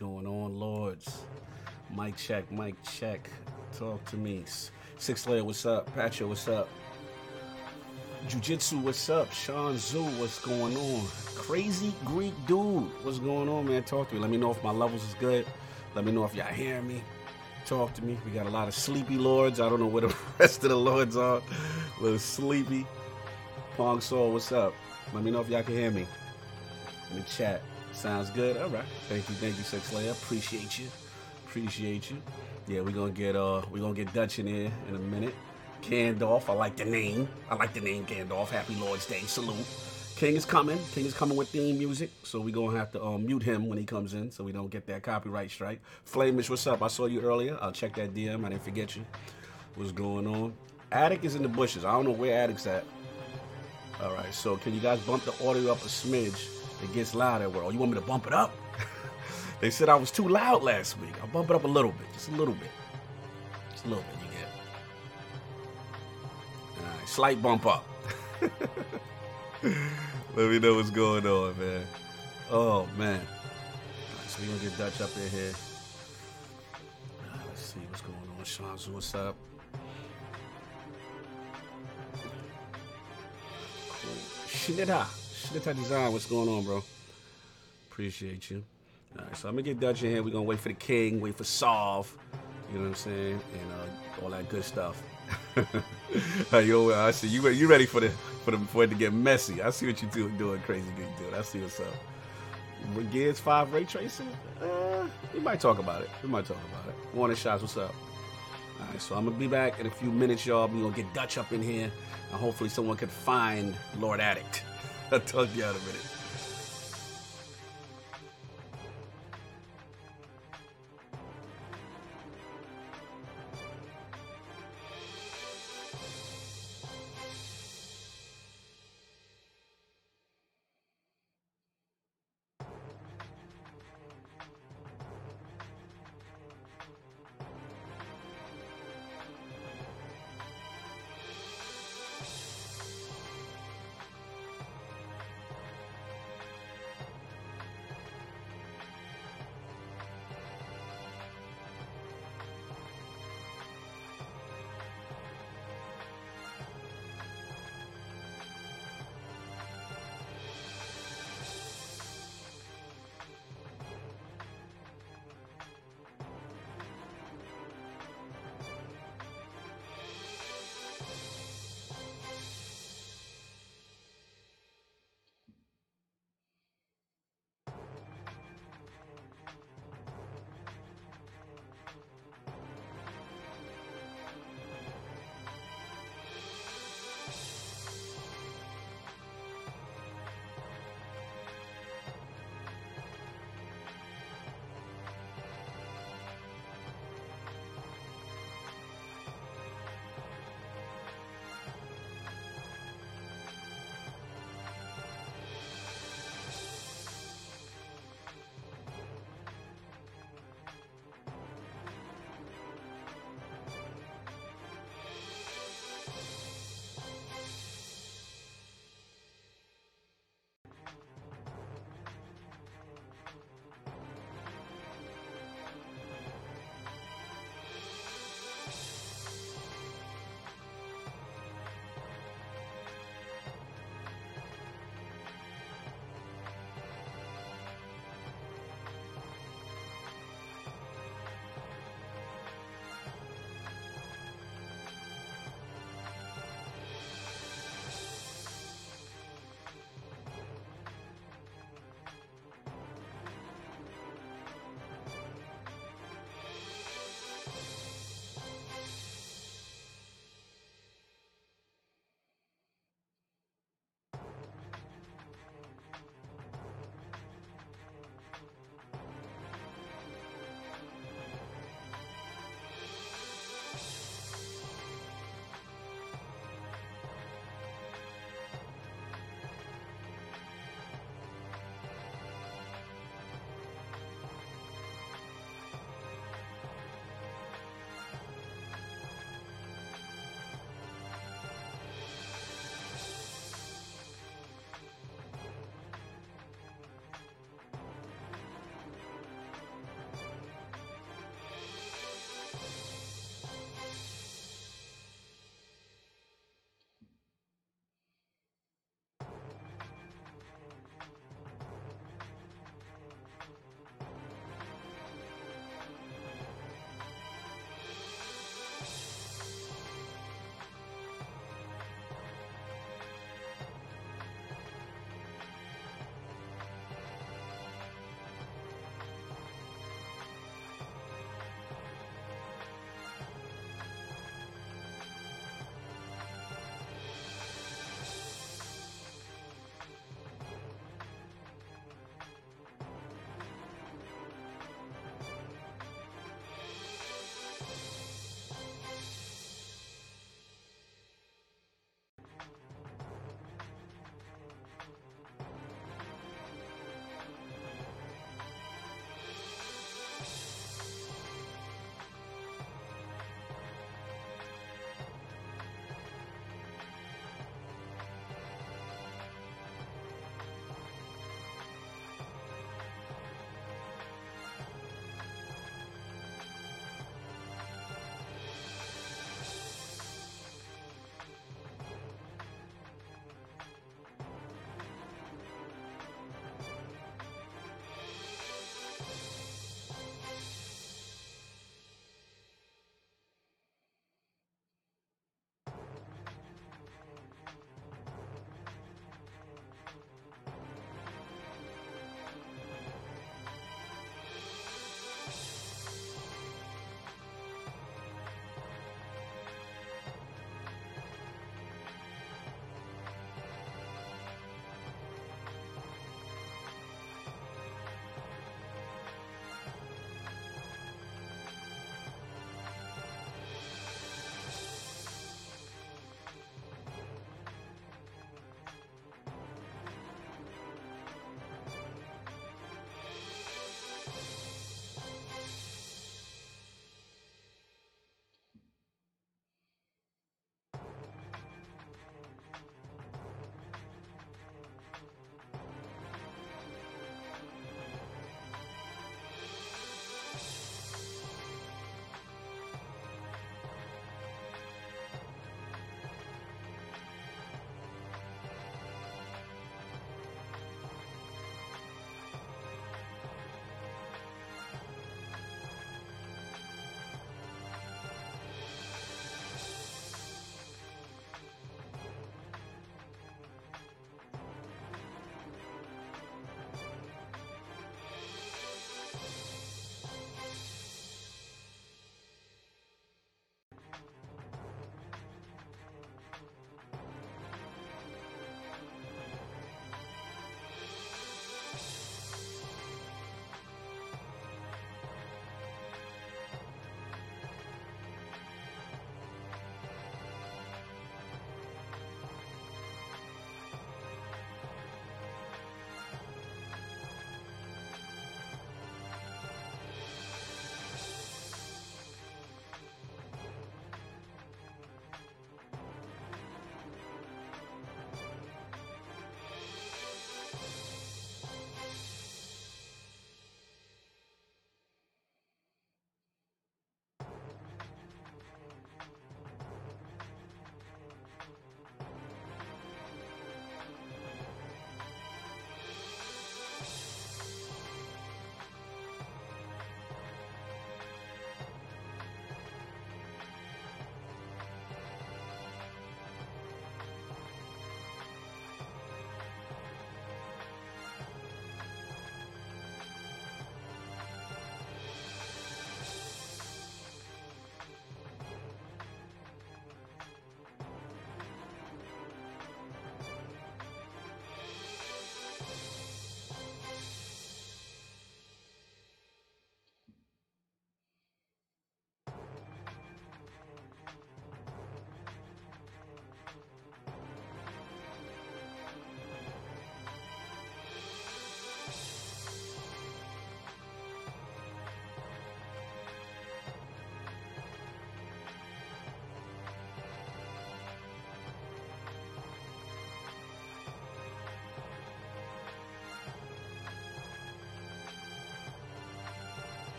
going on, Lords? Mic check, mic check. Talk to me. Six Layer, what's up? Patcho, what's up? Jiu-Jitsu, what's up? Sean Zoo, what's going on? Crazy Greek dude, what's going on, man? Talk to me. Let me know if my levels is good. Let me know if y'all hearing me. Talk to me. We got a lot of sleepy lords. I don't know where the rest of the lords are. A little sleepy. Pong Soul, what's up? Let me know if y'all can hear me in the chat. Sounds good. All right. Thank you, thank you, Six Layer. Appreciate you. Appreciate you. Yeah, we're gonna get uh we're gonna get Dutch in here in a minute. Gandalf, I like the name. I like the name Gandalf. Happy Lord's Day. Salute. King is coming. King is coming with theme music, so we're gonna have to um, mute him when he comes in, so we don't get that copyright strike. Flamish, what's up? I saw you earlier. I'll check that DM. I didn't forget you. What's going on? Attic is in the bushes. I don't know where Attic's at. All right, so can you guys bump the audio up a smidge? It gets loud louder. Well, oh, you want me to bump it up? they said I was too loud last week. I'll bump it up a little bit, just a little bit, just a little bit. You get. All right, slight bump up. Let me know what's going on, man. Oh man. So we're gonna get Dutch up in here. Right, let's see what's going on. Sean, what's up? Cool. Ah. Shinita. Shinita Design, what's going on, bro? Appreciate you. All right, so I'm gonna get Dutch in here. We're gonna wait for the king, wait for Solve, you know what I'm saying, and uh, all that good stuff. hey, yo, I see you. You ready for the for the for it to get messy? I see what you do, doing, crazy good dude. I see what's up. With Gears Five ray tracing, uh, we might talk about it. We might talk about it. Warning shots, what's up? All right, so I'm gonna be back in a few minutes, y'all. We're gonna get Dutch up in here, and hopefully someone can find Lord Addict. I'll talk to you in a minute.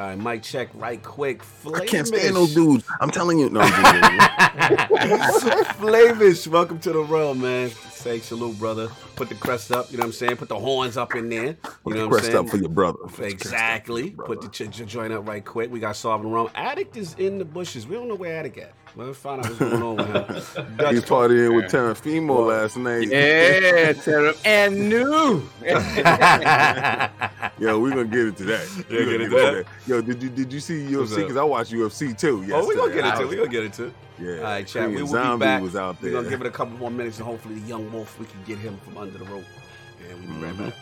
All right, mic check right quick. I can't stand those dudes. I'm telling you. No, Flavish, welcome to the realm, man. Say salute, brother. Put the crest up, you know what I'm saying? Put the horns up in there. You Put know the what I'm crest saying? up for your brother. Exactly. your Put the ch- ch- joint up right quick. We got solving wrong. Addict is in the bushes. We don't know where Addict at. Let's find out what's going on with him. Dutch He talk- partying with Terrafimo last night. Yeah, Terra and new. Yo, we're gonna get into that. Yeah, gonna get into that. Yo, did you did you see UFC? Because I watched UFC too. Oh, we're gonna get into it. was- We gonna get into it. Yeah. All right, chat. We will Zombie be back. was out We're gonna give it a couple more minutes, and hopefully, the young wolf we can get him from under the rope. And we'll be right Mhm. back.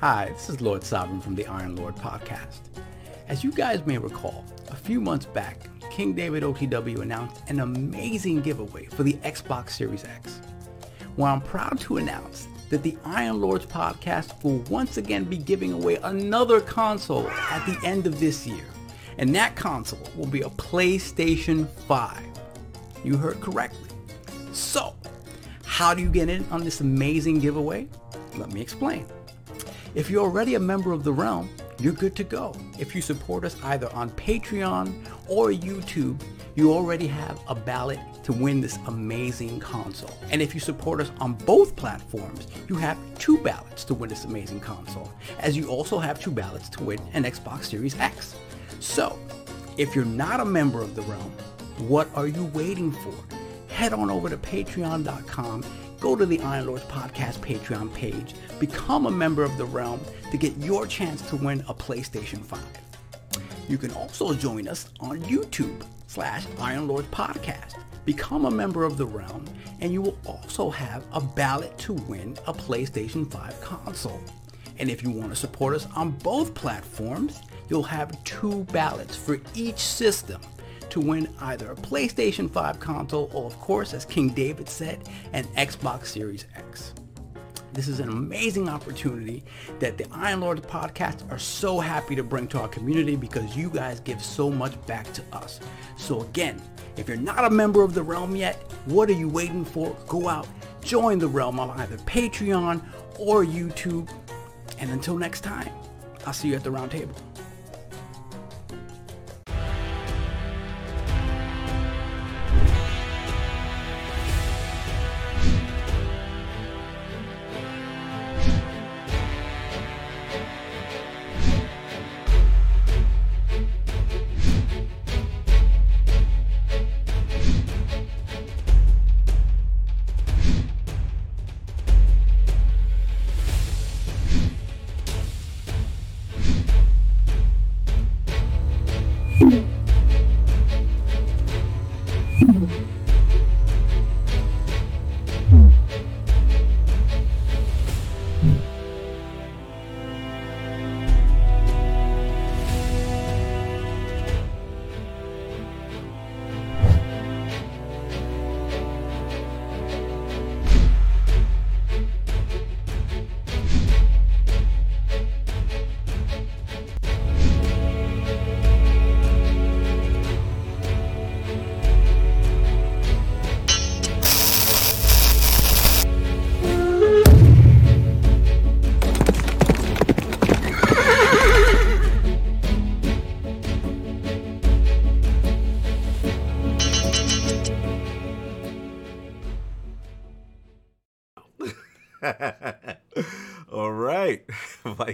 Hi, this is Lord Sovereign from the Iron Lord podcast. As you guys may recall, a few months back, King David OTW announced an amazing giveaway for the Xbox Series X. Well, I'm proud to announce that the Iron Lords podcast will once again be giving away another console at the end of this year. And that console will be a PlayStation 5. You heard correctly. So, how do you get in on this amazing giveaway? Let me explain. If you're already a member of the realm, you're good to go. If you support us either on Patreon or YouTube, you already have a ballot to win this amazing console. And if you support us on both platforms, you have two ballots to win this amazing console, as you also have two ballots to win an Xbox Series X. So, if you're not a member of the realm, what are you waiting for? Head on over to patreon.com, go to the Iron Lords Podcast Patreon page, become a member of the realm to get your chance to win a PlayStation 5. You can also join us on YouTube slash Iron Lords Podcast. Become a member of the realm, and you will also have a ballot to win a PlayStation 5 console. And if you want to support us on both platforms, you'll have two ballots for each system to win either a PlayStation 5 console or, of course, as King David said, an Xbox Series X. This is an amazing opportunity that the Iron Lords podcast are so happy to bring to our community because you guys give so much back to us. So again, if you're not a member of the realm yet, what are you waiting for? Go out, join the realm on either Patreon or YouTube. And until next time, I'll see you at the round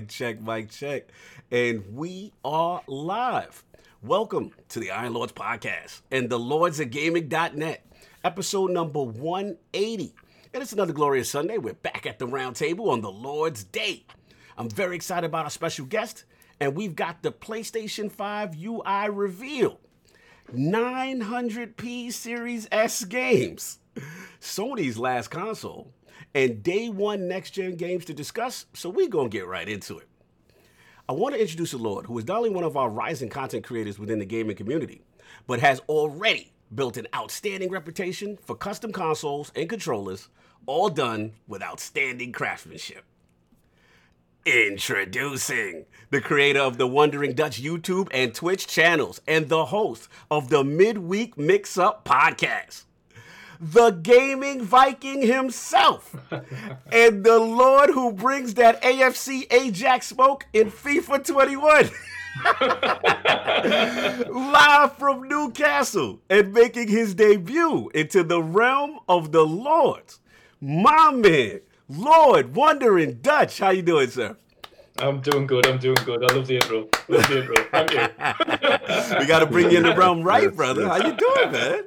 check, mic check. And we are live. Welcome to the Iron Lords podcast and the Lords of Gaming.net, episode number 180. And it's another glorious Sunday. We're back at the round table on the Lord's Day. I'm very excited about our special guest, and we've got the PlayStation 5 UI reveal 900p Series S games, Sony's last console, and day one next gen games to discuss, so we're gonna get right into it. I want to introduce a Lord who is not only one of our rising content creators within the gaming community, but has already built an outstanding reputation for custom consoles and controllers, all done with outstanding craftsmanship. Introducing the creator of the Wandering Dutch YouTube and Twitch channels and the host of the Midweek Mix Up podcast the gaming Viking himself, and the Lord who brings that AFC Ajax smoke in FIFA 21. Live from Newcastle and making his debut into the realm of the Lords. My man, Lord Wandering Dutch. How you doing, sir? I'm doing good. I'm doing good. I love the intro. Love the intro. Thank you. we got to bring you in the realm right, Yes, brother. yes. How you doing, man?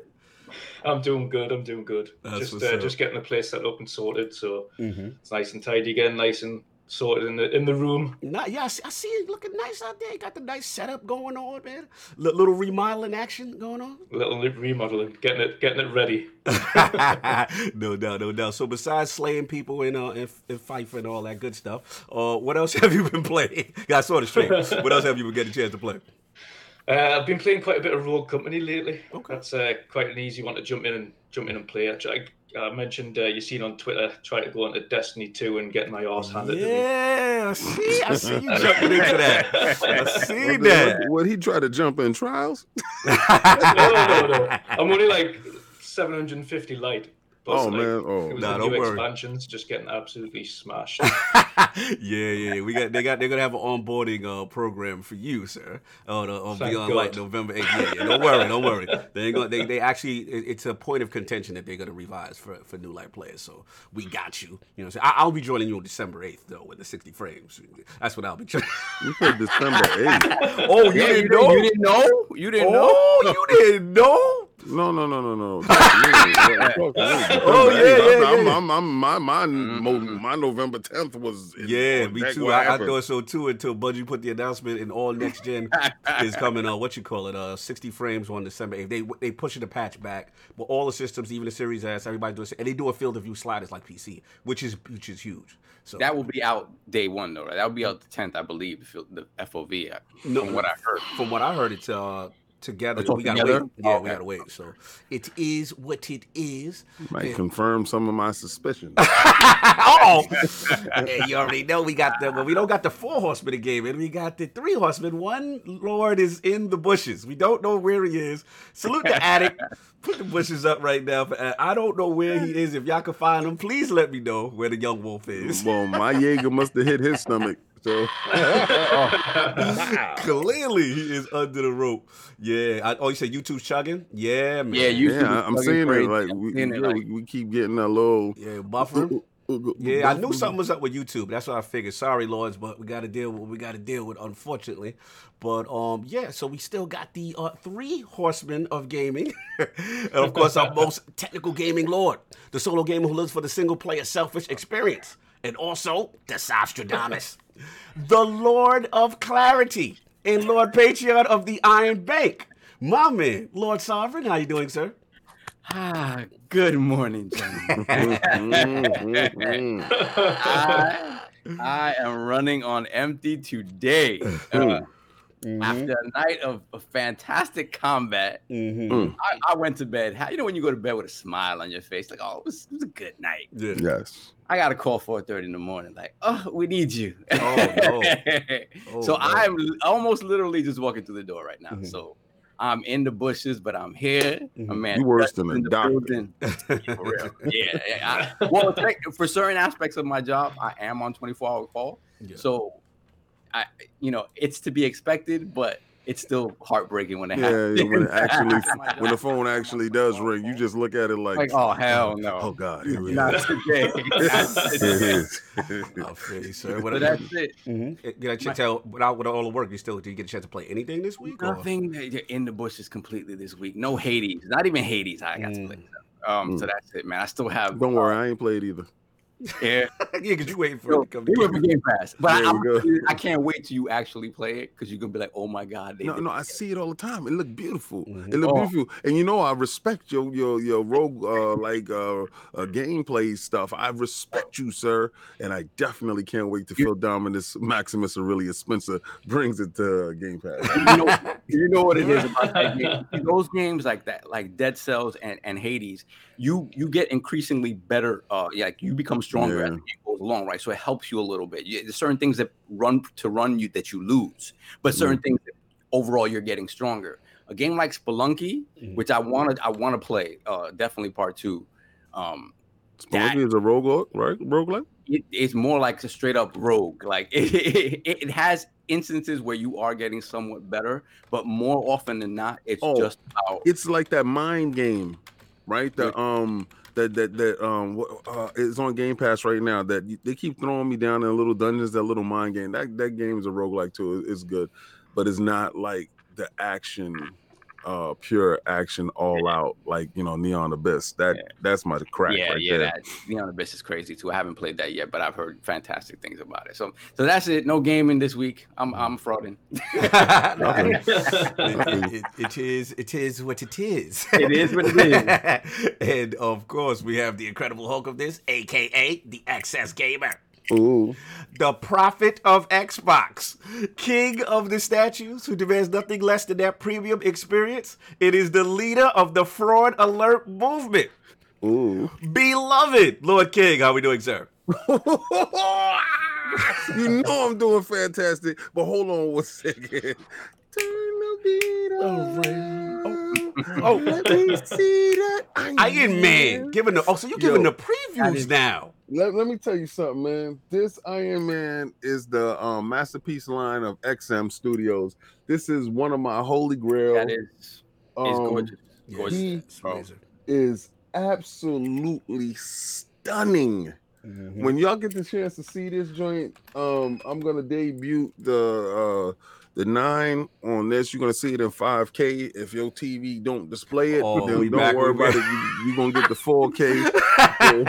I'm doing good. I'm doing good. That's just uh, just getting the place set up and sorted, so Mm-hmm. it's nice and tidy again, nice and sorted in the in the room. Not, yeah, I see, I see it looking nice out there. You got the nice setup going on, man. L- little remodeling action going on. A little remodeling, getting it getting it ready. no doubt, no doubt. So besides slaying people and uh and, and FIFA and all that good stuff, uh, what else have you been playing? I saw the stream. what else have you been getting a chance to play? Uh, I've been playing quite a bit of Rogue Company lately. Okay. That's uh, quite an easy one to jump in and jump in and play. I, I, I mentioned uh, you seen on Twitter try to go into Destiny 2 and get my arse handed to me. Yeah, I see, I see you jumping into that. I see What, that. what, what he try to jump in trials? no, no, no. I'm only like 750 light. But Oh, like, man. Oh. it was Nah, the don't new worry. expansions just getting absolutely smashed. yeah, yeah, we got they got they're gonna have an onboarding uh, program for you, sir. On, uh, on Thank Beyond Light, November eighth. Yeah, yeah, don't worry, don't worry. They ain't gonna, they they actually it- it's a point of contention that they're gonna revise for for new light players. So we got you. You know, what I'm saying? I, I'll be joining you on December eighth though with the sixty frames. That's what I'll be. Trying. You said December 8th. oh, you Yeah, didn't you, know? you didn't know? You didn't know? oh, you didn't know? No, no, no, no, no. Talk to me. Talk to me. Oh, December yeah, 8th. yeah, I'm, yeah. I'm, I'm, my, my, mo- my November 10th was. Yeah, me too. I, I thought so too until Bungie put the announcement and all next gen is coming. Uh, what you call it? Uh, sixty frames on December eighth. They they pushing the patch back, but all the systems, even the Series S, everybody doing, and they do a field of view sliders like PC, which is which is huge. So That will be out day one, though, right? That will be out the 10th, I believe, the FOV, uh, No. from what I heard. from what I heard, it's uh together. We gotta together? wait. Yeah, Oh, we gotta wait. So it is what it is. Might confirm some of my suspicions. oh, you already know we got the well, we don't got the four horsemen in game, and we got the three horsemen. One lord is in the bushes. We don't know where he is. Salute the attic. Put the bushes up right now. For, I don't know where he is. If y'all can find him, please let me know where the young wolf is. well, my Jaeger must have hit his stomach. So Clearly, he is under the rope. Yeah. I, oh, you said YouTube chugging? Yeah, man. Yeah, YouTube yeah, I'm fucking seeing it like we, seeing it like- we, we keep getting a little. Yeah, buffer. Yeah, I knew something was up with YouTube. That's what I figured. Sorry, lords, but we got to deal with what we got to deal with, unfortunately. But um, yeah, so we still got the uh, three horsemen of gaming, and of course our most technical gaming lord, the solo gamer who lives for the single player selfish experience, and also the Sostradamus, the Lord of Clarity, and Lord Patriot of the Iron Bank. My man, Lord Sovereign, how you doing, sir? Ah, good morning, gentlemen. Mhm. I, I am running on empty today. Uh, After a night of, of fantastic combat, Mm-hmm. I, I went to bed. How, you know when you go to bed with a smile on your face, like, oh, it was, it was a good night. Yeah. yes. I got a call 4:30 in the morning, like, oh, we need you. Oh, no. Oh, so no. I'm almost literally just walking through the door right now. Mhm. So I'm in the bushes, but I'm here. My Mhm. man, You worse Justin than a doctor. Yeah, for real. Yeah. yeah, I- well, for certain aspects of my job, I am on 24 hour call. Yeah. So, I, you know, it's to be expected, but it's still heartbreaking when it Yeah, happens. yeah, when it actually, oh when the phone actually does ring, you just look at it like, like, oh hell oh, no, oh God, here it not is. today. Not It today. is. I feel you, sir. So What that's it. Mm-hmm. Eh, eh, did I ch- tell without with all the work you still did you get a chance to play anything this week? or- Nothing that you're in the bushes completely this week. No Hades, not even Hades. I got to play. Mm. Um, so mm. that's it, man. I still have. Don't worry, uh, I ain't played either. Yeah, yeah, because you waiting for so, it to come. we went for Game Pass, but I. I'm- can't wait till you actually play it because you're gonna be like, oh my god, No, no. I see it all the time. It look beautiful. Mhm. It look Oh. beautiful, and you know I respect your your your rogue uh, like uh, uh gameplay stuff. I respect you, sir, and I definitely can't wait to You- feel Dominus Maximus Aurelius Spencer brings it to Game Pass. you know, you know what it is about that game. Those games like that, like Dead Cells and, and Hades, you you get increasingly better. Uh, yeah, like you become stronger as Yeah. the game goes along, right? So it helps you a little bit. You, there's certain things that run to run you that you lose, but certain things that overall you're getting stronger. A game like Spelunky, Mhm. which I wanted, I want to play. Uh, definitely part two. Um, that- Spelunky is a rogue, right? Roguelike? it, it's more like a straight up rogue. Like it, it, it has instances where you are getting somewhat better, but more often than not, it's Oh, just about It's like that mind game, right? The um that that that um uh, is on Game Pass right now. That they keep throwing me down in little dungeons. That little mind game. That that game is a roguelike too. It's good, but it's not like the action uh pure action all out like you know Neon Abyss. That Yeah. that's my crack yeah, right yeah, there. that Neon Abyss is crazy too. I haven't played that yet, but I've heard fantastic things about it. So, so that's it. No gaming this week. I'm I'm frauding. it, it- it is it is what it is. It is what it is. and of course, we have the Incredible Hulk of this, aka the Access Gamer. Ooh. the prophet of Xbox, king of the statues who demands nothing less than that premium experience. It is the leader of the fraud alert movement. Ooh. Beloved Lord King, how we doing, sir? you know I'm doing fantastic, but hold on one second. Turn the beat around. Oh, let me see that Iron Man, giving the oh, so you're giving Yo, the previews now. Let, let me tell you something, man. This Iron Man is the um, masterpiece line of XM Studios. This is one of my holy grail. that is is um, gorgeous. Gorgeous. he- It's is absolutely stunning. Mm-hmm. When y'all get the chance to see this joint, um, I'm gonna debut the uh the nine on this. You're gonna see it in 5K. If your TV don't display it, Oh, then don't worry about it. You, you're gonna get the 4K. You'll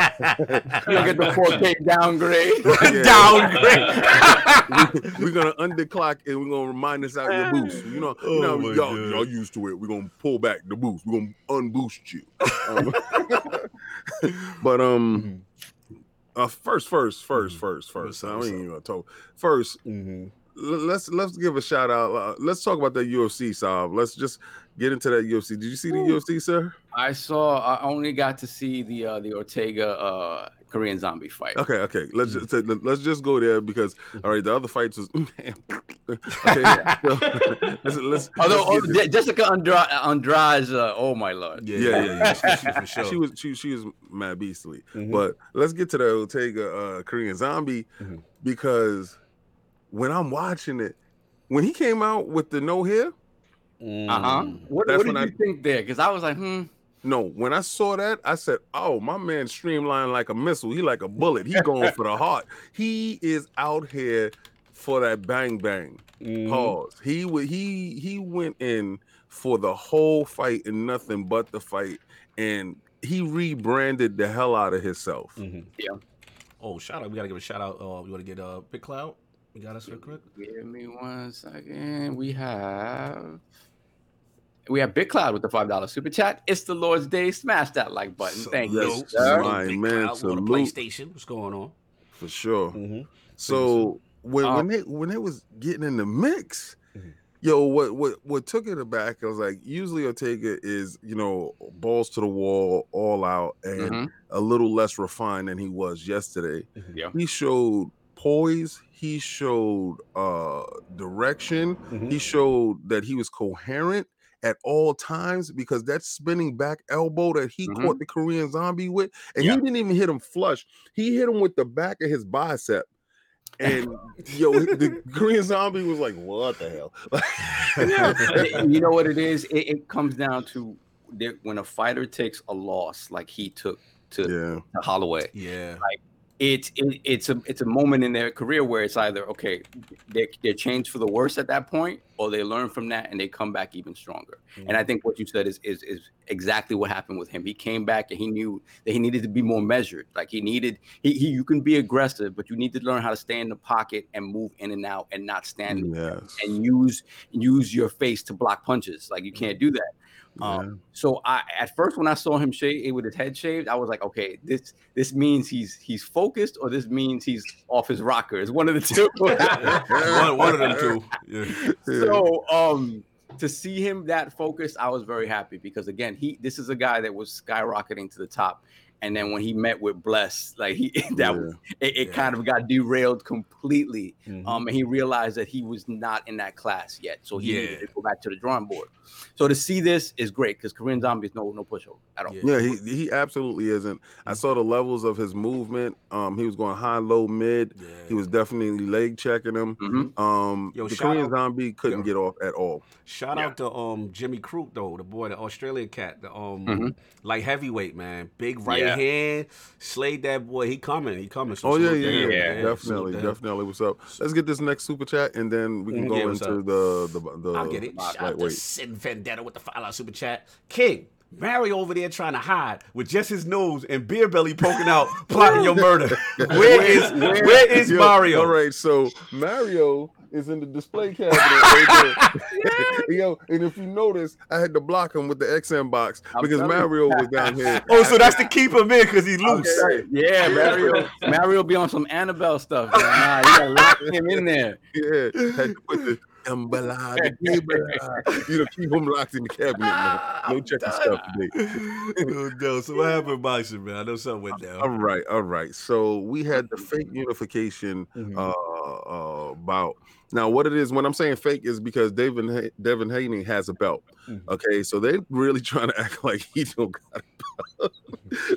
get the 4K downgrade. Downgrade. we, are gonna underclock and we're gonna remind us out your boost. You know, Oh you know y'all, God. y'all used to it. We're gonna pull back the boost. We're gonna unboost you. Um, but um, uh, first, first, first, Mhm. first, first. I ain't even gonna talk. First, Mm-hmm. l- let's let's give a shout out. Uh, let's talk about that UFC, Sav. Let's just get into that UFC. Did you see the Ooh. UFC, sir? I saw. I only got to see the uh, the Ortega uh, Korean zombie fight. Okay, okay. Let's just let's just go there because all right, the other fights was okay. so, let's, let's, Although let's oh, get this. Je- Jessica Andra- Andrade, uh, oh my lord. Yeah, Yeah, yeah, yeah. She, she, for sure. she was she she was mad beastly. Mhm. But let's get to the Ortega uh, Korean Zombie Mhm. because when I'm watching it, when he came out with the no hair, Mm. Uh huh. What, what did when you I- think there? Because I was like, hmm. no, when I saw that, I said, "Oh, my man streamlined like a missile. He like a bullet. He going for the heart. He is out here for that bang bang." Mhm. Pause. He would he he went in for the whole fight and nothing but the fight, and he rebranded the hell out of himself. Mhm. Yeah. Oh, shout out! We gotta give a shout out. Uh, we want to get uh, Big Cloud. We got us real quick. Give me one second. We have. We have Big Cloud with the five dollar super chat. It's the Lord's Day. Smash that like button. Thank you, Yes, sir. my Big man, Cloud, we're on the salute. PlayStation. What's going on? For sure. Mm-hmm. So when Uh, when they when they was getting in the mix, Mhm. yo, what what what took it aback? I was like, usually Ortega is you know balls to the wall, all out, and Mhm. a little less refined than he was yesterday. Yeah. He showed poise. He showed uh direction. Mhm. He showed that he was coherent at all times because that spinning back elbow that he Mhm. caught the Korean zombie with, and Yeah. he didn't even hit him flush. He hit him with the back of his bicep. And yo, the Korean zombie was like, "What the hell?" you know what it is? It, it comes down to when a fighter takes a loss, like he took to, yeah, to Holloway. Yeah. It's it, it's a it's a moment in their career where it's either okay, they they change for the worse at that point, or they learn from that and they come back even stronger. And I mm. think what you said is is is exactly what happened with him. He came back and he knew that he needed to be more measured. Like he needed he, he you can be aggressive, but you need to learn how to stay in the pocket and move in and out and not stand mm, yes, and use use your face to block punches. Like you can't do that. Um, so I at first when I saw him shave with his head shaved, I was like, okay, this this means he's he's focused, or this means he's off his rocker. It's one of the two. one, one of them two. Yeah. so um to see him that focused, I was very happy because again, he this is a guy that was skyrocketing to the top. And then when he met with Bless, like he that was it, it Yeah. kind of got derailed completely. Mhm. Um, and he realized that he was not in that class yet, so he needed Yeah. to go back to the drawing board. So to see this is great because Korean Zombie is no no pushover at all. Yeah. Yeah, he he absolutely isn't. I saw the levels of his movement. Um, he was going high, low, mid. yeah. He was definitely leg checking him. Mhm. Um, Yo, the Korean out- zombie couldn't Yo. get off at all. Shout Yeah. out to um Jimmy Crute though, the boy, the Australian cat, the um Mhm. light heavyweight man, big right Yeah. Yeah. hand, slayed that boy. He coming. He coming. So Oh yeah, yeah, to yeah, Yeah, definitely, salute to him. definitely. What's up? Let's get this next super chat, and then we can go yeah, into the the the. I'll get it. Shout out to. Sin Vendetta with the five dollar super chat. King. Mario over there trying to hide with just his nose and beer belly poking out, plotting your murder. Where is where is Yo, Mario? All right, so Mario is in the display cabinet right there. Yo, and if you notice, I had to block him with the XM box I'm because telling you. Mario was down here. Oh, so that's to keep him in because he loose. Okay. Yeah, Mario. Mario be on some Annabelle stuff. Man. Nah, you gotta lock him in there. Yeah, had to put the umbrella, the you know, keep him locked in the cabinet. Man. No checking stuff today. oh, no. So what happened in boxing, man? I know something went down. All right, all right. So we had the fake unification Mhm. uh, uh bout. Now, what it is when I'm saying fake is because Devin Devin Haney has a belt. Mhm. Okay, so they're really trying to act like he don't got a belt.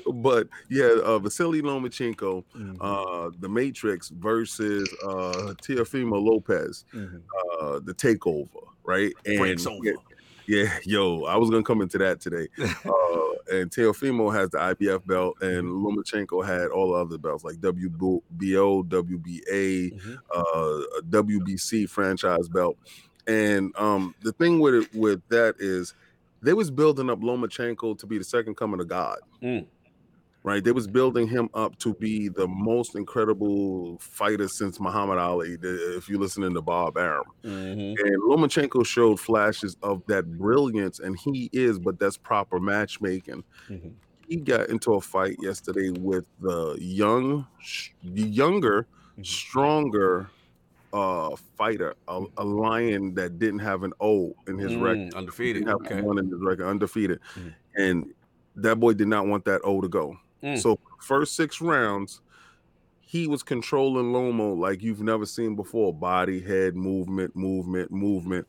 but yeah, uh, Vasily Lomachenko, Mhm. uh, the Matrix versus uh, Teofimo Lopez, Mhm. uh, the takeover, right? Breaks And- over. yeah, yeah, yo, I was gonna come into that today. Uh, and Teofimo has the IBF belt, and Lomachenko had all the other belts like WBO, WBA, Mhm. uh, WBC franchise belt. And um, the thing with it with that is they was building up Lomachenko to be the second coming of God. Mm. Right, they was building him up to be the most incredible fighter since Muhammad Ali. If you're listening to Bob Arum, Mhm. and Lomachenko showed flashes of that brilliance, and he is, but that's proper matchmaking. Mhm. He got into a fight yesterday with the young, the younger, Mhm. stronger uh fighter, a, a lion that didn't have an O in his record, Mm, undefeated. Okay. one in his record, undefeated, Mhm. and that boy did not want that O to go. Mm. So first six rounds, he was controlling Lomo like you've never seen before. Body, head, movement, movement, movement.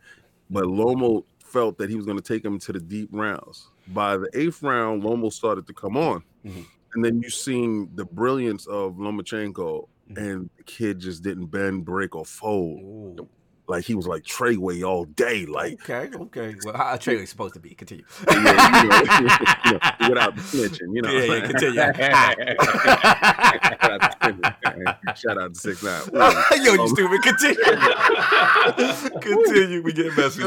But Lomo felt that he was going to take him to the deep rounds. By the eighth round, Lomo started to come on. Mhm. And then you seen the brilliance of Lomachenko, Mhm. and the kid just didn't bend, break, or fold. Ooh. Like he was like Treyway all day. Like okay, okay. Well, how Trey supposed to be. Continue. yeah, you know, you know, without the snitching, you know. Yeah, yeah, continue. Shout out to Six- Shout out to six nine. Yo, you um, stupid. Continue. Continue. We get messy.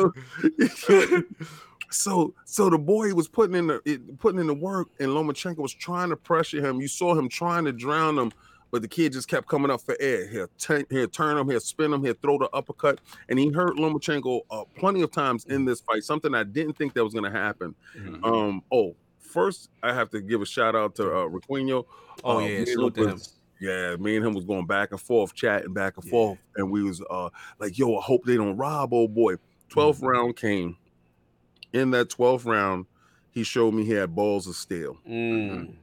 so so the boy was putting in the it, putting in the work, and Lomachenko was trying to pressure him. You saw him trying to drown him, but the kid just kept coming up for air. He'll, turn, he'll turn him, he'll spin him, he'll throw the uppercut, and he hurt Lomachenko uh, plenty of times in this fight. Something I didn't think that was going to happen. Mhm. Um. Oh, first I have to give a shout out to uh. Oh Uh, yeah, me and salute him to him. was- Yeah, me and him was going back and forth, chatting back and Yeah. forth, and we was uh like, "Yo, I hope they don't rob old boy." 12th Mm-hmm. round came. In that 12th round, he showed me he had balls of steel Mm.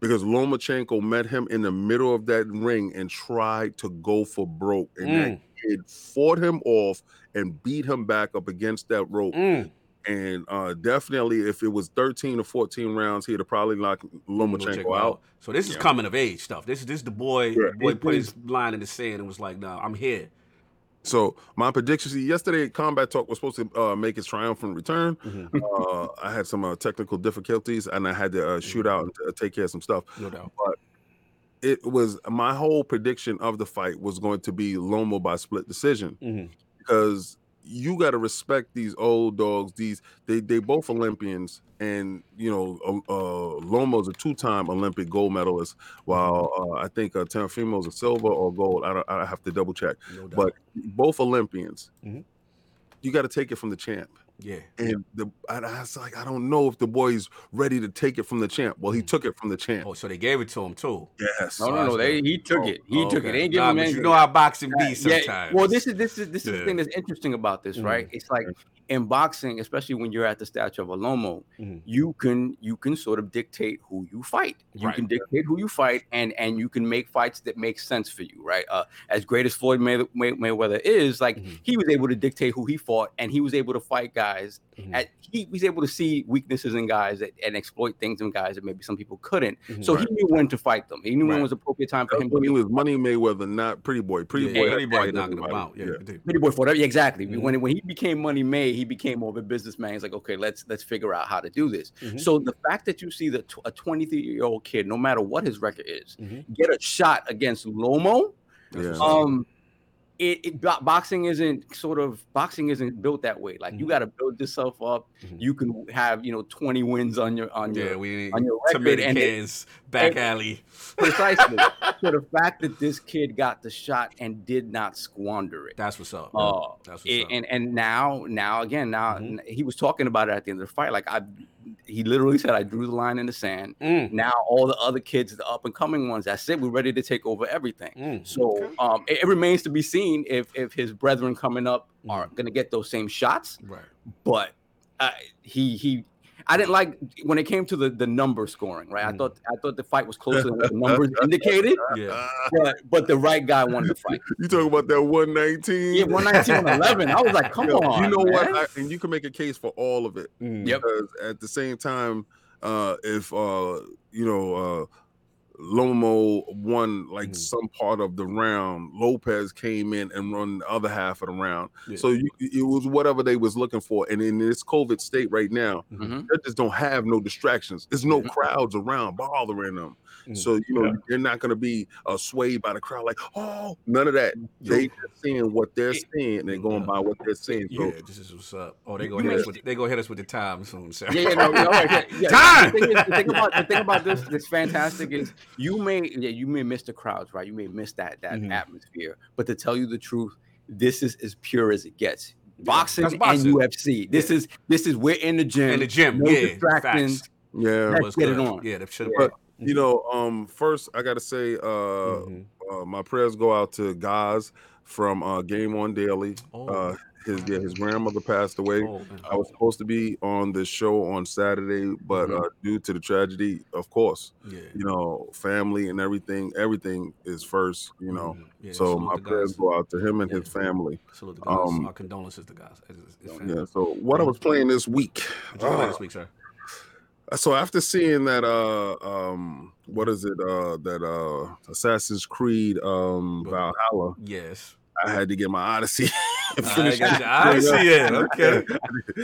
Because Lomachenko met him in the middle of that ring and tried to go for broke, and that Mm. kid fought him off and beat him back up against that rope. Mm. And uh definitely, if it was 13 or 14 rounds, he'd have probably knocked Lomachenko out. So this is Yeah. coming of age stuff. This is this the boy. Yeah, boy put his line in the sand and was like, "Nah, I'm here." So my prediction. See, yesterday Combat Talk was supposed to uh, make its triumphant return. Mhm. Uh, I had some uh, technical difficulties, and I had to uh, shoot out and uh, take care of some stuff. No doubt. It was my whole prediction of the fight was going to be Lomo by split decision Mhm. because you got to respect these old dogs. These they they both Olympians, and you know uh, uh, Lomo's a two time Olympic gold medalist, while uh, I think uh, Teofimo's a silver or gold. I don't, I have to double check, No but both Olympians. Mhm. You got to take it from the champ. Yeah. And the and I was like, I don't know if the boy's ready to take it from the champ. Well, he mm. took it from the champ. Oh, so they gave it to him too. Yes. No, no, no. They he took oh, it. He Oh, took it. They ain't giving Nah, him anything. You know how boxing be Yeah, sometimes. Well, this is this is this is Yeah. the thing that's interesting about this, right? Mm. It's like in boxing, especially when you're at the stature of a Lomo, Mhm. you can you can sort of dictate who you fight. You Right. can dictate who you fight, and and you can make fights that make sense for you, right? Uh, as great as Floyd May- May- Mayweather is, like Mhm. he was able to dictate who he fought, and he was able to fight guys. Mhm. At, he was able to see weaknesses in guys that, and exploit things in guys that maybe some people couldn't. Mhm. So he knew when to fight them. He knew when Right. was appropriate time for That's him when to he was Money Mayweather, not Pretty Boy. Pretty yeah, Boy, had anybody fight knocking him everybody. out. Yeah. Yeah. continue. Pretty boy fought. Yeah, exactly. Mhm. When when he became Money May, he became more of a businessman. He's like, okay, let's let's figure out how to do this. Mhm. So the fact that you see that tw- a 23 year old kid, no matter what his record is, Mhm. get a shot against Lomo, Yeah. um, it, it boxing isn't sort of boxing isn't built that way. Like you Mhm. got to build yourself up. Mhm. You can have you know 20 wins on your on Yeah, your we on your record, and it- back and- alley. precisely. so the fact that this kid got the shot and did not squander it. That's what's up. Uh, That's what's it- up. and and now now again now Mhm. he was talking about it at the end of the fight like i he literally said i drew the line in the sand Mm, now all the other kids the up and coming ones that's it we're ready to take over everything mm. so Okay. um it, it remains to be seen if if his brethren coming up are Mhm. going to get those same shots right. but uh, he he I didn't like when it came to the, the number scoring, right? I Mm. thought I thought the fight was closer than what the numbers indicated, Yeah. but but the right guy won the fight. You talking about that 119? Yeah, 119 11. I was like, come Yo, on. you know what? I, and you can make a case for all of it. Mm. Yep. Because at the same time, uh, if uh, you know, uh, Lomo won like Mhm. some part of the round, Lopez came in and run the other half of the round. Yeah. So you, it was whatever they was looking for. And in this COVID state right now, Mhm. they just don't have no distractions. There's no Mhm. crowds around bothering them. Mhm. So you know Yeah. they're not going to be uh, swayed by the crowd like, oh, none of that. They just seeing what they're seeing. They're going by what they're seeing. So Yeah, this is what's up. Oh, they You gonna hit us with they gonna hit us with the time soon, sir. Yeah, yeah, no, no, yeah, yeah. Time! The thing, is, the thing about the thing about this this fantastic is you may yeah you may miss the crowds right you may miss that that Mhm. atmosphere but to tell you the truth this is as pure as it gets boxing, that's and boxing. UFC this is this is we're in the gym In the gym, no yeah, distractions facts. yeah. Let's get it on. Yeah, that should But you know, um, first I gotta say, uh, Mhm. uh, my prayers go out to Gaz from uh, Game One Daily. Oh. Uh, his yeah, his grandmother passed away. Oh. I was supposed to be on the show on Saturday, but Mhm. uh, due to the tragedy, of course, yeah. you know, family and everything, everything is first, you know. Mhm. Yeah, so my prayers guys. go out to him and his family. Salute the guys. um, Our condolences to guys. His- his Yeah. So what I was playing this week. What you play uh, this week, sir? So after seeing that uh um what is it uh that uh Assassin's Creed um Valhalla, Yes. I had to get my Odyssey. and I finish got. I see it. Okay.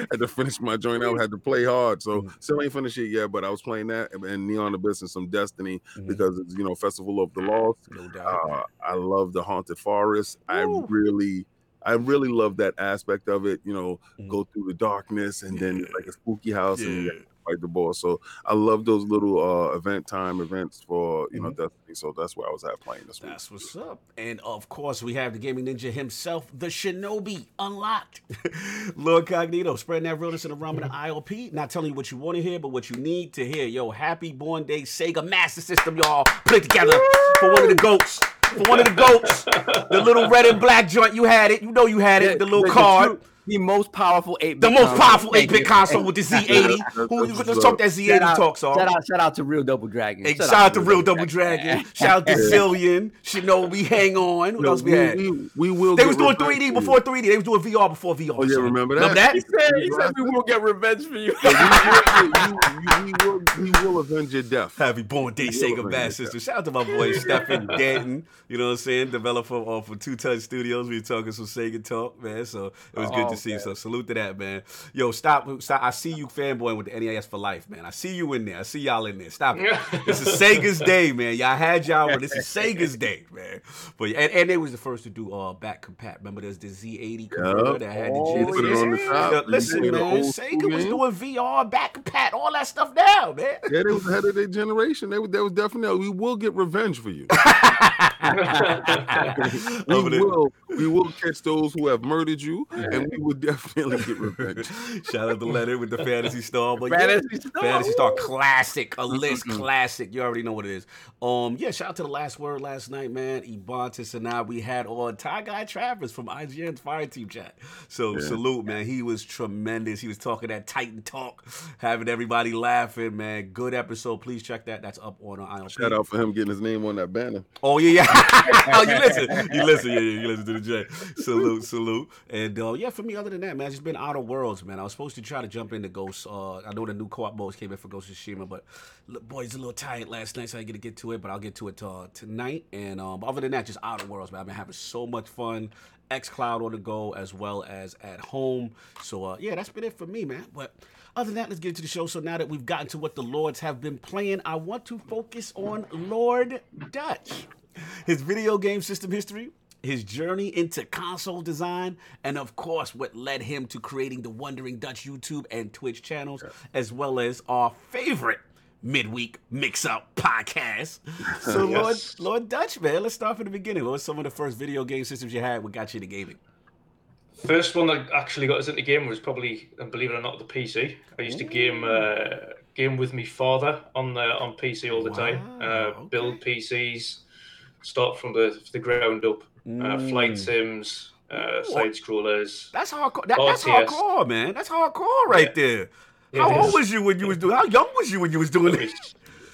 had to finish my joint out, had to play hard. So Mhm. still ain't finished it yet, but I was playing that and- and Neon Abyss and some Destiny Mhm. because it's you know Festival of the Lost. No doubt. Uh, I love the Haunted Forest. I really I really love that aspect of it, you know, Mhm. go through the darkness and then like a spooky house and yeah. to fight the boss. So I love those little uh event time events for you know Destiny. So that's where I was at playing this week. Mm-hmm. That's what's up. And of course, we have the gaming ninja himself, the Shinobi, unlocked. Lord Cognito, spreading that realness in the realm of the IOP. Not telling you what you want to hear, but what you need to hear. Yo, happy born day Sega Master System, y'all. Put it together for one of the goats. For one of the goats. The little red and black joint. You had it. You know you had it. The little card. True- the most powerful eight The most powerful 8 bit console with the Z80. Who, That's let's talk that Z80 out, talk, so. shout out, shout out to Real Double Dragon. Hey, shout out to Real Double Dragon. Shout out to Zillion. Shinobi, Hang On. What No, else we had? we, we will. They get was doing 3D before 3D. They was doing VR before VR. Oh yeah, so- remember Remember that? that? He said, he said we will get revenge for you. we, we, we, will, we will avenge your death. Happy born day, Yeah, Sega man, Sister. Shout out to my boy Stephen Denton. You know what I'm saying? Developer uh, for Two Touch Studios. We were talking some Sega talk, man. So it was good to see. man. So salute to that, man. Yo, stop, stop. I see you fanboying with the NES for life, man. I see you in there. I see y'all in there. Stop it. this is Sega's day, man. Y'all had y'all, but this is Sega's day, man. But and, and they was the first to do uh back compat. Remember, there's the Z80 converter that had the Oh, Genesis. Put on the top. You listen, man. school Sega was doing VR, back compat, all that stuff now, man. Yeah, they was ahead of their generation. They, was- they was definitely. We will get revenge for you. we will. We will catch those who have murdered you, and we will definitely get revenge. Shout out to Leonard with the Phantasy Star. But Fantasy yeah, Star. Phantasy Star classic, a list classic. You already know what it is. Um, yeah, shout out to the last word last night, man. Ebontis and I, we had on Ty Guy Travis from IGN's Fire Team chat. So salute, man. He was tremendous. He was talking that Titan talk, having everybody laughing, man. Good episode. Please check that. That's up on our ILP. Shout out for him getting his name on that banner. Oh yeah, yeah, oh, you listen, you listen, yeah, yeah, you listen to the J. Salute, salute, and uh, yeah, for me, other than that, man, it's been Outer Worlds, man. I was supposed to try to jump into Ghost. Uh, I know the new co-op modes came in for Ghost of Tsushima, but look, boys, a little tired last night, so I didn't get to get to it. But I'll get to it uh, tonight. And um, other than that, just Outer Worlds, man. I've been having so much fun. xCloud on the go as well as at home. So uh, yeah, that's been it for me, man. But other than that, let's get into the show. So now that we've gotten to what the Lords have been playing, I want to focus on Lord Dutch, his video game system history, his journey into console design, and of course, what led him to creating the Wondering Dutch YouTube and Twitch channels, as well as our favorite midweek mix up podcast. So, Yes. Lord, Lord Dutch, man, let's start from the beginning. What was some of the first video game systems you had? What got you into gaming? First one that actually got us into gaming was probably, and believe it or not, the PC. I used to game uh, game with my father on the on PC all the time. Uh, okay. Build PCs, start from the the ground up. Uh, flight Mm. sims, uh, side scrollers. That's hardcore. That, that's hardcore, man. That's hardcore right Yeah. there. How old was you when you was doing? How young was you when you was doing it?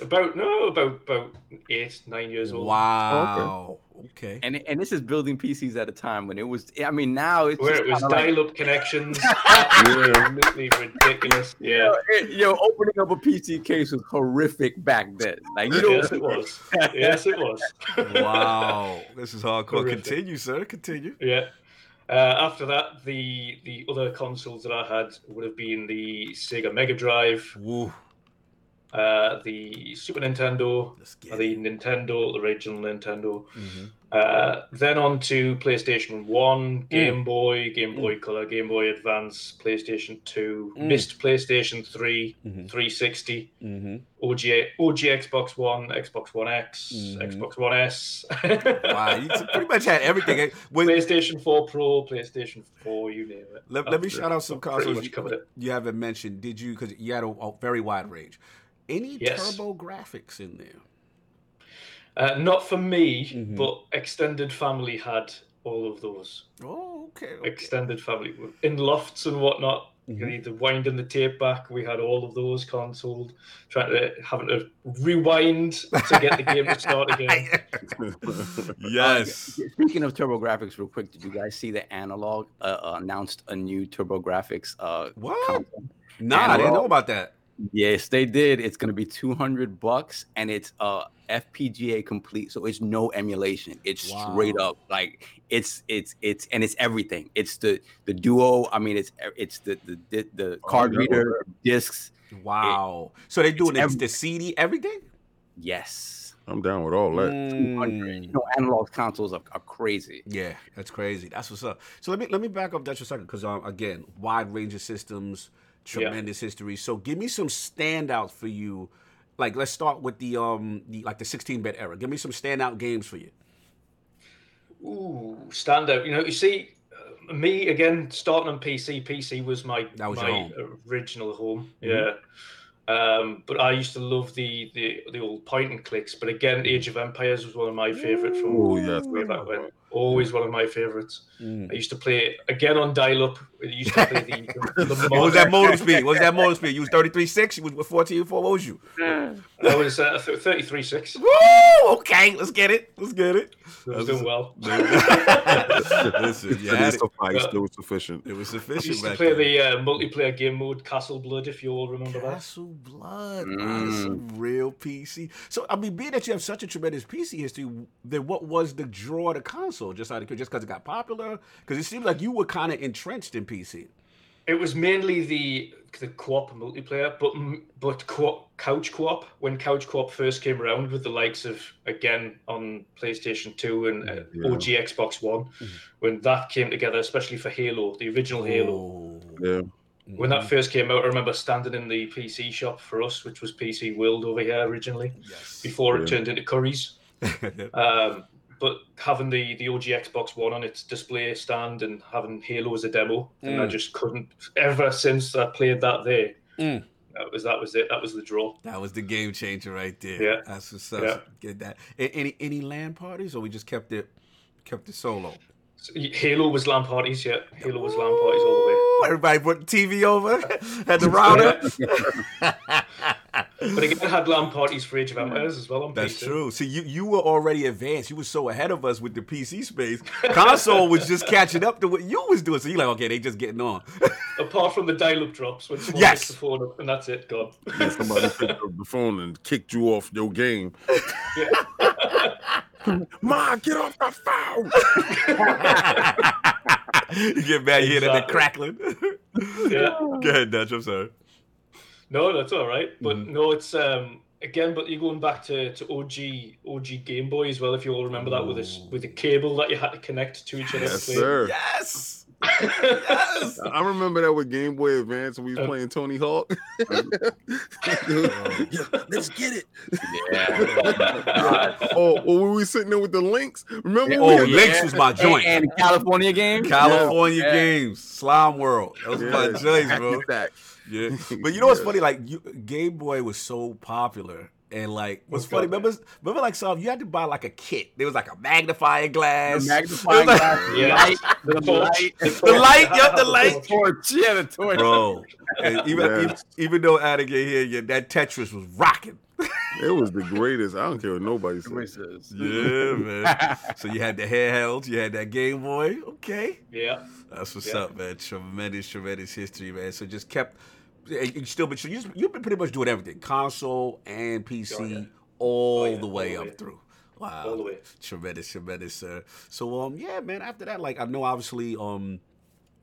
About no, about about eight, nine years old. Wow. Okay. And and this is building PCs at a time when it was. I mean, now it's Where just it was kinda like- dial-up connections, absolutely ridiculous. Yeah, Yo, opening up a PC case was horrific back then. Like you know, yes, it was. Yes, it was. wow. This is hardcore. Horrific. Continue, sir. Continue. Yeah. Uh, after that, the the other consoles that I had would have been the Sega Mega Drive, Woo. Uh, the Super Nintendo, Let's get the. Nintendo, the original Nintendo. Mhm. Uh, then on to PlayStation One, Mm. Game Boy, Game Boy Color, Game Boy Advance, PlayStation Two, Mm. missed PlayStation 3 Mhm. 360, Mhm. OG, OG Xbox One, Xbox One X, Mhm. Xbox One S. Wow. You pretty much had everything. When, PlayStation 4 Pro, PlayStation 4, you name it. let, let me shout out some consoles you, you haven't mentioned. Did you? Because you had a, a very wide range. Any Yes. TurboGrafx in there? Uh, not for me, Mhm. but extended family had all of those. Oh, okay. okay. Extended family in lofts and whatnot. You Mhm. need to winding the tape back. We had all of those consoled. Trying to having to rewind to get the game to start again. yes. Speaking of TurboGrafx, real quick, did you guys see the Analogue uh, uh, announced a new TurboGrafx? Uh, What? console? Nah, I didn't know about that. Yes, they did. It's gonna be two hundred bucks, and it's uh FPGA complete, so it's no emulation. It's straight up like it's it's it's and it's everything. It's the the Duo. I mean, it's it's the the the, the card yeah. reader discs. Wow. so they doing the, every- the CD, everything? Yes, I'm down with all that. Mm. you know, analog consoles are, are crazy. Yeah, that's crazy. That's what's up. So let me let me back up that for a second because um, again, wide range of systems, tremendous history. So give me some standouts for you. Like let's start with the um the like the 16-bit era. Give me some standout games for you. Ooh, standout. You know, you see, uh, me again starting on PC. PC was my That was my home. original home. Mhm. Yeah. Um, but I used to love the, the the old point and clicks. But again, Age of Empires was one of my favorite from Oh yes. way back when. Always one of my favorites. Mm. I used to play it again on dial-up. I used to play the. the, What was that mod- modem speed? What was that modem speed? You was 33.6? You was with 14.4? What was you? I was uh, thirty-three six. Woo! Okay, let's get it. Let's get it. I was doing well. Listen, you It had is it. sufficed. It was sufficient. It was I sufficient used to play then. the uh, multiplayer game mode Castle Blood, if you all remember that. Castle Blood. Mm. some real PC. So, I mean, being that you have such a tremendous PC history, then what was the draw to console? Just out of just because it got popular? Because it seemed like you were kind of entrenched in PC. It was mainly the the co-op multiplayer, but but co- couch co-op when couch co-op first came around with the likes of again on PlayStation Two and uh, Yeah. OG Xbox One, Mhm. when that came together, especially for Halo, the original Halo. Oh. Yeah. When that first came out, I remember standing in the PC shop for us, which was PC World over here originally, Yes. before it turned into Currys. Um, but having the, the OG Xbox One on its display stand and having Halo as a demo, and I Mm. just couldn't. Ever since I played that there, Mm. that was that was it. That was the draw. that was the game changer right there. Yeah. That's what's up. Yeah. Get that. Any any land parties or we just kept it kept it solo? Halo was LAN parties, yeah. Halo was LAN parties all the way. Everybody put the TV over, had the router. But again, I had LAN parties for Age of Empires as well on That's PC. true. See, you you were already advanced. You were so ahead of us with the PC space. Console was just catching up to what you was doing. So you're like, okay, they just getting on. Apart from the dial-up drops when someone Yes. the phone up, and that's it, gone. Yeah, somebody picked up the phone and kicked you off your game. Ma, get off the phone. you get mad, you hear that Exactly. crackling. Yeah. Go ahead, Dutch. I'm sorry. No, that's all right. But Mhm. no, it's um again, but you're going back to, to OG OG Game Boy as well. If you all remember that with this with the cable that you had to connect to each other. Yes, sir. Yes. Yes. I remember that with Game Boy Advance when we was Uh, playing Tony Hawk. yeah, let's get it. Yeah. Oh, or when we sitting there with the links. Remember? Oh, we had- Lynx was my joint. And, and California games. California Yeah. games, Slime World. That was my Yeah, joints, bro. Hacky sack. Yeah, but you know what's Yeah. funny? Like you, Game Boy was so popular, and like what's What's funny? up, Remember, remember, like some you had to buy like a kit. There was like a magnifying glass, The magnifying like- glass, Yeah. light, the The torch. light, The light, yep, the light. torch. Yeah, the torch. bro. And even, Yeah. even even though Addigan here, yeah, that Tetris was rocking. It was the greatest. I don't care what nobody says. Yeah, man. So you had the handheld, you had that Game Boy. Okay, Yeah. that's what's Yeah. up, man. Tremendous, tremendous history, man. So just kept. You still, but you just, you've been pretty much doing everything, console and PC, Oh, yeah. all Oh, yeah, the way all up through. Wow, All the way. tremendous, tremendous, sir. So um, yeah, man. After that, like I know, obviously, um,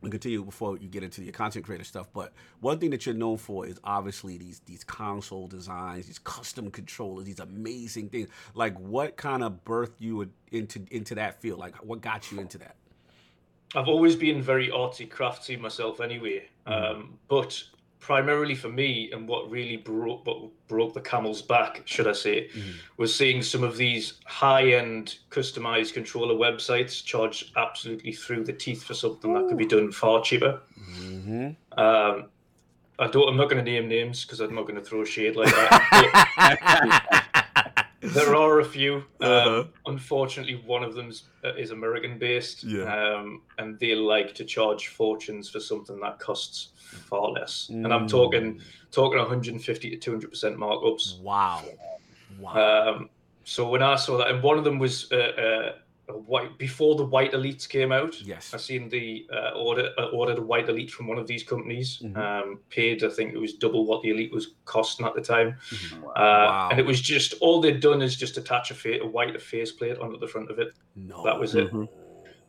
we continue before you get into your content creator stuff. But one thing that you're known for is obviously these these console designs, these custom controllers, these amazing things. Like, what kind of birthed you into into that field? Like, what got you into that? I've always been very artsy crafty myself anyway. Mm-hmm. Um, but primarily for me, and what really broke what broke the camel's back, should I say, Mhm. was seeing some of these high-end customized controller websites charge absolutely through the teeth for something that could be done far cheaper. Mm-hmm. Um, I don't. I'm not going to name names because I'm not going to throw shade like that. There are a few. Um, Uh-huh. Unfortunately, one of them is American based, Yeah. um, and they like to charge fortunes for something that costs far less. And I'm Mm. talking talking 150 to 200 percent markups. Wow. Wow. Um, so when I saw that, and one of them was uh, uh, white before the white elites came out. yes. I seen the uh, order uh, ordered a white elite from one of these companies. Mhm. Um, paid I think it was double what the elite was costing at the time. Uh, Wow. And it was just all they'd done is just attach a, fa- a white faceplate onto the front of it. no. that was it. Mhm.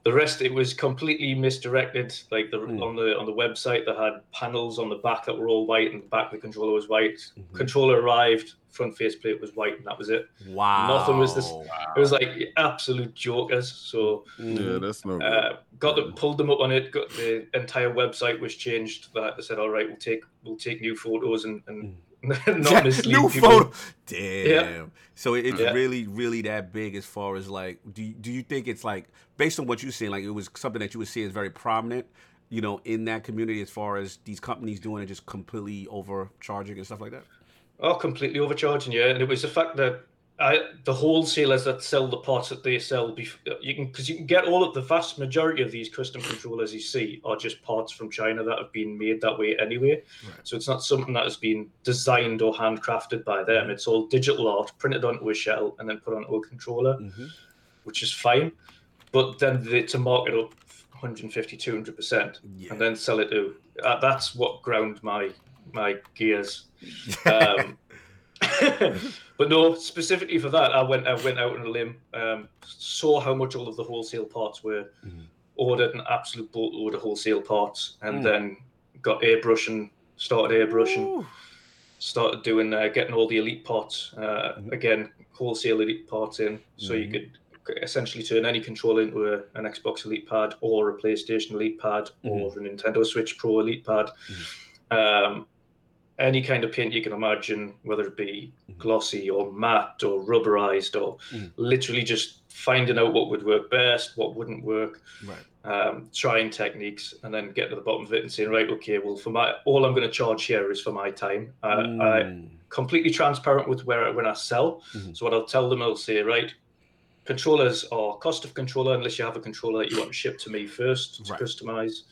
The rest it was completely misdirected. Like the Mm. on the on the website, they had panels on the back that were all white, and the back of the controller was white. Mhm. Controller arrived, front faceplate was white, and that was it. Wow. Nothing was this- It was like absolute jokers. So Yeah, that's no. uh, got them, pulled them up on it. Got the entire website was changed. That they said, all right, we'll take we'll take new photos and, and not mislead New people. photo. Damn. So it- it's Yeah. really, really that big as far as like, do you, do you think it's like based on what you're seeing, like it was something that you would see as very prominent, you know, in that community as far as these companies doing it, just completely overcharging and stuff like that. Oh, completely overcharging, yeah. And it was the fact that I, the wholesalers that sell the parts that they sell, you can because you can get all of the vast majority of these custom controllers you see are just parts from China that have been made that way anyway. Right. So it's not something that has been designed or handcrafted by them. It's all digital art printed onto a shell and then put onto a controller, Mm-hmm. which is fine. But then they, to mark it up 150, 200 percent Yeah. and then sell it to uh, that's what ground my my gears um, but no specifically for that i went i went out on a limb um, saw how much all of the wholesale parts were Mhm. ordered an absolute boatload of wholesale parts and Mm. then got airbrushing started airbrushing Ooh. started doing uh, getting all the elite parts uh, Mhm. again wholesale elite parts in so Mhm. you could essentially turn any controller into a, an xbox elite pad or a playstation elite pad or a nintendo switch pro elite pad um, any kind of paint you can imagine whether it be Mhm. glossy or matte or rubberized or Mhm. literally just finding out what would work best what wouldn't work Right. um, trying techniques and then get to the bottom of it and saying right okay well for my all i'm going to charge here is for my time uh, I, Mm. completely transparent with where when i sell Mhm. so what i'll tell them i'll say right controllers are cost of controller unless you have a controller that you want to ship to me first to Right. customize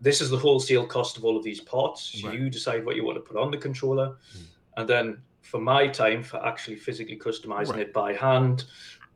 this is the wholesale cost of all of these parts Right. you decide what you want to put on the controller Mhm. and then for my time for actually physically customizing Right. it by hand,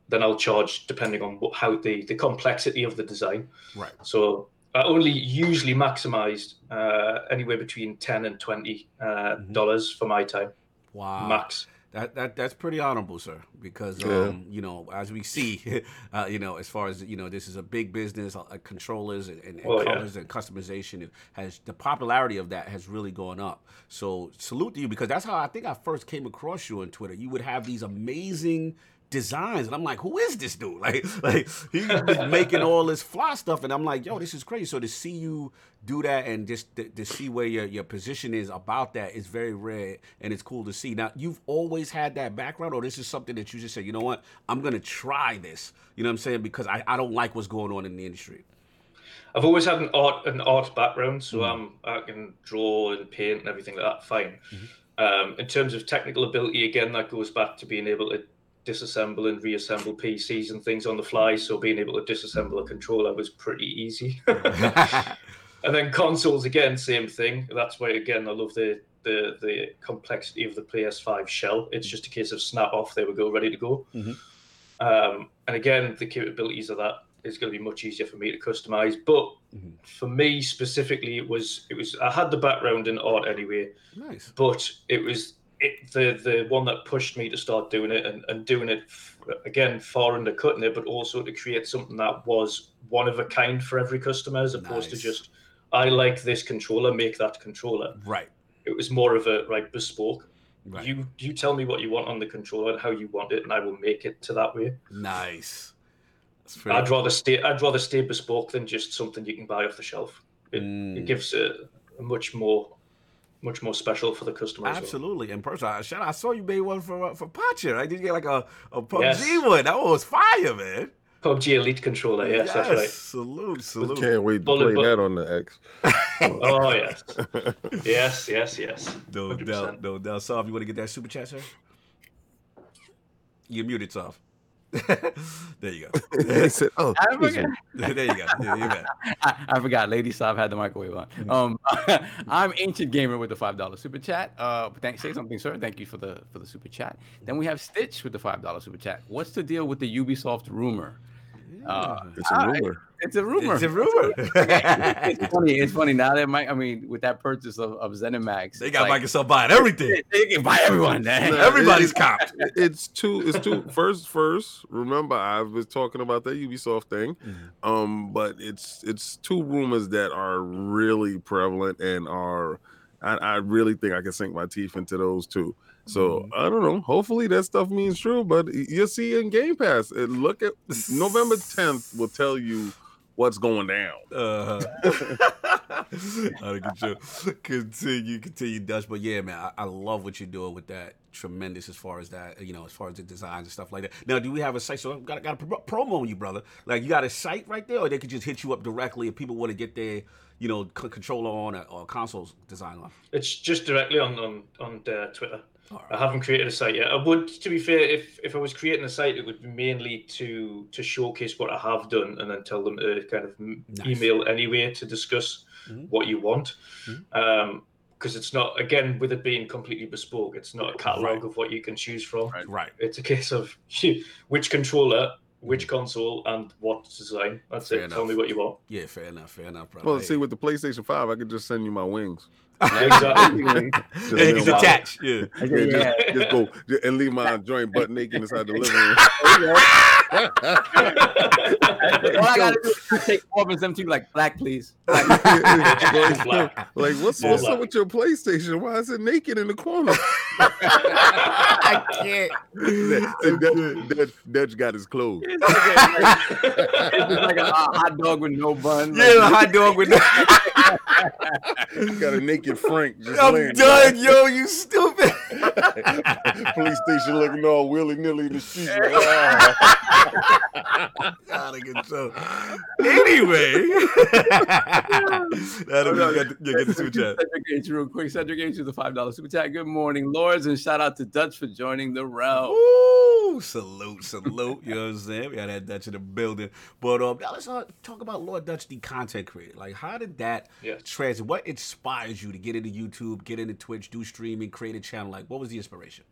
then I'll charge depending on what, how the the complexity of the design. Right. So I only usually maximized uh, anywhere between ten and twenty uh, Mhm. dollars for my time Wow. max. That that that's pretty honorable, sir. Because Yeah. um, you know, as we see, uh, you know, as far as you know, this is a big business. Uh, controllers and, and, and Oh, yeah. colors and customization it has the popularity of that has really gone up. So salute to you because that's how I think I first came across you on Twitter. You would have these amazing designs, and I'm like, who is this dude? Like, like he's making all this fly stuff, and I'm like, yo, this is crazy. So to see you do that and just to, to see where your, your position is about that is very rare and it's cool to see. Now, you've always had that background, or this is something that you just say, you know what, I'm gonna try this. You know what I'm saying? Because I, I don't like what's going on in the industry. I've always had an art an art background, so Mhm. um, I can draw and paint and everything like that. Fine. Mm-hmm. Um, in terms of technical ability, again, that goes back to being able to disassemble and reassemble PCs and things on the fly. So being able to disassemble a controller was pretty easy. and then consoles, again, same thing. That's why, again, I love the the the complexity of the PS5 shell. It's just a case of snap off. There we go, ready to go. Mhm. Um, and again, the capabilities of that is going to be much easier for me to customize. But Mhm. for me specifically, it was it was I had the background in art anyway, nice. but it was it, the the one that pushed me to start doing it and, and doing it f- again far undercutting it, but also to create something that was one of a kind for every customer, as opposed to just I like this controller, make that controller. Right. It was more of a right bespoke. Right. You you tell me what you want on the controller and how you want it, and I will make it to that way. nice. I'd rather stay I'd rather stay bespoke than just something you can buy off the shelf. It, Mm. it gives a, a much more much more special for the customer. as well. Absolutely. In person, I, shout out, I saw you made one for uh, for Pacha. Right? Did you get like a, a PUBG Yes. one? That one was fire, man. PUBG Elite controller, yes, that's right. Salute, salute. Can't wait to Bullet play that on the X. Oh yes, yes, yes, yes. No 100%. doubt, no doubt. Soft, you want to get that super chat, sir? You're muted, Soft. there you go. he said, "Oh, I excuse forgot, me. there you go. Yeah, you're back. I, I forgot. Lady Sob had the microwave on. Mm-hmm. Um, I'm Ancient Gamer with the five dollar super chat. Uh, thanks. Say something, sir. Thank you for the for the super chat. Then we have Stitch with the five dollar super chat. What's the deal with the Ubisoft rumor? Uh, it's a rumor." It's a rumor. It's a rumor. it's funny. It's funny now that Mike. I mean, with that purchase of, of ZeniMax, they got like, Microsoft buying everything. They can buy everyone. man. Everybody's copped. it's two it's two first first first. remember i was talking about that ubisoft thing Mhm. um but it's it's two rumors that are really prevalent and are i, I really think i can sink my teeth into those two so i don't know hopefully that stuff means true but you'll see in game pass look at november 10th will tell you what's going down Uh, Out of control. Continue, continue, Dutch. But yeah, man, I, I love what you're doing with that. Tremendous as far as that, you know, as far as the designs and stuff like that. Now, do we have a site? So, I've got got a pro- promo on you, brother. Like, you got a site right there, or they could just hit you up directly if people want to get their, you know, c- controller on or, or consoles design on. It's just directly on on on uh, Twitter. All I haven't created a site yet. I would, to be fair, if if I was creating a site, it would be mainly to to showcase what I have done and then tell them to kind of Nice. email anyway to discuss Mhm. what you want. Mhm. Um, because it's not again with it being completely bespoke, it's not a catalog Right. of what you can choose from. Right. Right. It's a case of which controller, which console, and what design. That's Fair it. Tell me what you want. Yeah, fair enough. Fair enough, brother. well Hey. see with the playstation 5 i could just send you my wings Exactly. Just yeah, he's attached. Yeah. Yeah, just, just go and leave my joint butt naked inside the living room. All I gotta do is take four of them to like black, please. Black. like, like, what's Yeah. what's up with your PlayStation? Why is it naked in the corner? I can't. Dutch, Dutch, Dutch got his clothes. It's like a, it's just like a, a hot dog with no bun. Yeah, the hot dog with got a naked Frank just I'm done, yo. You stupid. Police station looking all willy nilly in the street. Like. Out of control. Anyway, that'll be get the, yeah, get the super chat. Cedric H, real quick. Cedric H with the five dollar super chat. Good morning, lords, and shout out to Dutch for joining the realm. Ooh, salute, salute. You know what I'm saying? We got that Dutch in the building. But um, now let's uh, talk about Lord Dutch, the content creator. Like, how did that Yes. transit? What inspires you to get into YouTube, get into Twitch, do streaming, create a channel? Like, what was the inspiration?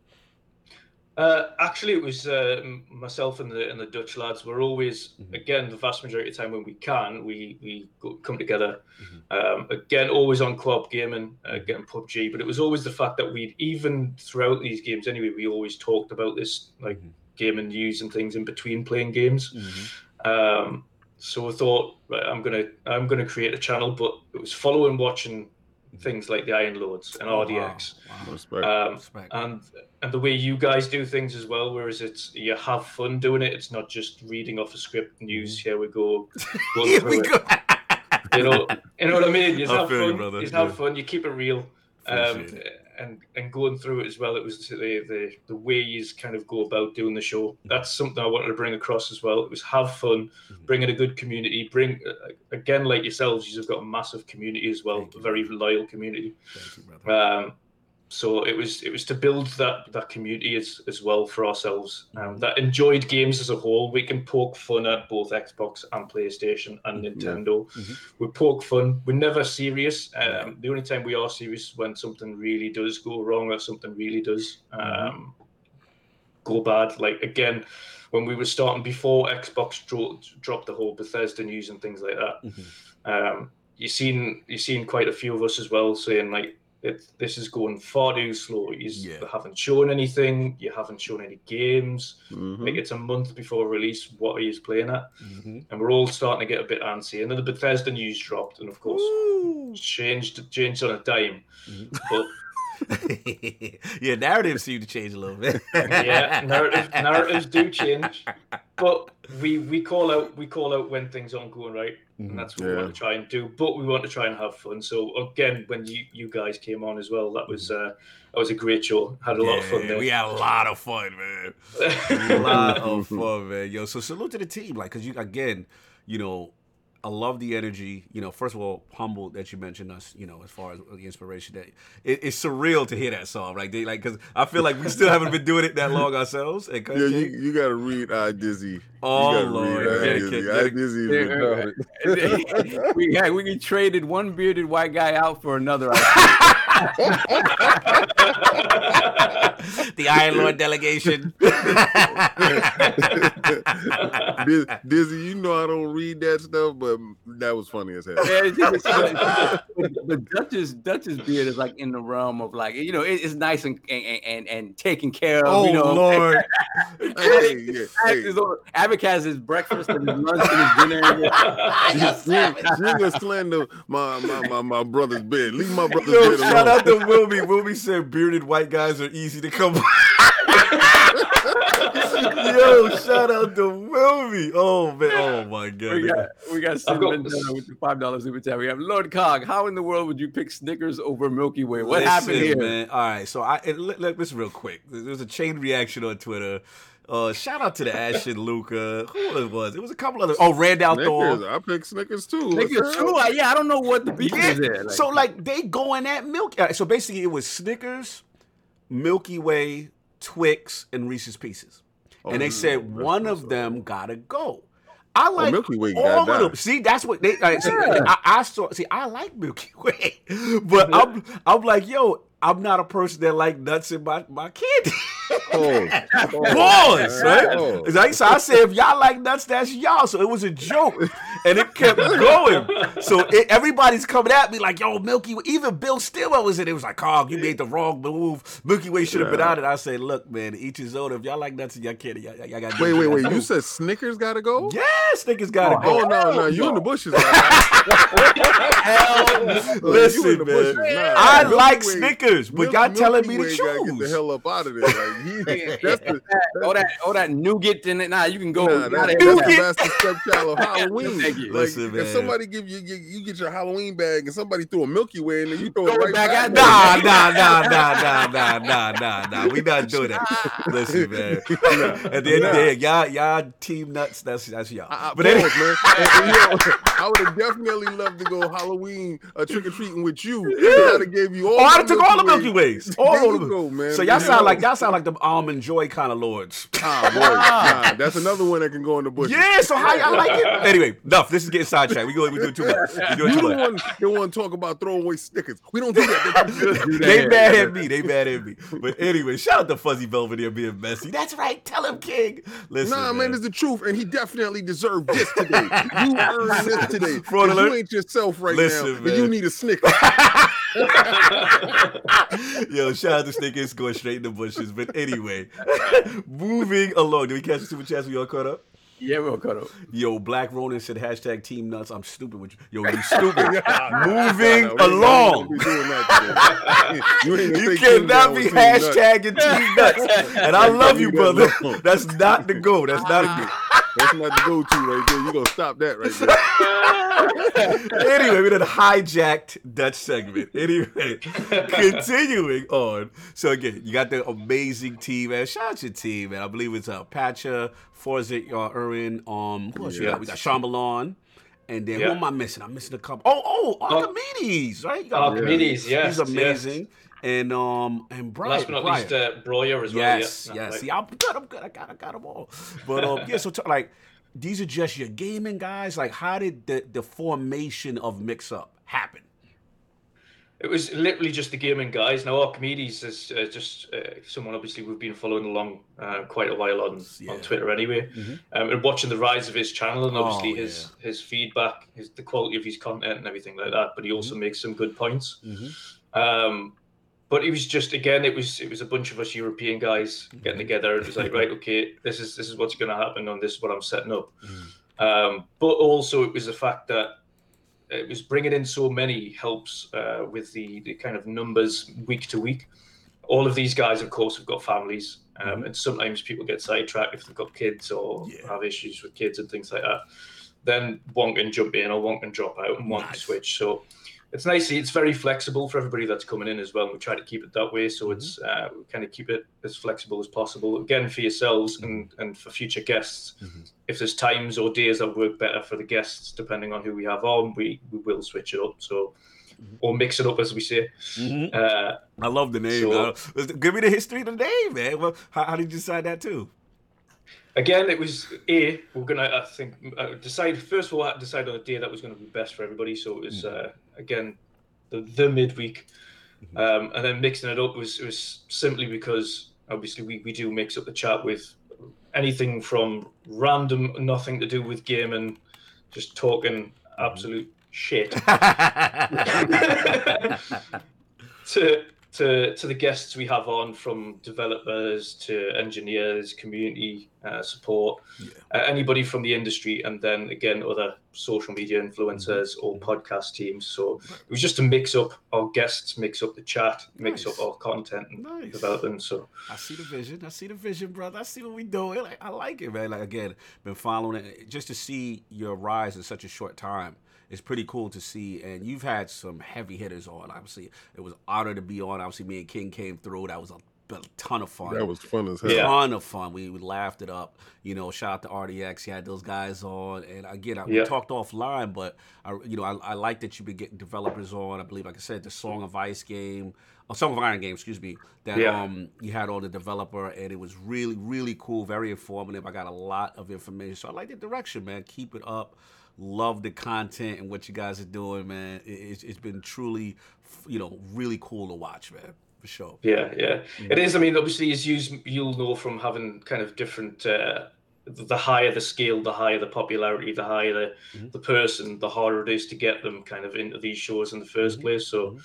Uh, actually, it was uh, myself and the and the Dutch lads. We're always Mhm. again the vast majority of the time when we can, we we go, come together. Mhm. Um, again, always on co-op gaming, uh, getting PUBG. But it was always the fact that we'd even throughout these games anyway, we always talked about this like Mhm. gaming news and things in between playing games. Mhm. Um, so I thought right, I'm gonna I'm gonna create a channel, but it was following watching things like the Iron Lords and Oh, wow. RDX. Wow. Respect. Um, Respect. and and the way you guys do things as well, whereas it's you have fun doing it. It's not just reading off a script news. Here we go. go Here we go. You know, you know what I mean. You I have you, fun. You have fun. You keep it real. Um, and and going through it as well. It was the, the the way you kind of go about doing the show. That's something I wanted to bring across as well. It was have fun, Mhm. bring in a good community. Bring uh, again, like yourselves, you've got a massive community as well, a very loyal community. You. Um, so it was it was to build that that community as, as well for ourselves um, that enjoyed games as a whole. We can poke fun at both Xbox and PlayStation and Mhm. Nintendo. Mhm. We poke fun. We're never serious. Um, The only time we are serious is when something really does go wrong or something really does um, Mm-hmm. go bad. Like again, when we were starting before Xbox dro- dropped the whole Bethesda news and things like that Mhm. um, you've seen you've seen quite a few of us as well saying like it, this is going far too slow. You Yeah. haven't shown anything. You haven't shown any games. Mhm. Like it's a month before release. What are you playing at? Mhm. And we're all starting to get a bit antsy. And then the Bethesda news dropped, and of course Woo. changed changed on a dime. Mhm. But yeah, narratives seem to change a little bit. yeah, narrative, narratives do change. But we we call out we call out when things aren't going right, and that's what we want to try and do. But we want to try and have fun. So again, when you you guys came on as well, that was uh, that was a great show. Had a lot of fun there. We had a lot of fun, man. a lot of fun, man. Yo, so salute to the team, like, cause you again, you know, I love the energy. You know, first of all, humbled that you mentioned us. You know, as far as the inspiration that it, it's surreal to hear that song, right? They like, cause I feel like we still haven't been doing it that long ourselves. And Yeah, you, you gotta read I Dizzy. oh lord, read I Dizzy. get I it, Dizzy is Yeah, retarded. we yeah, we traded one bearded white guy out for another. I the Iron Lord delegation. Dizzy, you know I don't read that stuff, but that was funny as hell. But Dutch's Dutch's beard is like in the realm of like you know it, it's nice and and and, and taken care of. oh you know, lord. Hey, yeah, hey, His has his breakfast and his lunch and his dinner. you, you ain't gonna my, my, my, my brother's bed. Leave my brother's Yo, bed shout alone. Out to Wilby. Wilby said bearded white guys are easy to come by. Yo, shout out to Wilby. Oh man, oh my We god. got we got I've got- with the five dollars super chat. We have Lord Cog. How in the world would you pick Snickers over Milky Way? What happened here? man? All right, so I and let, let, this real quick. There's a chain reaction on Twitter. Uh, shout out to the Ashton Luca. Who it was? It was a couple other. Oh, Randall Snickers. Thorne. I picked Snickers too. Snickers too. I- Yeah, I don't know what the beef Yeah, is there. so like they going at Milky. uh, So basically, it was Snickers, Milky Way, Twix, and Reese's Pieces, Oh, and they mm, said that's one of up. them gotta go. I Oh, like Milky Way all of them. See, that's what they. Uh, see, I, I saw. See, I like Milky Way, but I'm I'm like, yo, I'm not a person that like nuts in my my candy. Oh, Boys, right? Oh. Like, so I said, if y'all like nuts, that's y'all. So it was a joke, and it kept going. So it, everybody's coming at me like, "Yo, Milky Way." Even Bill Stillwell was in it. It was like, "Cog, you made the wrong move. Milky Way should have been Yeah. out." And I said, "Look, man, each his own. If y'all like nuts in your candy, y'all, can. y'all got." Wait, wait, wait. You said Snickers gotta go? yes, Snickers gotta Oh go. no, no, you in the bushes. man. Hell, listen, man. bushes. Nah, I Milky like Way- Snickers, but Milky- y'all telling me Milky to Way gotta Get the hell up out of there. Like he, that's the all that all that nougat in it. Nah, you can go. Nah, out that, that's the bastard stepchild of Halloween nigga. Listen, like, man. if somebody give you, you, you get your Halloween bag and somebody threw a Milky Way in there, you throw, throw it right back at nah, nah, nah, nah, nah, nah, nah, nah. We not doing that. Listen, man. At the end of the day, y'all, y'all team nuts. That's that's y'all. Uh, but anyway, man. I would have definitely loved to go Halloween uh, trick or treating with you. Yeah. I'd have gave you all. oh, I the took all the Milky Ways. All There of them. go, man. So y'all You sound know. like y'all sound like the almond joy kind of lords. Ah, boy, nah, that's another one that can go in the bush. Yeah. So how y'all like it? Anyway, no. enough. This is getting sidetracked. We go. We do too much. We You too much. one that want to talk about throwaway stickers. We don't do that. they mad at me. They mad at me. But anyway, shout out to Fuzzy Belvedere being messy. That's right. Tell him, King. Listen, Nah, man, it's the truth, and he definitely deserved this today. You earned this today. Fraud 'Cause alert. You ain't yourself right Listen, now, and you need a snicker. Yo, shout out to Snickers going straight in the bushes. But anyway, moving along. Did we catch the super chats? We all caught up? Yeah, we'll cut up. Yo, Black Ronin said hashtag team nuts. I'm stupid with you. Yo, you stupid. Moving Nah, we along. be doing that today. you You cannot be with Team Nuts. team nuts. And I love you, brother. That's not the goal. That's not a ah. go. That's not the go-to right there. You gonna stop that right there. anyway, we did a hijacked Dutch segment. Anyway, continuing on. So again, you got the amazing team, man. Shout out to your team, man. I believe it's uh Patcha, Forzit, uh, Urin, um, who else we got? We got Shyamalan. And then Yeah. who am I missing? I'm missing a couple. Oh, oh, Archimedes, right? Archimedes, yes, He's amazing. And um and Brian. Last but not Brian. least, uh, Breuer as well. Yes, yeah. yes. Right. See, I'm good. I'm good. I got, I got them all. But um, yeah. So t- like, these are just your gaming guys. Like, how did the the formation of Mix Up happen? It was literally just the gaming guys. Now Archimedes is uh, just uh, someone obviously we've been following along uh, quite a while on, Yeah. on Twitter anyway, Mhm. um, and watching the rise of his channel and obviously Oh, his his feedback, his the quality of his content and everything like that. But he also makes some good points. Um, but it was just again, it was it was a bunch of us European guys getting together. And it was like, right, okay, this is this is what's going to happen, and this is what I'm setting up. Um, but also, it was the fact that it was bringing in so many helps uh, with the, the kind of numbers week to week. All of these guys, of course, have got families, um, and sometimes people get sidetracked if they've got kids or Yeah. have issues with kids and things like that. Then one can jump in or one can drop out and one can switch. So it's nice. It's very flexible for everybody that's coming in as well. And we try to keep it that way. So it's uh, we kind of keep it as flexible as possible. Again, for yourselves and, and for future guests, if there's times or days that work better for the guests, depending on who we have on, we, we will switch it up. So or mix it up as we say. Uh, I love the name. So- give me the history of the name, man. Well, how, how did you decide that too? again, it was a we're gonna I think uh, decide first of all I had to decide on a day that was going to be best for everybody. So it was uh, again the the midweek, um, and then mixing it up was was simply because obviously we, we do mix up the chat with anything from random nothing to do with gaming, just talking absolute shit. To to to the guests we have on from developers to engineers community uh, support uh, anybody from the industry and then again other social media influencers or podcast teams so it was just to mix up our guests mix up the chat mix Nice. up our content and Nice. development so I see the vision. I see the vision, brother. I see what we doing. Like, I like it, man. Like again, been following it just to see your rise in such a short time. It's pretty cool to see, and you've had some heavy hitters on. Obviously, it was an honor to be on. Obviously, me and King came through. That was a, a ton of fun. That was fun as hell. Yeah. ton of fun. We, we laughed it up. You know, shout out to RDX. He had those guys on, and again, I, we talked offline, but I, you know, I, I like that you've been getting developers on. I believe, like I said, the Song of Ice game, a Song of Iron game, excuse me. That Yeah. um you had on the developer, and it was really, really cool, very informative. I got a lot of information, so I like the direction, man. Keep it up. Love the content and what you guys are doing, man. It, it's, it's been truly, you know, really cool to watch, man, for sure. Yeah, yeah, it is. I mean, obviously, as you you'll know from having kind of different. Uh, the higher the scale, the higher the popularity, the higher the, Mhm. the person, the harder it is to get them kind of into these shows in the 1st place. So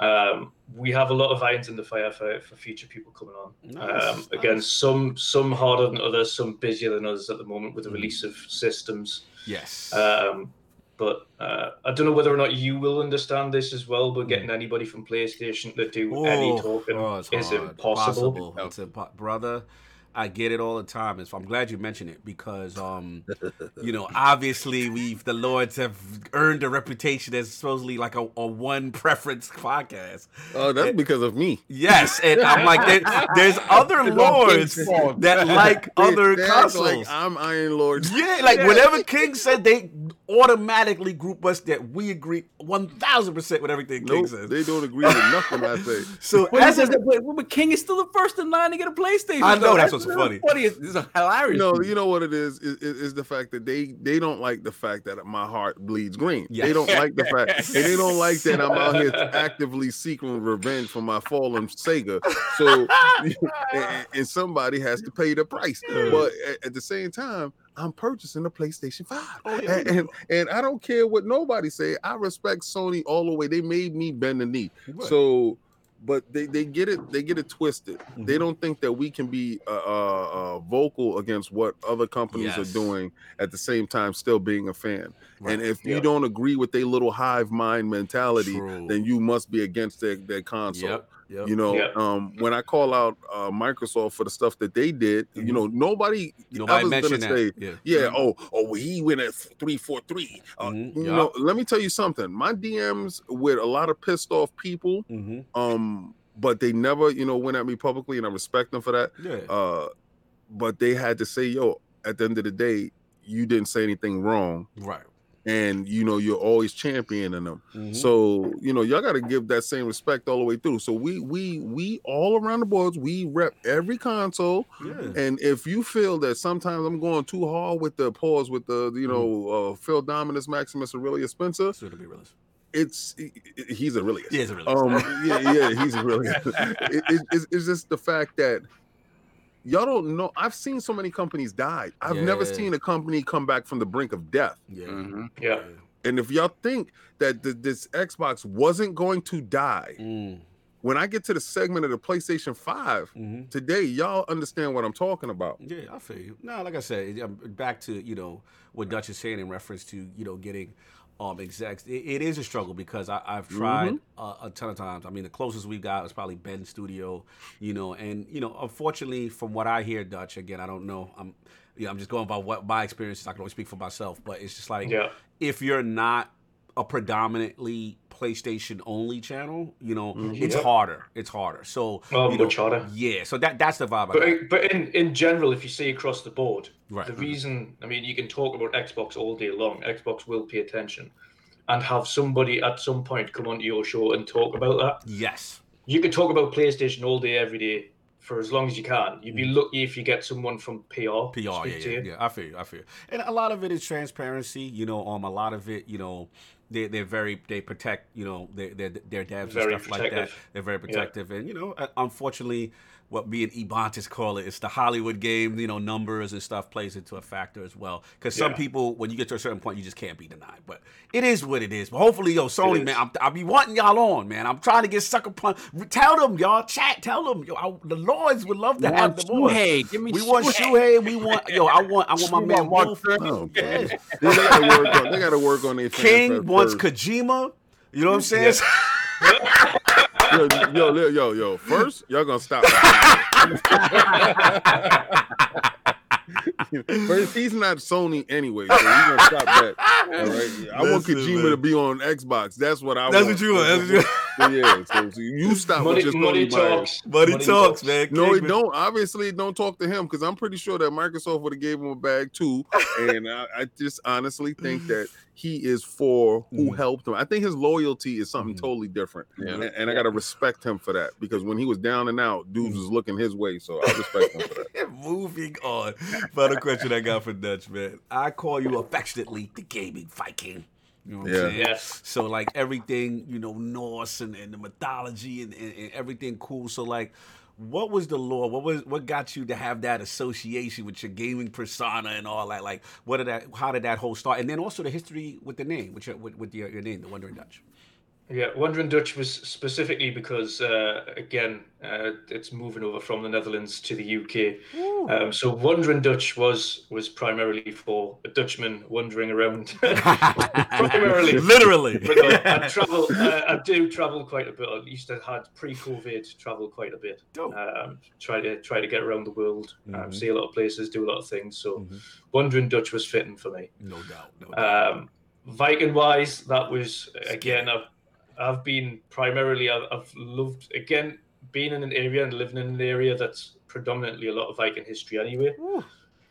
um, we have a lot of irons in the fire for, for future people coming on. Nice, um, again, nice. some some harder than others, some busier than others at the moment with the release of systems. Yes. Um, but uh, I don't know whether or not you will understand this as well. But getting anybody from PlayStation to do any talking oh, is impossible. Possible. It's a brother. I get it all the time. It's, I'm glad you mentioned it because, um, you know, obviously we've the Lords have earned a reputation as supposedly like a, a one preference podcast. Oh, that's because of me. Yes, and I'm like, there, there's other Lords that like other consoles. Like I'm Iron Lord. Yeah, like whenever King said they automatically group us that we agree one thousand percent with everything King Nope, says. they don't agree with nothing I say. So But, as a, but, but King is still the first in line to get a PlayStation. I know, though. that's what's funny. Funny, it's, it's hilarious. No, you know what it is, is is is the fact that they they don't like the fact that my heart bleeds green. Yes. They don't like the fact, and they don't like that I'm out here actively seeking revenge for my fallen Sega. So, and, and somebody has to pay the price. But at, at the same time, I'm purchasing a PlayStation Five, Oh, yeah. and, and and I don't care what nobody say. I respect Sony all the way. They made me bend the knee. Right. So, but they, they get it they get it twisted. They Mhm. don't think that we can be uh, uh, uh, vocal against what other companies Yes. are doing at the same time still being a fan. Right. And if Yeah. you don't agree with their little hive mind mentality, True. then you must be against their, their console. Yep. Yep. You know, Yeah. um, when I call out uh, Microsoft for the stuff that they did, you Mhm. know, nobody, Nobody ever's mentioned gonna that. say, yeah. yeah, oh, oh, he went at three four three. Uh, Mhm, You yeah. know, let me tell you something. My DMs with a lot of pissed off people, hmm um, but they never, you know, went at me publicly, and I respect them for that. Yeah. Uh, but they had to say, yo, at the end of the day, you didn't say anything wrong, right. And you know, you're always championing them. Mhm. So you know, y'all got to give that same respect all the way through. So we we we all around the boards, we rep every console. yeah. And if you feel that sometimes I'm going too hard with the pause with the you know uh, Phil Dominus Maximus Aurelius Spencer, So to be realist. it's he- he- he's Aurelius. Yeah, a realist. Um, yeah, yeah, he's really. it, it- it's, it's just the fact that y'all don't know. I've seen so many companies die. I've never seen a company come back from the brink of death. yeah. Mhm. Yeah. And if y'all think that th- this Xbox wasn't going to die, Mm, when I get to the segment of the PlayStation 5 mhm. today, y'all understand what I'm talking about. Yeah, I feel you. No, like I said, back to you know what Dutch is saying in reference to you know getting um execs. It, it is a struggle because I, I've tried uh, a ton of times. I mean, the closest we got was probably Ben Studio, you know, and you know, unfortunately, from what I hear, Dutch again, I don't know. I'm, you know, I'm just going by what my experiences. I can only speak for myself, but it's just like Yeah. if you're not a predominantly PlayStation only channel, you know, mm-hmm. it's Yeah. harder. It's harder. So Oh, you know, much harder. Yeah, so that that's the vibe. I got. But but in, in general, if you see across the board, Right. the mm-hmm. reason I mean you can talk about Xbox all day long. Xbox will pay attention and have somebody at some point come onto your show and talk about that. Yes. You could talk about PlayStation all day, every day for as long as you can. You'd be mm-hmm. lucky if you get someone from PR. PR, yeah, yeah, yeah. I feel you. I feel you. And a lot of it is transparency. You know, um, a lot of it, you know, they they're very they protect, you know, their their their devs Very and stuff like that. They're very protective, and you know, uh, unfortunately, what me and Ebontis call it, it's the Hollywood game. You know, numbers and stuff plays into a factor as well. Because some Yeah. people, when you get to a certain point, you just can't be denied. But it is what it is. But hopefully, yo, Sony, man, I'm, I'll be wanting y'all on, man. I'm trying to get sucker punch. Tell them, y'all, chat. Tell them, yo, I, the Lords would love to We have want them on. Shuhei. Give me We want Shuhei. Shuhei. We want yo. I want. I want my man want Wolf. Mark Oh, They gotta work on. They gotta work on their King wants first. Kojima. You know what I'm saying? yo, yo, yo, yo, yo. First, y'all gonna stop. First, he's not Sony anyway, so you gonna stop that. All right. I want Listen, Kojima man. to be on Xbox. That's what I That's want. what you want. That's what you Want. yeah. So, so you stop with just money talks. Money talks, man. No, King, it don't. Obviously, don't talk to him because I'm pretty sure that Microsoft would have gave him a bag too. And I, I just honestly think that he is for who Mhm. helped him. I think his loyalty is something Mhm. totally different, Yeah. and, and I gotta respect him for that because when he was down and out, dudes was looking his way. So I respect him for that. Moving on. Final question I got for Dutch, man. I call you affectionately the gaming Viking. You know what Yeah. I'm saying? Yes. So like everything, you know, Norse and, and the mythology and, and, and everything cool. So like what was the law? What was what got you to have that association with your gaming persona and all that? Like what did that how did that whole start? And then also the history with the name, with your with, with your, your name, the Wandering Dutch. Yeah, Wandering Dutch was specifically because, uh, again, uh, it's moving over from the Netherlands to the UK. Um, so Wandering Dutch was was primarily for a Dutchman wandering around. primarily. Literally. But no, I travel. Uh, I do travel quite a bit. I used to had pre-COVID travel quite a bit. Dope. Um, try to try to get around the world, um, Mhm. see a lot of places, do a lot of things. So Mhm. Wandering Dutch was fitting for me. No doubt. No doubt. Um, Viking wise, that was again. I've I've been primarily. I've, I've loved again being in an area and living in an area that's predominantly a lot of Viking history anyway.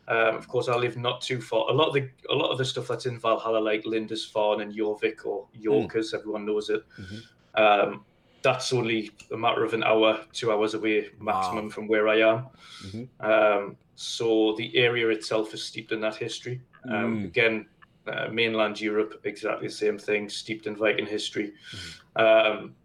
Um, of course, I live not too far. A lot of the a lot of the stuff that's in Valhalla, like Lindisfarne and Jorvik or York, as everyone knows it, Mhm. um, that's only a matter of an hour, two hours away maximum Wow. from where I am. Mhm. Um, so the area itself is steeped in that history. Um, Mm. Again, uh, mainland Europe, exactly the same thing, steeped in Viking history. Mm-hmm. Um,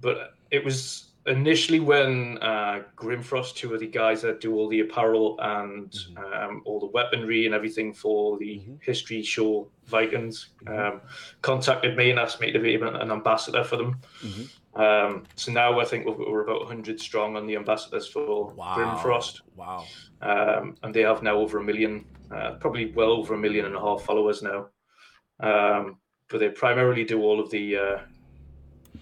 but it was initially when uh, Grimfrost, two of the guys that do all the apparel and Mhm. um, all the weaponry and everything for the Mhm. history show Vikings, Mhm. um, contacted me and asked me to be an ambassador for them. Mhm. Um, so now I think we're, we're about 100 strong on the ambassadors for Wow. Grimfrost. Wow. Um, and they have now over a million, uh, probably well over a million and a half followers now. Um, but they primarily do all of the, uh,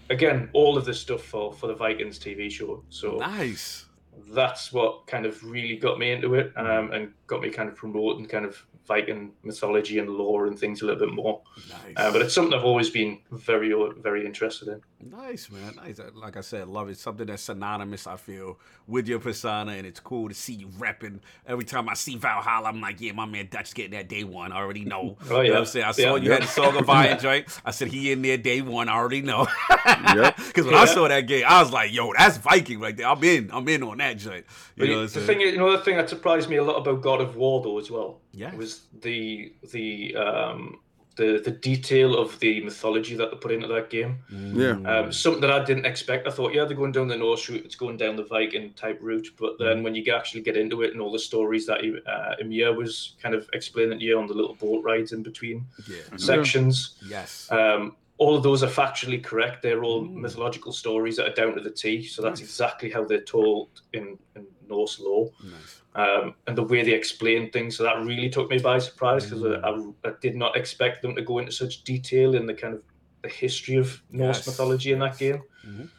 again, all of the stuff for, for the Vikings TV show. So Nice. That's what kind of really got me into it um, and got me kind of promoting kind of Viking mythology and lore and things a little bit more. Nice. Uh, but it's something I've always been very, very interested in. Nice, man. Nice. Uh, Like I said, love it. Something that's synonymous, I feel, with your persona, and it's cool to see you repping. Every time I see Valhalla, I'm like, yeah, my man Dutch getting that day one. I already know. Oh, You know yeah. what I'm saying? I saw Yeah. you had the Song of Iron joint. I said, he in there day one. I already know. Yep. Because when I saw that game, I was like, yo, that's Viking right there. I'm in. I'm in on that joint. You know the saying? thing, is- you know, the thing that surprised me a lot about God of War, though, as well, Yes. was the the um, the the detail of the mythology that they put into that game. Yeah. Mm. Um, something that I didn't expect. I thought, yeah, they're going down the Norse route. It's going down the Viking type route. But then Mm-hmm. when you actually get into it and all the stories that uh, Mimir was kind of explaining to you on the little boat rides in between yeah. sections, Yes. um, all of those are factually correct. They're all Mm. mythological stories that are down to the T. So that's Nice. exactly how they're told in, in Norse lore nice. um, and the way they explain things. So that really took me by surprise because I, I, I did not expect them to go into such detail in the kind of the history of Norse Yes, mythology in that yes. game. Mhm.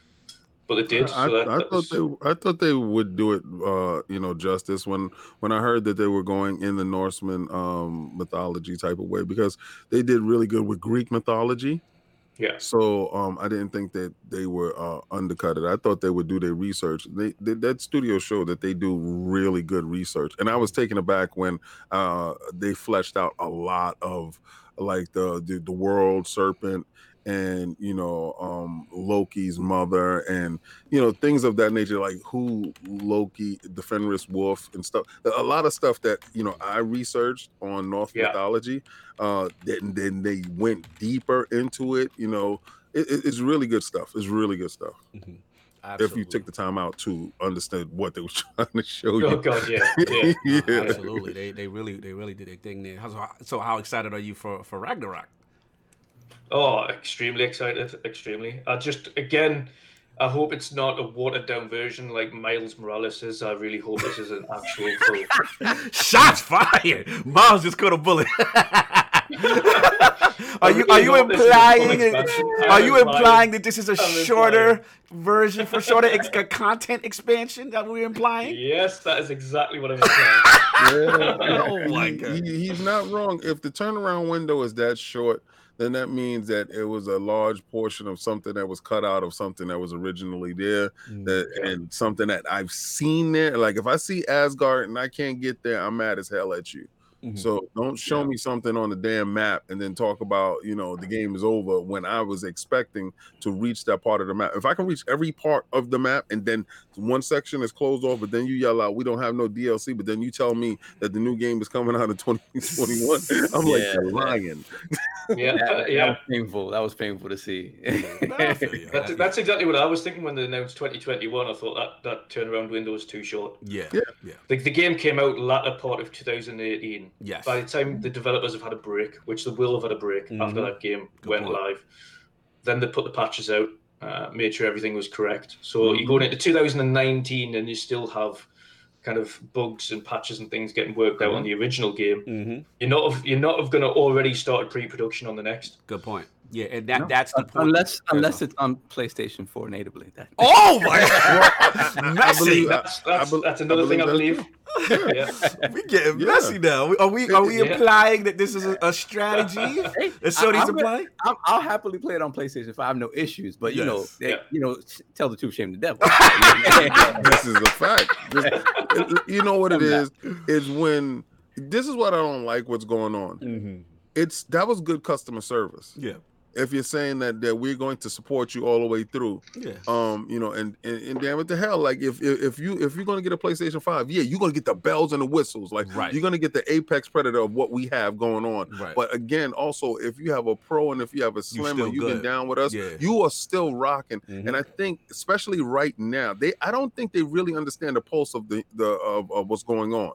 But they did. I, so that, I that thought was, they I thought they would do it uh you know justice when when I heard that they were going in the Norseman um mythology type of way because they did really good with Greek mythology. Yeah. So um I didn't think that they were uh undercut it. I thought they would do their research. They, they that studio showed that they do really good research. And I was taken aback when uh they fleshed out a lot of like the the, the world serpent and you know um Loki's mother and you know things of that nature like who Loki the Fenris wolf and stuff a lot of stuff that you know I researched on Norse Yeah. mythology uh then then they went deeper into it you know it, it- it's really good stuff it's really good stuff Mhm. if you take the time out to understand what they were trying to show you Oh god, yeah, yeah. Yeah. Absolutely, they they really they really did a thing there. How- So how excited are you for for Ragnarok? Oh, extremely excited, extremely. I just again, I hope it's not a watered down version like Miles Morales is. I really hope this is an actual full. Shots fired! Miles just caught a bullet. are you are you really hope this is a full implying expansion. are you implying- implying that this is a I'm shorter version for shorter ex- a content expansion that we're implying? Yes, that is exactly what I'm implying. Oh my He- God. he- he's not wrong. If the turnaround window is that short, then that means that it was a large portion of something that was cut out of something that was originally there, mm. that and something that I've seen there. Like if I see Asgard and I can't get there, I'm mad as hell at you. Mhm. So don't show Yeah. me something on the damn map and then talk about you know the game is over when I was expecting to reach that part of the map. If I can reach every part of the map and then one section is closed off, but then you yell out we don't have no DLC, but then you tell me that the new game is coming out in 2021, I'm like you're lying. Yeah, That, uh, that yeah. was painful. That was painful to see. I feel you. That's, that's exactly what I was thinking when they announced 2021. I thought that that turnaround window was too short. Yeah, Yeah. yeah, The, the game came out latter part of 2018. Yes. By the time the developers have had a break, which they will have had a break after Mhm. that game Good went point. live, then they put the patches out, uh, made sure everything was correct. So Mm-hmm. you're going into 2019 and you still have kind of bugs and patches and things getting worked out Mm-hmm. on the original game. hmm You're not you're not going to already start pre-production on the next. Good point. Yeah, and that No, that's the point. unless unless it's on PlayStation 4 natively. That, Oh my god! Messy. believe- That's I that's, bel- that's I another thing I believe believe. Yeah. yeah. we getting Yeah. messy now. Are we are we Yeah. implying that this is a, a strategy Hey, that I- Sony's I'm gonna- implying? I'll, I'll happily play it on PlayStation 5. I have no issues, but you know, they, Yeah. you know, tell the truth, shame the devil. this is a fact. This- you know what it is? I'm is? Is when this is what I don't like. What's going on? Mm-hmm. It's that was good customer service. Yeah. If you're saying that that we're going to support you all the way through, Yeah. um, you know, and and, and damn it to hell, like if, if if you if you're gonna get a PlayStation Five, yeah, you're gonna get the bells and the whistles, like Right. you're gonna get the apex predator of what we have going on. Right. But again, also if you have a pro and if you have a slim you've been down with us, Yeah. you are still rocking. Mhm. And I think, especially right now, they I don't think they really understand the pulse of the the of, of what's going on.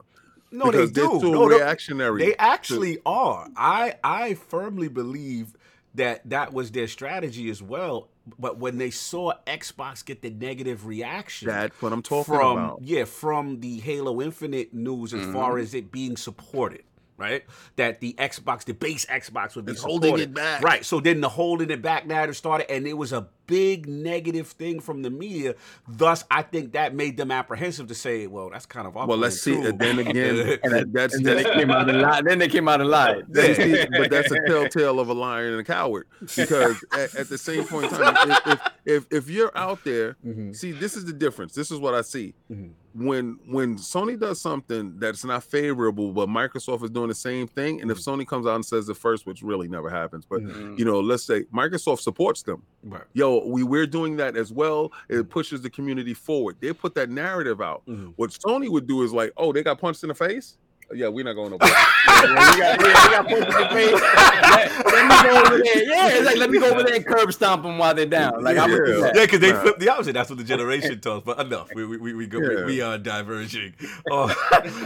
no, they because do. They're too No, reactionary. They actually are. I I firmly believe that that was their strategy as well. But when they saw Xbox get the negative reaction, That's what I'm talking from about. yeah from the Halo Infinite news as far mm-hmm. as it being supported. Right, that the Xbox, the base Xbox, would be holding it back. Right, so then the holding it back narrative started, and it was a big negative thing from the media. Thus, I think that made them apprehensive to say, "Well, that's kind of our Well, let's see. too." And then again, And then, that's and then they came out and lied. Then they came out and lied. You see, but that's a telltale of a liar and a coward. Because at, at the same point in time, if, if, if if you're out there, Mhm. see, this is the difference. This is what I see. Mhm. When when Sony does something that's not favorable, but Microsoft is doing the same thing, and if Sony comes out and says it first, which really never happens, but Mhm. you know, let's say Microsoft supports them. Right. Yo, we we're doing that as well. It pushes the community forward. They put that narrative out. Mhm. What Sony would do is like, oh, they got punched in the face. Yeah, we're not going nowhere. Yeah, we got, yeah, we got punched in the face. Let, let me go over there. Yeah, it's like let me go over there and curb stomp them while they're down. Like I'm do Yeah. that. Yeah, because they Right. flip the opposite. That's what the generation tells. But enough. We we we, we go. Yeah. We, we are diverging. Oh,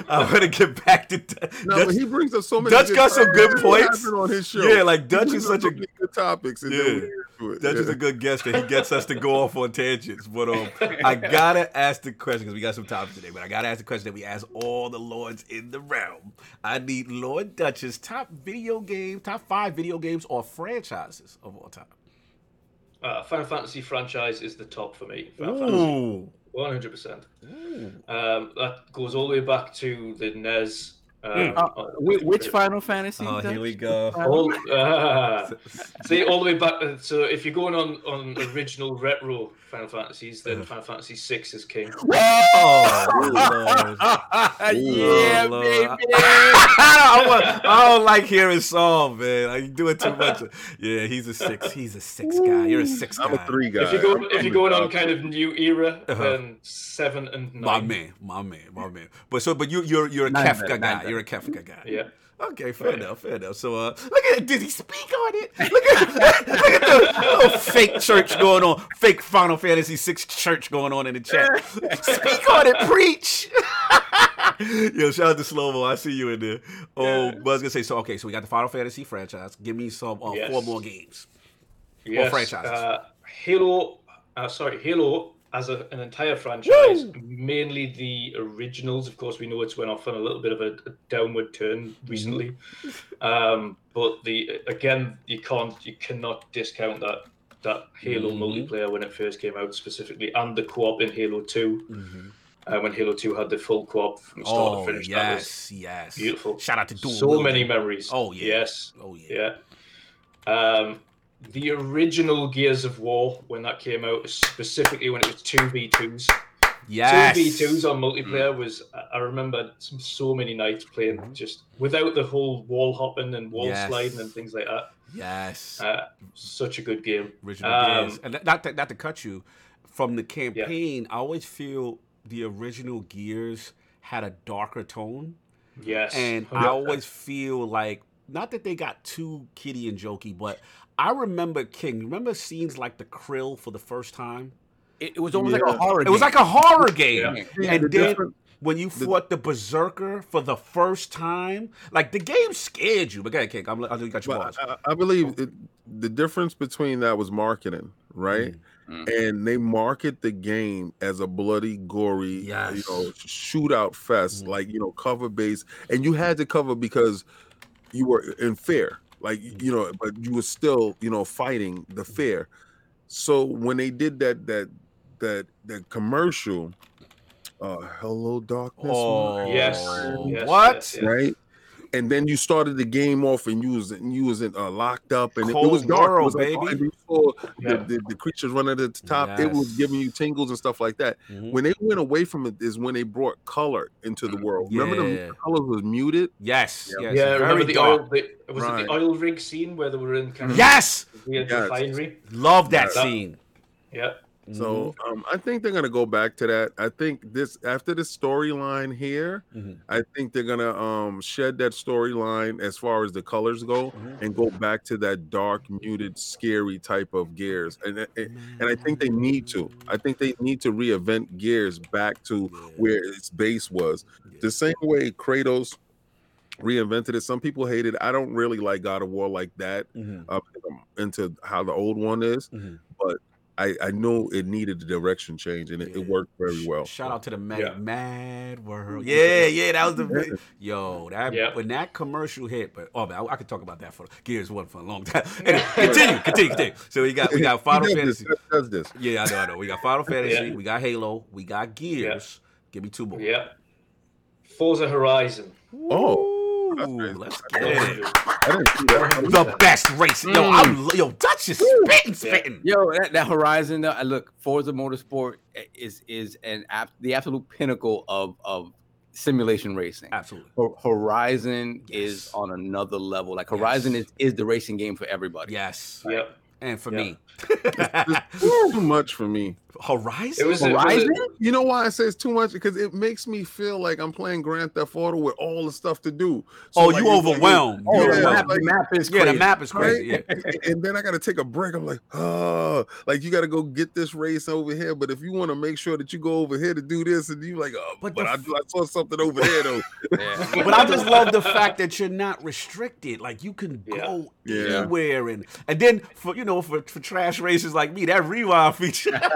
I'm gonna get back to No, Dutch- but he brings up so many. Dutch good got some good points. on his show. Yeah, like Dutch is such a so many good topics. And Yeah. Then we get into it. Dutch is Yeah. a good guest that he gets us to go off on tangents. But um, I gotta ask the question because we got some topics today. But I gotta ask the question that we ask all the lords in the realm. I need Lord Dutch's top video game, top five video games or franchises of all time. Uh, Final Fantasy franchise is the top for me. Final Fantasy, one hundred percent. Um, that goes all the way back to the NES. Um, Uh, uh, Wh- which Final Fantasy? Oh, here we go. all, ah. see all the way back. uh, So if you're going on on original retro Final Fantasies, then Final Fantasy Six is king. Oh, Lord. yeah, Oh, Lord. baby. I, don't want- I don't like hearing Saul, man. I do it too much. Yeah, he's a six. He's a six guy. You're a six guy. I'm a three guy. If you're going if you're going on kind of new era, Uh-huh. then seven and nine. My man, my man, my man. But so, but you, you're you're a Nine Kefka better, nine guy. You're a Kefka guy. Yeah. Okay, fair enough, fair enough. So, uh, look at did he speak on it? Look at look at the little fake church going on, fake Final Fantasy Six church going on in the chat. Speak on it, preach. Yo, shout out to Slow I see you in there. Oh, but I was gonna say so. Okay, so we got the Final Fantasy franchise. Give me some uh, Yes. four more games. Yes, franchises. Uh, Halo, uh, sorry, Halo as a, an entire franchise, mainly the originals. Of course, we know it's went off on a little bit of a, a downward turn recently, um, but the again, you can't, you cannot discount that that Halo Mhm. multiplayer when it first came out, specifically, and the co-op in Halo 2 Mm-hmm. uh, when Halo Two had the full co-op from start Oh to finish. That was yes, yes. beautiful. Shout out to Dual so many memories. Oh, yeah. Yes. Oh yeah. Yeah. Um, the original Gears of War when that came out, specifically when it was two v twos. Yes. Two v twos on multiplayer was. I- remember some, so many nights playing just without the whole wall hopping and wall Yes. sliding and things like that. Yes. Uh, such a good game. original Um, Gears. And not to, not to cut you from the campaign, I always feel the original Gears had a darker tone, Yes. and I always feel like not that they got too kitty and jokey, but I remember King. Remember scenes like the Kryll for the first time? It, it was almost like a horror. It was like a horror game. Yeah. Yeah, And the then when you fought the Berserker for the first time, like the game scared you. But go ahead, King. I'm, I know you got your balls. I, I believe it, the difference between that was marketing, right? Mm. And they market the game as a bloody, gory, Yes. you know, shootout fest, Mhm. like you know, cover base, and you had to cover because you were in fear, like Mm. you know, but you were still, you know, fighting the fear. So when they did that, that, that, that commercial, uh, "Hello Darkness," Oh, Yes. friend," yes, what? yes, yes. right? And then you started the game off and you was you was uh, locked up and it, it was dark, world, it was baby. and you Yeah. the, the, the creatures running at the top. It was giving you tingles and stuff like that. Mhm. When they went away from it is when they brought color into the world. Remember the colors was muted. Yes, Yeah. yes. yeah, remember the dark. oil? The, was it the oil rig scene where they were in kind of Yes, weird Yes. refinery? love that Yeah. scene. Yeah, So um, I think they're gonna go back to that. I think this after the storyline here, Mhm. I think they're gonna um shed that storyline as far as the colors go Mhm. and go back to that dark, muted, scary type of gears. And and, and I think they need to. I think they need to reinvent gears back to where its base was. The same way Kratos reinvented it. Some people hate it. I don't really like God of War like that. Mhm. Uh, into how the old one is, Mhm. but I, I know it needed a direction change and it, it worked very well. Shout out to the mad, Yeah. mad world. Yeah, yeah, that was the big, yo. That Yeah. when that commercial hit, but oh man, I, I could talk about that for Gears One for a long time. Anyway, continue, continue, continue. So we got we got Final He Fantasy. This, does this. Yeah, I know, I know. We got Final Fantasy. Yeah. We got Halo. We got Gears. Give me two more. yeah. Forza Horizon. Oh, Ooh, let's get it. I didn't see that. The best racing. Yo, I'm yo Dutch is spitting, spitting. Yo, that, that Horizon, uh, look, Forza Motorsport is is an ab- the absolute pinnacle of of simulation racing. Absolutely. Ho- Horizon Yes. is on another level. Like Horizon Yes. is is the racing game for everybody. Yes. yep, And for Yeah. me, It's too much for me. Horizon. It was, it was Horizon? You know why I say it's too much? Because it makes me feel like I'm playing Grand Theft Auto with all the stuff to do. oh, like, you it's like- overwhelmed. Oh, Yeah, the, overwhelmed. map, like- the map is yeah, the map is crazy. Right? Yeah. and then I got to take a break. I'm like, oh, like you got to go get this race over here. But if you want to make sure that you go over here to do this, and you like, oh, But but, I, f- I saw something over there though. Yeah. But I just love the fact that you're not restricted. Like you can go Yeah. anywhere, and and then for you know for, for trash racers like me, that rewind feature.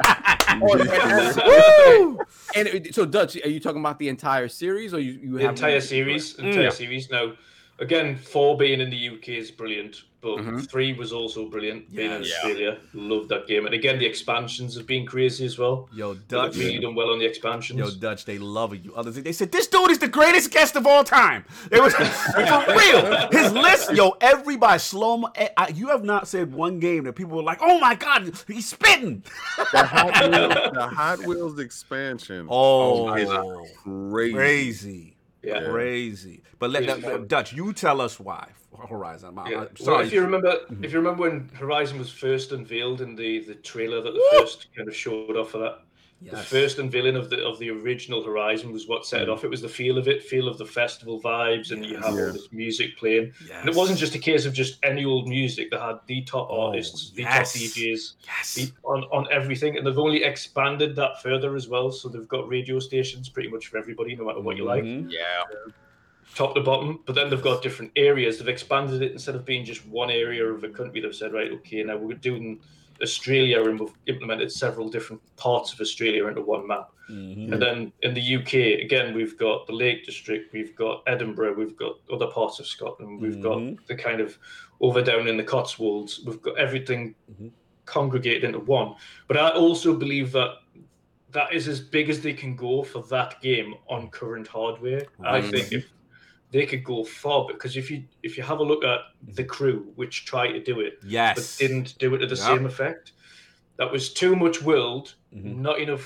Woo! And uh, so, Dutch, are you talking about the entire series, or you you the have entire series. Mm, entire Yeah. series. No, again, four being in the UK is brilliant, but Mhm. three was also brilliant. Being in Yes. Australia, loved that game. And again, the expansions have been crazy as well. Yo, They've Dutch. really done well on the expansions. Yo, Dutch, they love you. Others, they said this dude is the greatest guest of all time. It was for real. His list, yo, everybody slow. Mo- eh, I- you have not said one game that people were like, "Oh my god, he's spitting." The Hot Wheels, the Hot Wheels expansion. Oh, is crazy. crazy, yeah. crazy. But let, Yeah. let- Dutch, you tell us why Horizon. I'm, Yeah. I'm Well, if you remember, Mhm. if you remember when Horizon was first unveiled in the the trailer that the first kind of showed off of that, Yes. the first unveiling of the of the original Horizon was what set it Mhm. off. It was the feel of it, feel of the festival vibes, and you have Yeah. all this music playing. yes. And it wasn't just a case of just any old music. They had the top Oh, artists, the yes. top DJs, yes. the, on on everything, and they've only expanded that further as well. So they've got radio stations pretty much for everybody, no matter what you like. Yeah. Top to bottom, but then they've got different areas. They've expanded it instead of being just one area of a country. They've said, right, okay, now we're doing Australia, and we've implemented several different parts of Australia into one map. Mhm. And then in the UK, again, we've got the Lake District, we've got Edinburgh, we've got other parts of Scotland, we've Mhm. got the kind of over down in the Cotswolds, we've got everything Mhm. congregated into one. But I also believe that that is as big as they can go for that game on current hardware. I think if they could go far, because if you if you have a look at the crew, which tried to do it, Yes. but didn't do it to the Yep. same effect. That was too much world, Mhm. not enough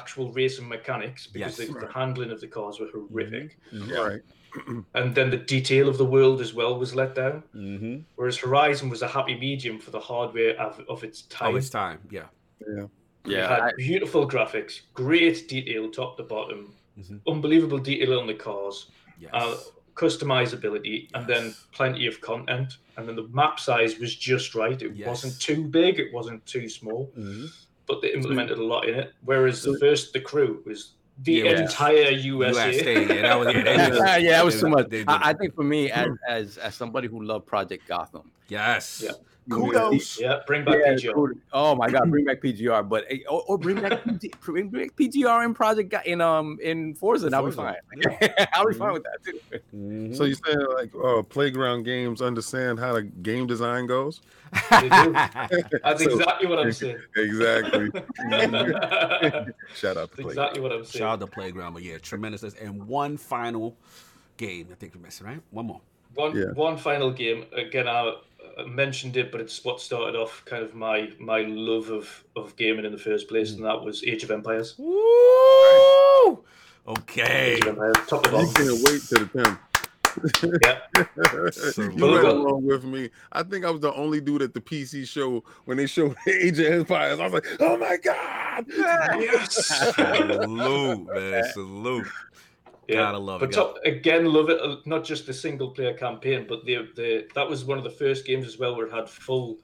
actual racing mechanics because Yes. the, the handling of the cars were horrific. Mhm. Yeah. Right. And then the detail of the world as well was let down. Mhm. Whereas Horizon was a happy medium for the hardware of, of its time. Oh, it's time. Yeah. It Yeah. had I- beautiful graphics, great detail top to bottom, Mhm. unbelievable detail on the cars, Yes. uh, customizability, and then plenty of content. And then the map size was just right. It Yes. wasn't too big, it wasn't too small. Mhm. but they implemented a lot in it. Whereas the first, the crew was the Yeah. entire USA. USA. Yeah, that was, yeah, yeah, was- yeah, that was too much. I, I think for me, as as as somebody who loved Project Gotham, yes. Yeah. Kudos. Yeah, bring back Yeah, PGR. cool. Oh my God, bring back PGR, but eh, or, or bring back PG, bring back PGR in Project in um in Forza, and I'll be fine. Forza, I'll be fine with that too. Mhm. So you saying like uh, playground games understand how the game design goes? That's So- exactly what I'm saying. Exactly. Shout out to play. exactly what I'm saying. Shout out to Playground, but yeah, tremendous. And one final game. I think we're missing right. One more. One Yeah. one final game. Again, I uh, mentioned it, but it's what started off kind of my my love of of gaming in the first place, and that was Age of Empires. Woo! Okay. Age of Empires, top to You can't wait to the tenth. Yeah. you Well, went look- along with me. I think I was the only dude at the PC show when they showed Age of Empires. I was like, "Oh my god!" Salute, man. Salute. Yeah, Gotta love but it. top, again, love it. uh, Not just the single player campaign, but the the that was one of the first games as well where it had full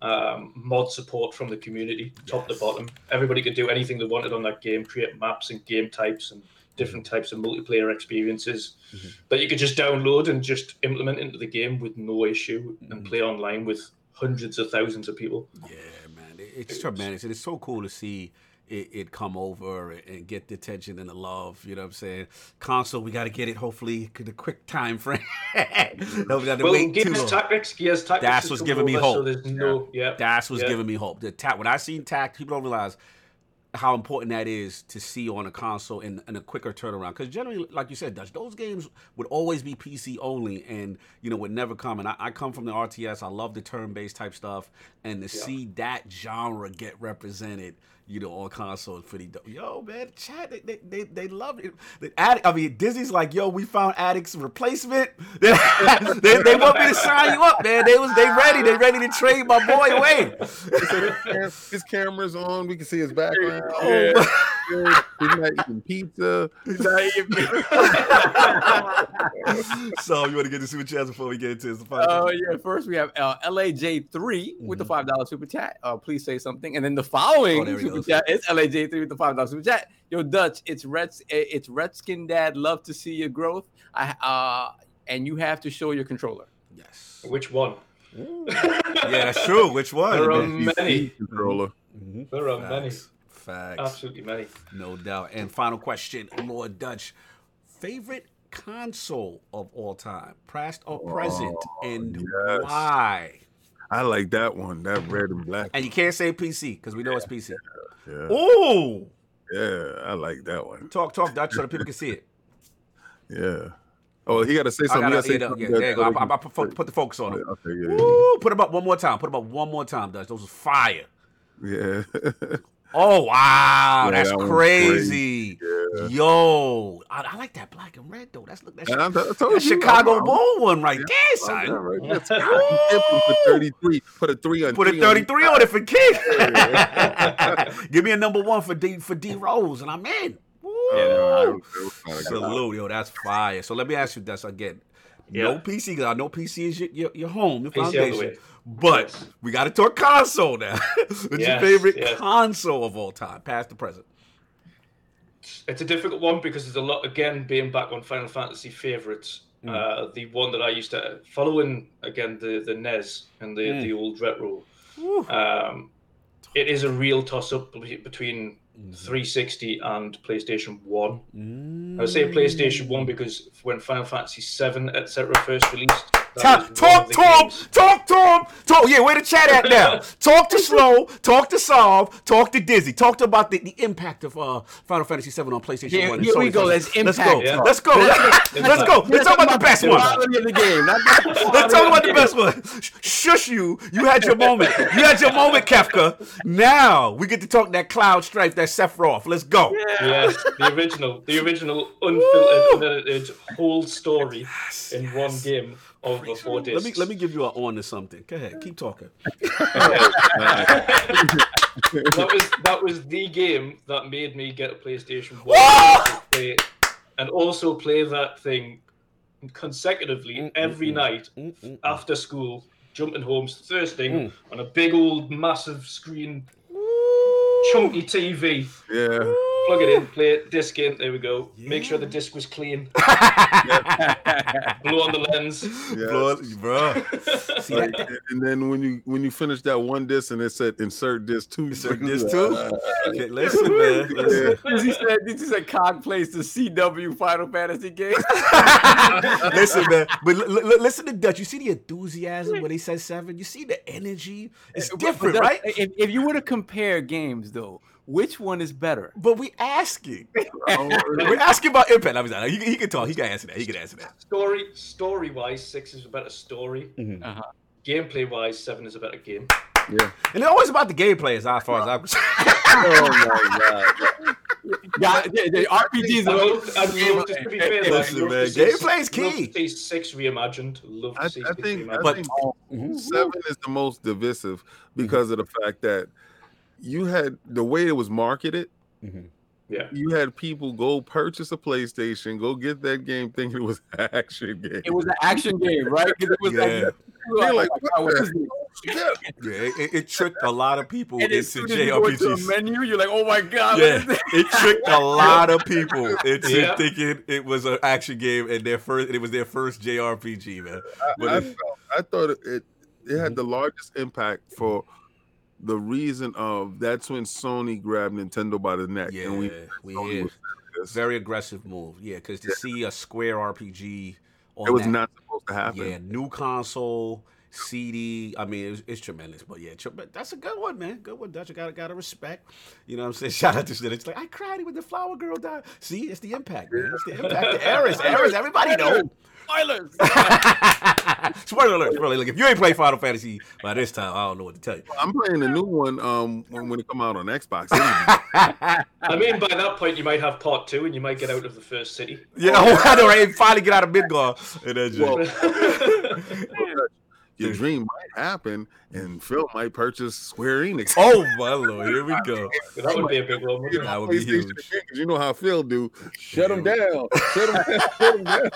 um, mod support from the community, top to bottom. Everybody could do anything they wanted on that game, create maps and game types and different types of multiplayer experiences Mhm. that you could just download and just implement into the game with no issue and Mhm. play online with hundreds of thousands of people. Yeah, man, it- it's tremendous. It's so cool to see it, it come over and get the attention and the love. You know what I'm saying? Console, we got to get it. Hopefully, in a quick time frame. no, we got to Well, wait too long. Tactics, Gears Tactics, That's what's giving me So hope. there's no, yeah, That's what's Yeah. giving me hope. The ta- when I seen tact, people don't realize how important that is to see on a console in, in a quicker turnaround. Because generally, like you said, Dutch, those games would always be PC only, and you know would never come. And I, I come from the RTS. I love the turn-based type stuff, and to Yeah. see that genre get represented. You know, on console is pretty dope. Yo, man, chat, they, they, they, they love it. The addict, I mean, Disney's like, yo, we found Addict's replacement. they, they, they want me to sign you up, man. They was they ready. They ready to trade my boy away. his camera's on. We can see his background. Oh, He's not eating pizza. so you want to get to super chats before we get into this? final Oh question? yeah. First we have uh, LAJ3 with the Mhm. five dollar super chat. Uh, please say something. And then the following Oh, super goes. chat is LAJ3 with the five dollar super chat. Yo, Dutch, it's Reds, it's Redskin Dad. Love to see your growth. I uh, and you have to show your controller. Yes. Which one? yeah, that's true. Which one? There are many. controller. Mhm. There are many. Facts. Facts. Absolutely many. No doubt. And final question, Lord Dutch. Favorite console of all time, past or present, oh, and yes. why? I like that one. That red and black. And you can't say PC because we know it's PC. Yeah, Oh, yeah, I like that one. talk, talk, Dutch, so the people can see it. Yeah. Oh, he got to say I something. gotta, He gotta say you something yeah, there you go. I, I, I put, put the focus on it. Okay, yeah, Woo, put it up one more time. Put it up one more time, Dutch. Those was fire. yeah. Oh wow, Yeah, that's that one's crazy. Yeah. Yo, I, I like that black and red though. That's look that's I, I that you, Chicago I'm- I'm- Bull one right Yeah, there, I'm son. done right there. You can't put 33. Put a three on. Put a three on 33 on it for King. Yeah. Give me a number one for D for D Rose, and I'm in. Woo. Yeah, that was- that was kinda good. Salute, yo, that's fire. So let me ask you this again. No PC, because I know PC is your, your, your home, your PC foundation. But Yes. we got it to talk console now. What's your favorite yes. console of all time, past to present? It's a difficult one because there's a lot. Again, being back on Final Fantasy favorites, Mm. uh, the one that I used to following again the the NES and the Mm. the old retro. Um, it is a real toss up between Mm. 360 and PlayStation One. Mm. I would say PlayStation One because when Final Fantasy Seven etc. first released, that Ta- was one talk to him. Talk to him. Talk. Yeah, where the chat at now? talk to Slow. Talk to Solve. Talk to Dizzy. Talk to about the, the impact of uh, Final Fantasy VII on PlayStation Here- One. and here we go. Let's Let's go. Yeah. Let's go. Let's go. Let's talk about the best one. quality of the game. Let's talk about the best one. Shush you. You had your moment. You had your moment, Kefka. Now we get to talk that Cloud Strife, that Sephiroth. Let's go. Yes, the original, the original unfiltered, unedited whole story in one game of the four discs. Let me let me give you an on to something. Go ahead. Keep talking. that was that was the game that made me get a PlayStation One Whoa! and play, and also play that thing consecutively Mm, every mm, mm. night Mm, mm, mm. after school, jumping home first thing Mm. on a big old massive screen, chunky TV. Yeah. Plug it in, play it, disc in. There we go. Make sure the disc was clean. Mm. Blow on the lens. Yeah. Bro, bro. See Like, and- and then when you when you finish that one disc and it said insert disc two, Insert disc two? Okay, listen, man. Listen. Dizzy said, Dizzy said, Cog plays the CW Final Fantasy game. listen, man. But l- l- listen to Dutch. You see the enthusiasm when he says seven. You see the energy. It's But- but different, that- right? If, if you were to compare games, though, which one is better? But we asking. Oh, We're asking about impact. I mean, he, he can talk. He can answer that. He can answer that. Story story wise, six is a better story. Mhm. Uh-huh. Gameplay wise, seven is a better game. yeah. And it's always about the gameplay, as far as I'm concerned. Oh my god. Yeah, the, the RPGs I'd are love, I'd love to, to be fair, though, I'd Listen, love man, to see- gameplay's love key. six reimagined. Love I, I six think, I reimagined. But- think Mhm. seven is the most divisive because of the fact that you had the way it was marketed. Mhm. yeah. You had people go purchase a PlayStation, go get that game, thinking it was an action game. It was an action game, right? 'Cause it was Yeah. like, You're like, oh my God, what what the is this? Yeah. Yeah, it, it- it tricked a lot of people And into as soon you go into a JRPGs. menu, you're like, oh my god, Yeah, what is this? it tricked a lot of people into Yeah. thinking it was an action game and their first. It was their first JRPG, man. But I, it- I thought it, it it had the largest impact for the reason of that's when Sony grabbed Nintendo by the neck, yeah, and we we was very aggressive move. Yeah, because to see a Square RPG on it was that- not supposed to happen. Yeah, new console, CD. I mean, it's, it's tremendous. But yeah, tre- but that's a good one, man. Good one, Dutch. I gotta gotta respect. You know what I'm saying? Shout out to shit. It's like I cried when the flower girl died. See, it's the impact, man. It's the impact. The errors, errors. Everybody know. Spoilers. spoiler alert! Spoiler alert. If you ain't played Final Fantasy by this time, I don't know what to tell you. I'm playing the new one um when, when it come out on Xbox. I mean, by that point, you might have part two, and you might get out of the first city. yeah, oh, I know. Right? Finally get out of Midgar and then just. Well, your dream might happen, and mm-hmm. Phil might purchase Square Enix. oh my lord! Here we go. that would be a big one. wouldn't it? That would be huge. again, 'cause you know how Phil do. Shut him down. Shut him down. Shut him down.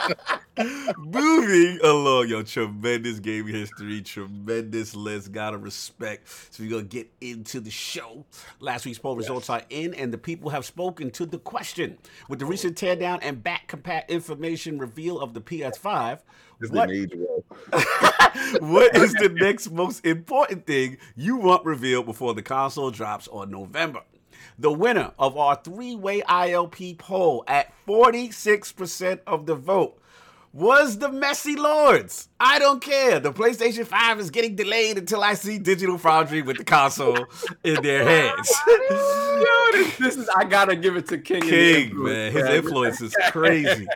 Moving along, yo, tremendous gaming history, tremendous list. Gotta respect. So we're gonna get into the show. Last week's poll results are in, and the people have spoken to the question. With the recent teardown and back compat information reveal of the PS5, This what, what is the next most important thing you want revealed before the console drops on November? The winner of our three way ILP poll at 46% of the vote was the Messy Lords. I don't care. The PlayStation 5 is getting delayed until I see Digital Foundry with the console in their hands. Yo, this, this is I gotta give it to King. King, man. His influence is crazy.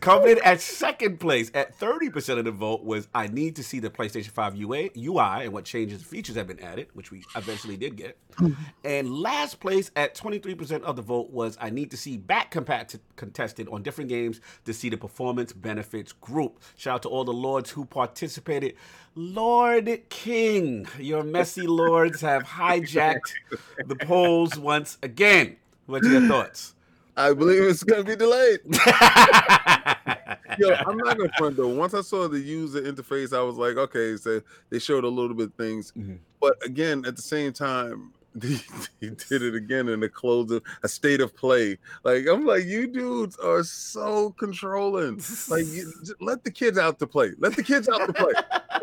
Coming in at second place at 30% of the vote was I need to see the PlayStation 5 UA, UI and what changes and features have been added, which we eventually did get. Hmm. and last place at 23% of the vote was I need to see back compat contested on different games to see the performance benefits group. Shout out to all the lords who participated. Lord King, your messy lords have hijacked the polls once again. What's your thoughts? I believe it's gonna be delayed. Yo, I'm not gonna front though. Once I saw the user interface, I was like, okay, so they showed a little bit of things, Mhm. but again, at the same time, he, he did it again in the close of a state of play. Like I'm like, you dudes are so controlling. Like, you, let the kids out to play. Let the kids out to play.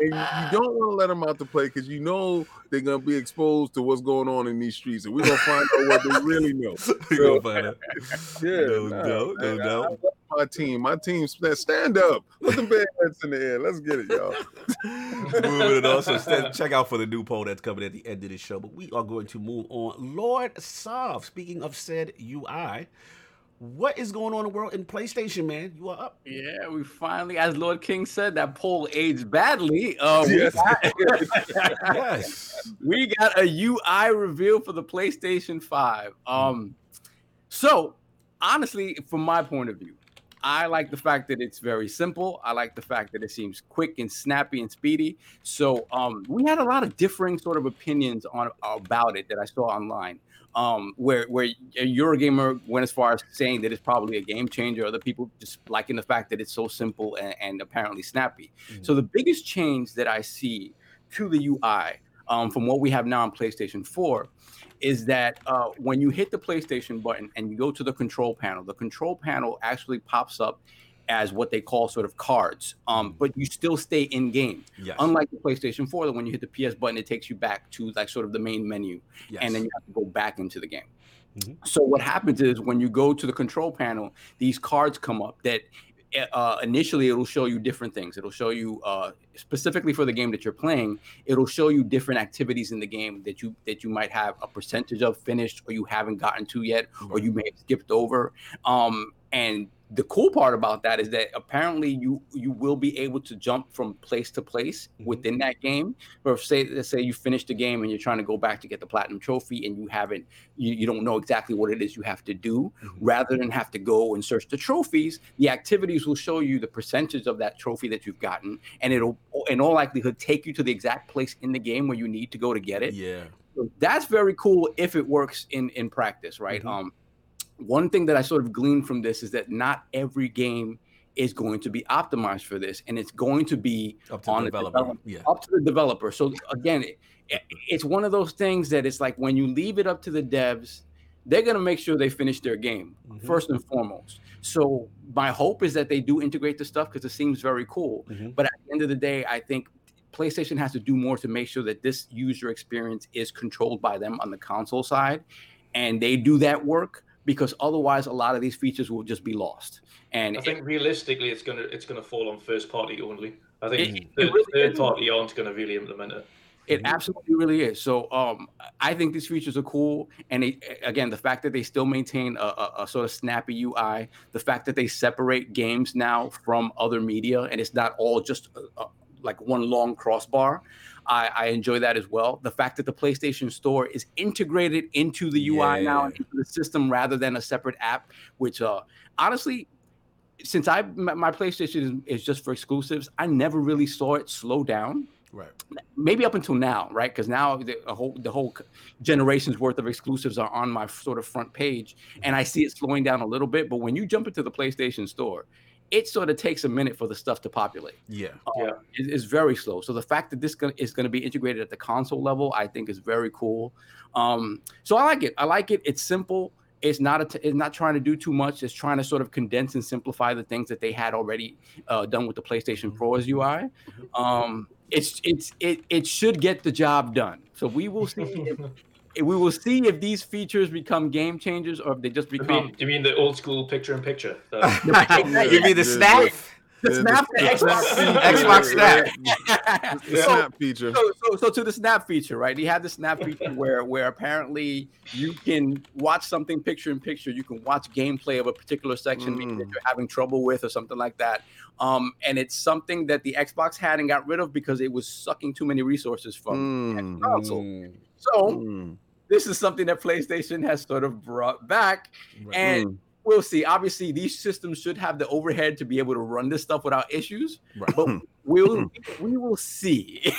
and you, you don't want to let them out to play because you know they're gonna be exposed to what's going on in these streets, and we're gonna find out what they really know. we're gonna find out. Yeah, No nah, doubt, no man, I- doubt. I my team. My team stand- stand up. Put them bad in the air. Let's get it, y'all. Moving it on. So st- check out for the new poll that's coming at the end of the show. But we are going to move on. Lord Sov, speaking of said UI, what is going on in the world in PlayStation, man? You are up. Yeah, we finally, as Lord King said, that poll aged badly. Uh, we, Yes. got, Yes. we got a UI reveal for the PlayStation 5. Um, so, honestly, from my point of view, I like the fact that it's very simple. I like the fact that it seems quick and snappy and speedy. So, um, we had a lot of differing sort of opinions on about it that I saw online. Um, where where Eurogamer went as far as saying that it's probably a game changer. Other people just liking the fact that it's so simple and, and apparently snappy. Mhm. So the biggest change that I see to the UI um, from what we have now on PlayStation 4 is that uh, when you hit the PlayStation button and you go to the control panel, the control panel actually pops up as what they call sort of cards, um, but you still stay in game. Yes. Unlike the PlayStation 4, that when you hit the PS button, it takes you back to like sort of the main menu yes. and then you have to go back into the game. Mhm. So what happens is when you go to the control panel, these cards come up that uh, initially it'll show you different things. It'll show you uh, specifically for the game that you're playing. It'll show you different activities in the game that you that you might have a percentage of finished, or you haven't gotten to yet, or you may have skipped over. Um, and the cool part about that is that apparently you you will be able to jump from place to place Mm-hmm. within that game. Or if say let's say you finish the game and you're trying to go back to get the platinum trophy and you haven't you, you don't know exactly what it is you have to do. Mhm. Rather than have to go and search the trophies, the activities will show you the percentage of that trophy that you've gotten, and it'll in all likelihood take you to the exact place in the game where you need to go to get it. Yeah. So that's very cool if it works in in practice, right? Mhm. Um, one thing that I sort of gleaned from this is that not every game is going to be optimized for this, and it's going to be Up to on the developer. develop- Yeah. up to the developer. So again, it, it's one of those things that it's like when you leave it up to the devs, they're gonna make sure they finish their game Mhm. first and foremost. So my hope is that they do integrate the stuff because it seems very cool. Mhm. But at the end of the day, I think PlayStation has to do more to make sure that this user experience is controlled by them on the console side, and they do that work because otherwise, a lot of these features will just be lost. And I think realistically, it's gonna it's gonna fall on first party only. I think It- third, it really third party aren't gonna really implement it. It absolutely really is. So um, I think these features are cool, and it, again, the fact that they still maintain a, a, a sort of snappy UI, the fact that they separate games now from other media, and it's not all just uh uh like one long crossbar. I, I enjoy that as well. The fact that the PlayStation Store is integrated into the UI now and into the system rather than a separate app, which uh, honestly, since I my, my PlayStation is, is just for exclusives, I never really saw it slow down Right. maybe up until now, right? Because now the a whole the whole generation's worth of exclusives are on my sort of front page, and I see it slowing down a little bit. But when you jump into the PlayStation Store, it sort of takes a minute for the stuff to populate. Yeah. Yeah. It- it's very slow. So the fact that this gonna, is going to be integrated at the console level, I think, is very cool. Um, so I like it. I like it. It's simple. It's not a t- it's not trying to do too much. It's trying to sort of condense and simplify the things that they had already uh, done with the PlayStation Pro's UI. Um, it's it's it it should get the job done. So we will see. If, we will see if these features become game changers or if they just You become mean, you mean the old school picture in picture? The- you mean the snap? yeah. the snap, the- the the Xbox, snap Xbox feature, snap. right? The So- snap feature. so, so, so to the snap feature, right? He had the snap feature where where apparently you can watch something picture in picture. You can watch gameplay of a particular section maybe that Mm. you're having trouble with or something like that. Um, and it's something that the Xbox had and got rid of because it was sucking too many resources from the Mm, console. Mm, So mm, this is something that PlayStation has sort of brought back, right. and mm. we'll see. Obviously, these systems should have the overhead to be able to run this stuff without issues, Right. but we'll we will see.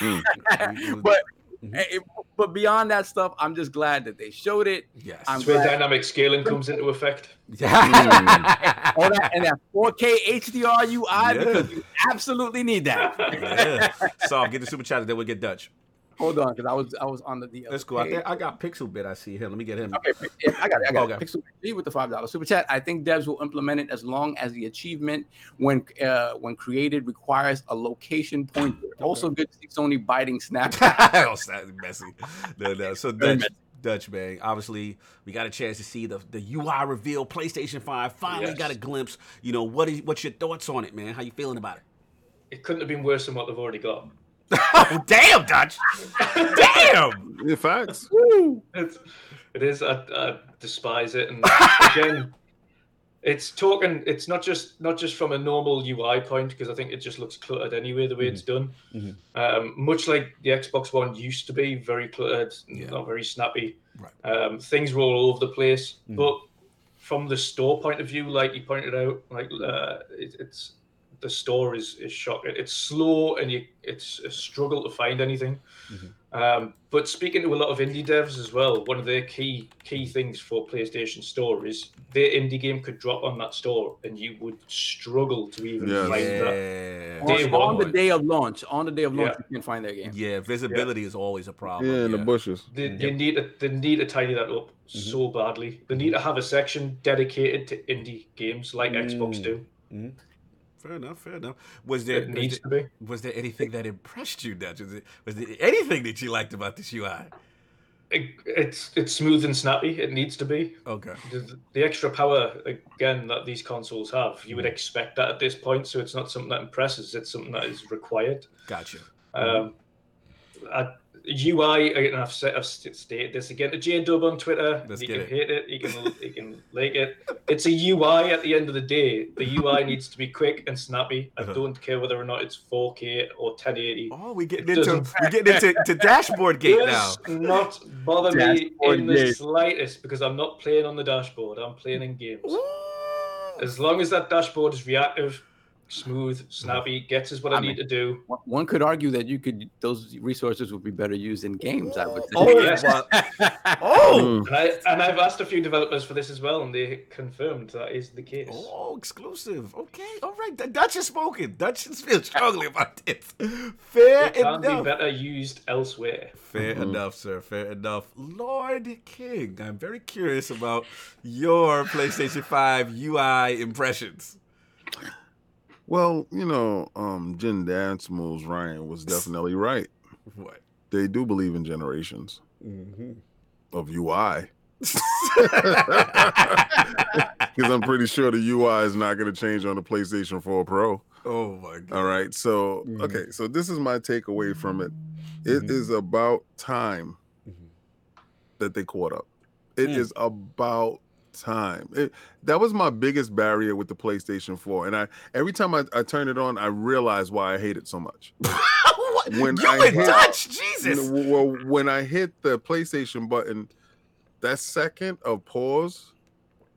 but Mhm. eh, but beyond that stuff, I'm just glad that they showed it. yes. I'm where dynamic scaling comes into effect. All that and that 4K HDR UI Yeah. because you absolutely need that. yeah. So get the super chat, then we'll get Dutch. Hold on, because I was I was on the, the other Let's go. I, page. think I got Pixel Bit. I see him. Let me get him. Okay, yeah, I got it. I got Okay. Pixel G with the five dollars super chat. I think devs will implement it as long as the achievement, when uh, when created, requires a location pointer. Also, good to see Sony biting Snap. that's messy. No, no. So Dutch, Dutch, man. Obviously, we got a chance to see the the UI reveal. PlayStation Five finally Yes. got a glimpse. You know what is what's your thoughts on it, man? How you feeling about it? It couldn't have been worse than what they've already got. Oh, damn, Dutch. damn. Yeah, facts. It's, it is. I, I despise it. And again, it's talking. It's not just not just from a normal UI point because I think it just looks cluttered anyway the way it's done. Mhm. Um, much like the Xbox One used to be, very cluttered, Yeah. not very snappy. Right. Um, things were all over the place. Mhm. But from the store point of view, like you pointed out, like uh, it, it's the store is is shocking. It's slow and you it's a struggle to find anything. Mhm. Um, but speaking to a lot of indie devs as well, one of their key key things for PlayStation Store is their indie game could drop on that store and you would struggle to even Yes. find that. Yeah. Day on, one. on the day of launch, on the day of launch, Yeah. you can find their game. Yeah, visibility is always a problem. Yeah, in the bushes. They, they need to they need to tidy that up so badly. They need to have a section dedicated to indie games like Xbox Mm. do. Fair enough. Fair enough. Was there It was there, to be. was there anything that impressed you, Dutch? Was, it, was there anything that you liked about this UI? it, it's it's smooth and snappy. It needs to be. Okay. The, the extra power again that these consoles have, you would expect that at this point. So it's not something that impresses. It's something that is required. Gotcha. Um, I, UI, and I've, said, I've stated this again to J Dub on Twitter. Let's you get can it. hate it, you can you can like it. It's a UI at the end of the day. The UI needs to be quick and snappy. I Uh-huh. don't care whether or not it's 4K or 1080. Oh, we getting It into doesn't- we getting into to dashboard gate now. Does not bother me Dashboard in the slightest because I'm not playing on the dashboard. I'm playing in games. Ooh. As long as that dashboard is reactive, smooth, snappy, gets us what I, I need mean- to do. One- One could argue that you could those resources would be better used in games. I would. Oh, think. yes. well, oh, Mm. And, I, and I've asked a few developers for this as well, and they confirmed that is the case. oh, exclusive. Okay, all right. D- Dutch has spoken. Dutch has feel strongly about this. Fair It can be better used elsewhere. Fair enough, sir. Fair enough. Lord King, I'm very curious about your PlayStation 5 UI impressions. Well, you know, um, Jim Dance Moves Ryan was definitely right. What? They do believe in generations Mm-hmm. of UI. Because I'm pretty sure the UI is not going to change on the PlayStation 4 Pro. oh my god. All right. So, Mhm. okay. So, this is my takeaway from it. It Mhm. is about time Mhm. that they caught up. It Mm. is about time. It, that was my biggest barrier with the PlayStation 4. And I every time I, I turn it on, I realize why I hate it so much. When you I hit- You Jesus. know, well, when I hit the PlayStation button, that second of pause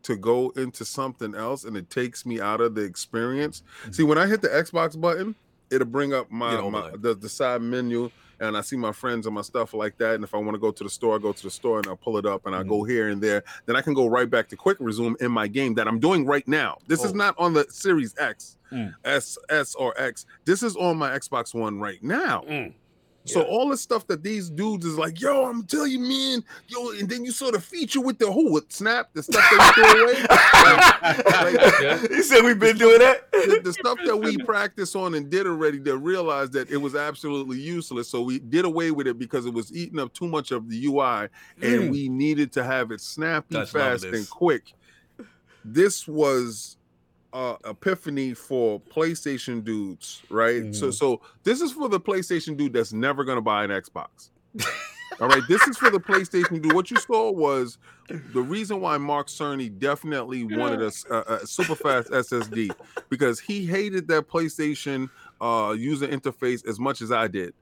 to go into something else and it takes me out of the experience. See, when I hit the Xbox button, it'll bring up my, my the, the side menu and I see my friends and my stuff like that. And if I want to go to the store, I go to the store and I'll pull it up and I go Mm-hmm. here and there. Then I can go right back to quick resume in my game that I'm doing right now. This is Oh. not on the Series X, Mm. S, S or X. This is on my Xbox One right now. Mm. So Yeah. all the stuff that these dudes is like, yo, I'm telling you, man, yo, and then you saw the feature with the who with Snap, the stuff they threw away, like- Yeah. You said we've been doing that? the, the stuff that we practiced on and did already, they realized that it was absolutely useless. So we did away with it because it was eating up too much of the UI, and Mm. we needed to have it snappy, Dutch love fast, and quick. This was uh epiphany for PlayStation dudes, right? So Mhm. so this is for the PlayStation dude that's never gonna buy an Xbox. All right, this is for the PlayStation dude. What you saw was the reason why Mark Cerny definitely wanted a super fast SSD because he hated that PlayStation uh user interface as much as I did.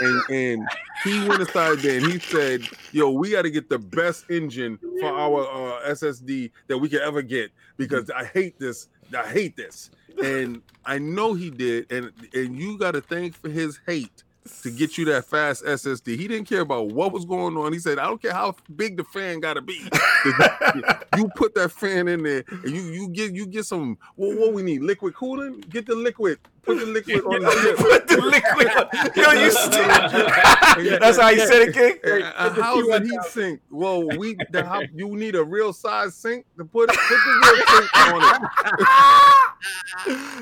And and he went aside there and he said, "Yo, we got to get the best engine for our uh, SSD that we could ever get because I hate this. I hate this." And I know he did, and and you got to thank for his hate to get you that fast SSD. He didn't care about what was going on. He said, "I don't care how big the fan got to be. you put that fan in there, and you you get you get some. Well, what we need? Liquid cooling. Get the liquid. Put the liquid on the. Put the liquid on. Yo, you still. That's how you said it, King? Uh, how's the heat sink? Well, we the, how, you need a real size sink to put it, put the real sink on it.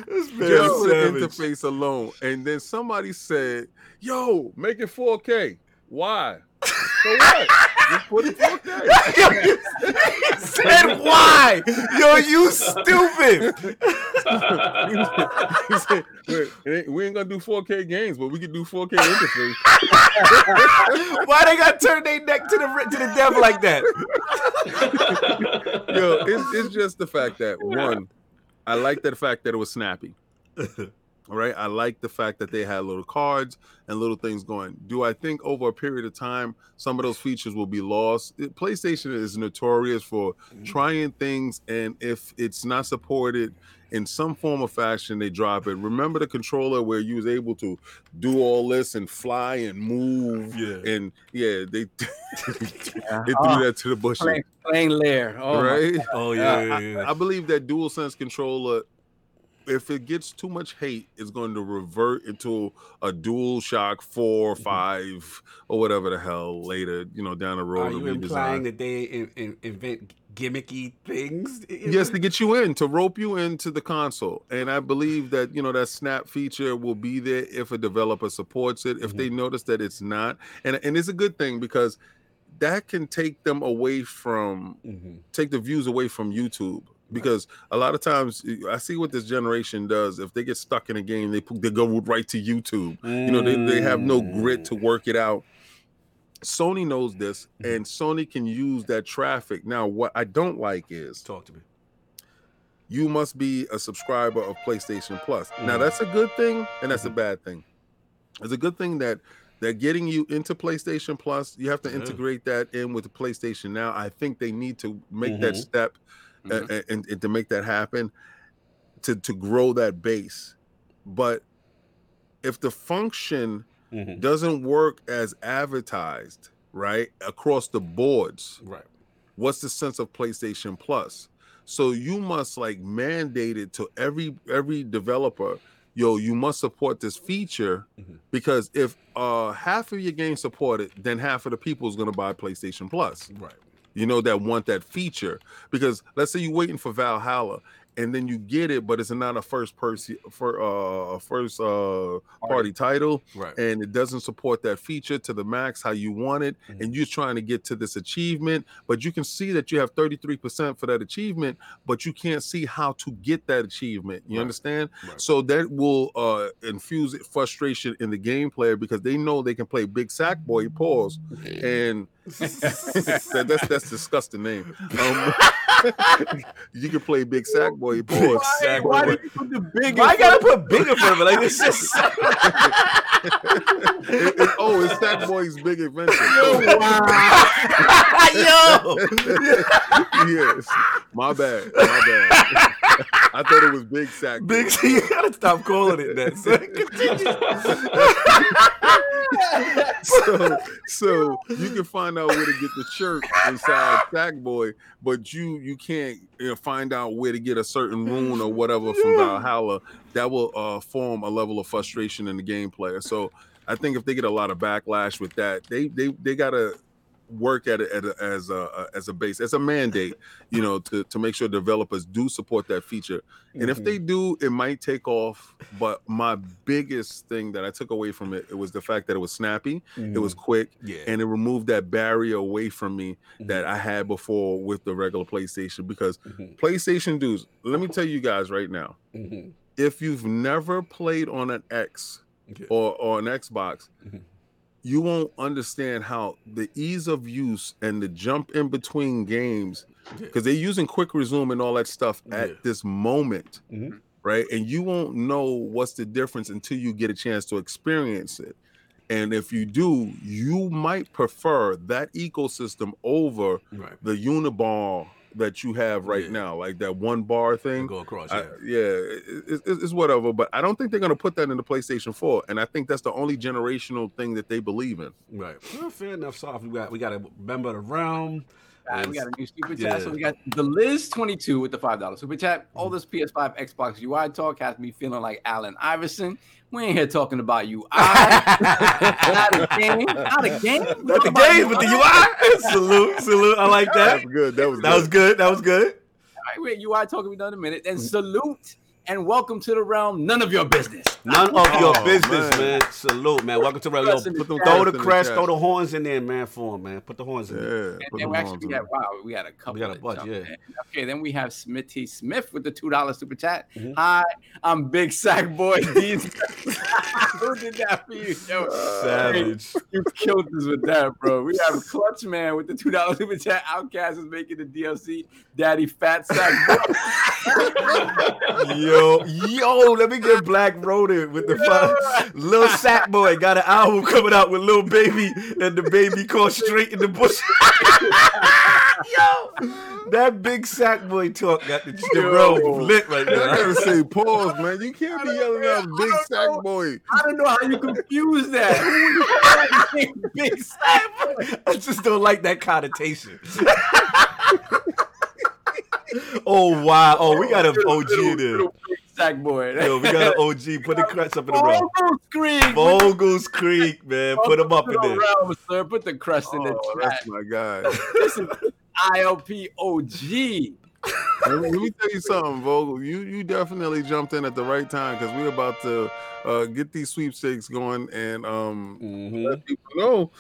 this man Just is for the interface alone. And then somebody said, "Yo, make it 4K." Why? So what? Just put it 4K. He said why? Yo, you stupid. He said, "Wait, "We ain't gonna do 4K games, but we can do 4K interface." Why they got to turn their neck to the to the devil like that? Yo, it's, it's just the fact that one, I like that fact that it was snappy. All right. I like the fact that they had little cards and little things going. Do I think over a period of time some of those features will be lost? PlayStation is notorious for mm-hmm. trying things, and if it's not supported in some form or fashion, they drop it. Remember the controller where you was able to do all this and fly and move, Yeah. and yeah, they Yeah. they threw Oh, that to the bushes, playing, playing lair. Oh, right? Oh yeah, yeah, yeah. I believe that DualSense controller, if it gets too much hate, it's going to revert into a DualShock four, or five, or whatever the hell later, you know, down the road. Are you implying that they in, in, invent gimmicky things? Yes, to get you in, to rope you into the console. And I believe that, you know, that snap feature will be there if a developer supports it. If they notice that it's not. And and it's a good thing because that can take them away from Mhm. take the views away from YouTube because a lot of times I see what this generation does. If they get stuck in a game, they they go right to YouTube. You know, they, they have no grit to work it out. Sony knows this, Mhm. and Sony can use that traffic. Now, what I don't like is Talk to me. you must be a subscriber of PlayStation Plus. Now Mhm. that's a good thing and that's a Mhm. bad thing. It's a good thing that they're getting you into PlayStation Plus. You have to integrate that in with the PlayStation now. I think they need to make that Mhm. step uh, and, and to make that happen to to grow that base. But if the function Mhm. doesn't work as advertised, right, across the boards, Right. what's the sense of PlayStation Plus? So you must like mandate it to every every developer. Yo, you must support this feature Mhm. because if uh half of your game support it, then half of the people is gonna buy PlayStation Plus. Right. You know that want that feature because let's say you're waiting for Valhalla and then you get it, but it's not a first person for uh a first uh party title Right. and it doesn't support that feature to the max how you want it Mhm. and you're trying to get to this achievement but you can see that you have 33% for that achievement but you can't see how to get that achievement you Right. understand Right. so that will uh infuse frustration in the game player because they know they can play big sack boy pause and that, that's that's disgusting name um, you can play big sack boy pause Big sack Why boy. did you put the big? Why you gotta put bigger for it? Like it's just It- it- oh it's sack boy's big adventure yo. yes. My bad. My bad. I thought it was Big Sack. Big C, you gotta stop calling it that. So so, so you can find out where to get the shirt inside Sackboy, but you you can't you know, find out where to get a certain rune or whatever from Valhalla. That will uh, form a level of frustration in the game player. So I think if they get a lot of backlash with that, they they they gotta work at it at a, as a as a base as a mandate, you know, to to make sure developers do support that feature. And if they mm-hmm. do, it might take off. But my biggest thing that I took away from it, it was the fact that it was snappy, it was mm-hmm. quick, yeah, and it removed that barrier away from me that mm-hmm. I had before with the regular PlayStation. Because Mhm. PlayStation dudes, let me tell you guys right now, if you've never played on an X Yeah. or, or an Xbox. You won't understand how the ease of use and the jump in between games, because they're using quick resume and all that stuff at Yeah. this moment, Mhm. right? And you won't know what's the difference until you get a chance to experience it. And if you do, you might prefer that ecosystem over right. the unibar that you have right Yeah. now, like that one bar thing. Go across. I- Yeah. yeah, it, it- it's, whatever, but I don't think they're gonna put that in the PlayStation 4, and I think that's the only generational thing that they believe in. Right. Well, fair enough. So we got we got to remember the realm. We got a new super chat. So we got the Liz twenty two with the five dollars super chat. All mm-hmm. this PS5 Xbox UI talk has me feeling like Allen Iverson. We ain't here talking about UI. not a game. Not a game. We Not the game, but the UI. salute, salute. I like that. That's good. That was That was good. That was good. All right, wait, UI talking we done in a minute. Then mm-hmm. salute and welcome to the realm. None of your business. None of your Oh, business, man. man. Salute, man. Welcome to Yo, Crest in the put them, throw the crest, throw the horns in there, man. For 'em, man. Put the horns in there. And then them we actually got there. wow, we had a couple. We got a bunch, jumped yeah. in. Okay, then we have Smithy Smith with the two dollar super chat. Mhm. Hi, I'm Big Sack Boy. These who did that for you? Yo, Savage. you killed us with that, bro. We have Clutch Man with the two dollar super chat. OutKast is making the DLC. Daddy Fat Sack Boy. yo, yo, let me get Black Rodent with the fun. Lil Sack Boy got an album coming out with Lil Baby and the baby called Straight in the Bush. yo, that big Sack Boy talk got the, the Yo. realm lit right now. I gotta say, pause, man. You can't be yelling out Big I Sack know. Boy. I don't know how you confuse that. Big Sack Boy? I just don't like that connotation. oh wow! Oh, we got an OG there. Sack Boy. Yo, we got an OG. Put the crest up in the realm. Vogels Creek. Vogels Creek, man. Put them up in there. Realm, sir. Put the crust in the Oh, chat. that's my guy. This is ILPOG. let, me, let me tell you something, Vogel. You you definitely jumped in at the right time because we're about to uh, get these sweepstakes going and um Mhm. let people know